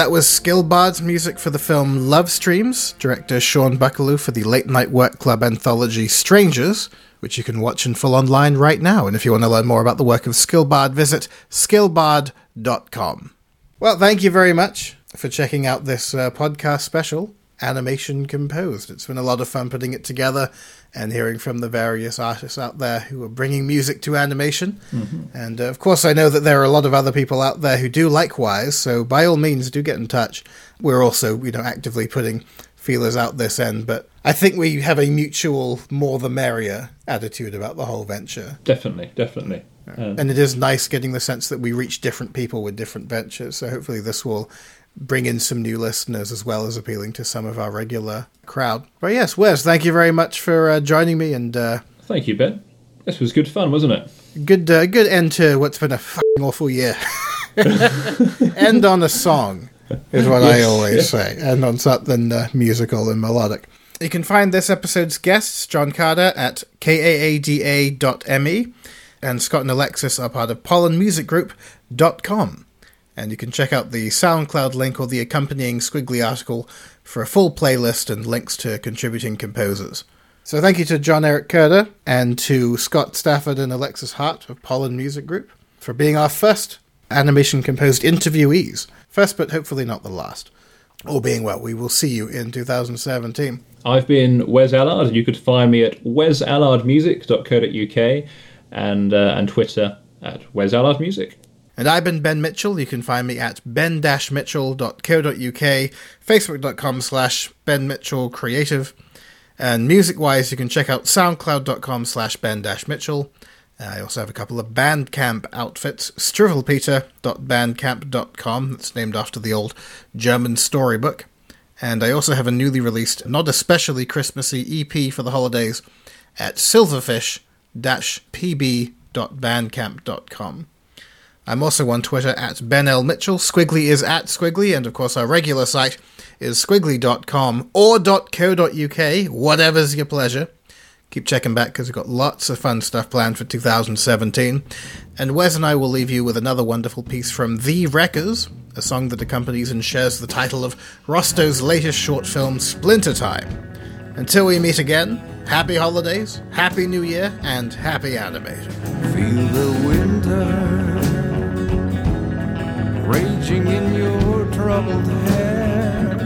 Speaker 1: That was Skillbard's music for the film Love Streams, director Sean Buckelew for the late night work club anthology Strangers, which you can watch in full online right now. And if you want to learn more about the work of Skillbard, visit skillbard.com. Well, thank you very much for checking out this uh, podcast special, Animation Composed. It's been a lot of fun putting it together and hearing from the various artists out there who are bringing music to animation. And uh, of course, I know that there are a lot of other people out there who do likewise, so by all means, do get in touch. We're also, you know, actively putting feelers out this end, but I think we have a mutual more the merrier attitude about the whole venture.
Speaker 2: Definitely, definitely. Uh,
Speaker 1: And it is nice getting the sense that we reach different people with different ventures. So hopefully this will bring in some new listeners as well as appealing to some of our regular crowd. But yes, Wes, thank you very much for uh, joining me and uh,
Speaker 2: thank you, Ben. This was good fun, wasn't it?
Speaker 1: good uh, good end to what's been a fucking awful year. end on a song is what I always say. End on something uh, musical and melodic. You can find this episode's guests, John Kaada, at kaada.me, and Scott and Alexis are part of pollenmusicgroup.com. And you can check out the SoundCloud link or the accompanying Skwigly article for a full playlist and links to contributing composers. So thank you to John Erik Kaada and to Scott Stafford and Alexis Harte of Pollen Music Group for being our first animation composed interviewees. First, but hopefully not the last. All being well, we will see you in 2017.
Speaker 2: I've been Wes Allard. You could find me at wesallardmusic.co.uk and uh, and Twitter at Wes Allard Music.
Speaker 1: And I've been Ben Mitchell. You can find me at ben-mitchell.co.uk, facebook.com slash Ben Mitchell Creative. And music-wise, you can check out soundcloud.com slash ben-mitchell. I also have a couple of Bandcamp outfits, struwwelpeter.bandcamp.com, that's named after the old German storybook. And I also have a newly released, not especially Christmassy EP for the holidays at silverfish-pb.bandcamp.com. I'm also on Twitter at Ben L. Mitchell. Skwigly is at Skwigly, and of course our regular site is skwigly.com or .co.uk, whatever's your pleasure. Keep checking back because we've got lots of fun stuff planned for 2017. And Wes and I will leave you with another wonderful piece from The Wreckers, a song that accompanies and shares the title of Rosto's latest short film, Splinter Time. Until we meet again, happy holidays, happy new year, and happy animating.
Speaker 4: Feel the winter in your troubled hair.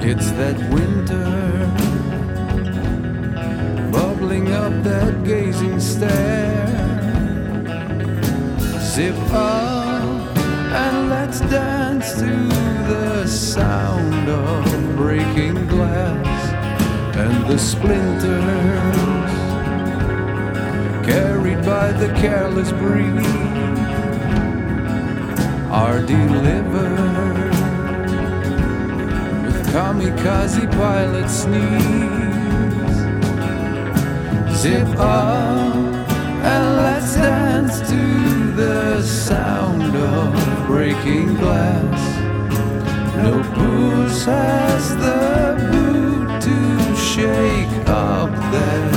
Speaker 4: It's that winter bubbling up that gazing stare. Zip up and let's dance to the sound of breaking glass and the splinters carried by the careless breeze are delivered with kamikaze pilot sneeze. Zip up and let's dance to the sound of breaking glass. No booze has the boot to shake up that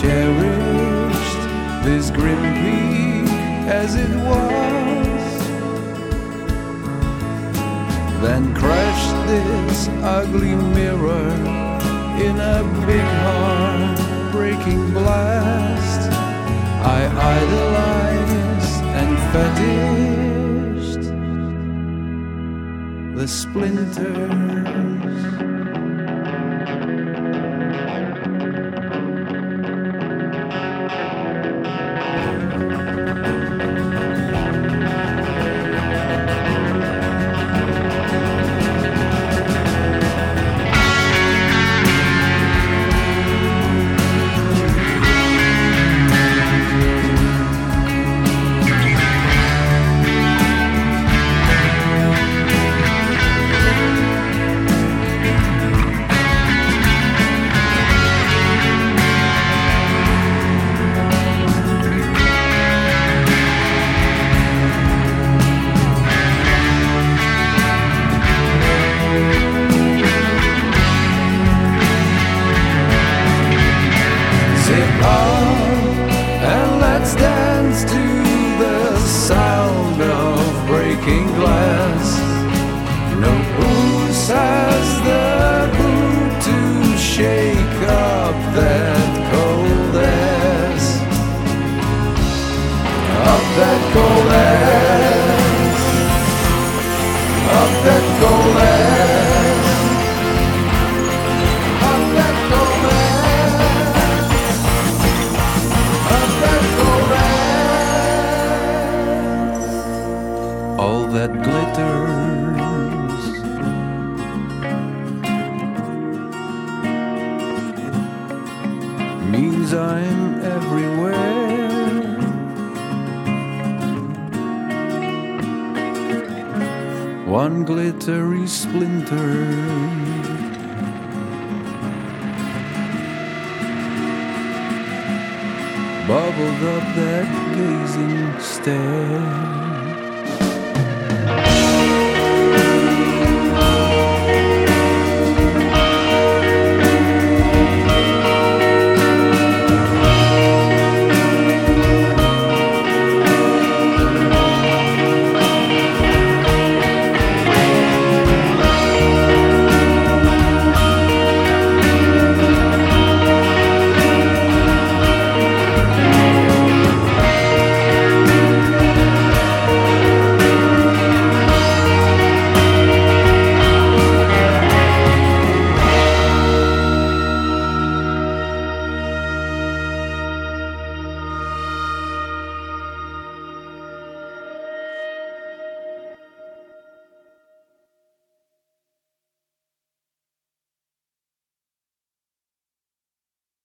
Speaker 4: cherished this grim peak as it was. Then crashed this ugly mirror in a big heart breaking blast. I idolized and fetished the splinters.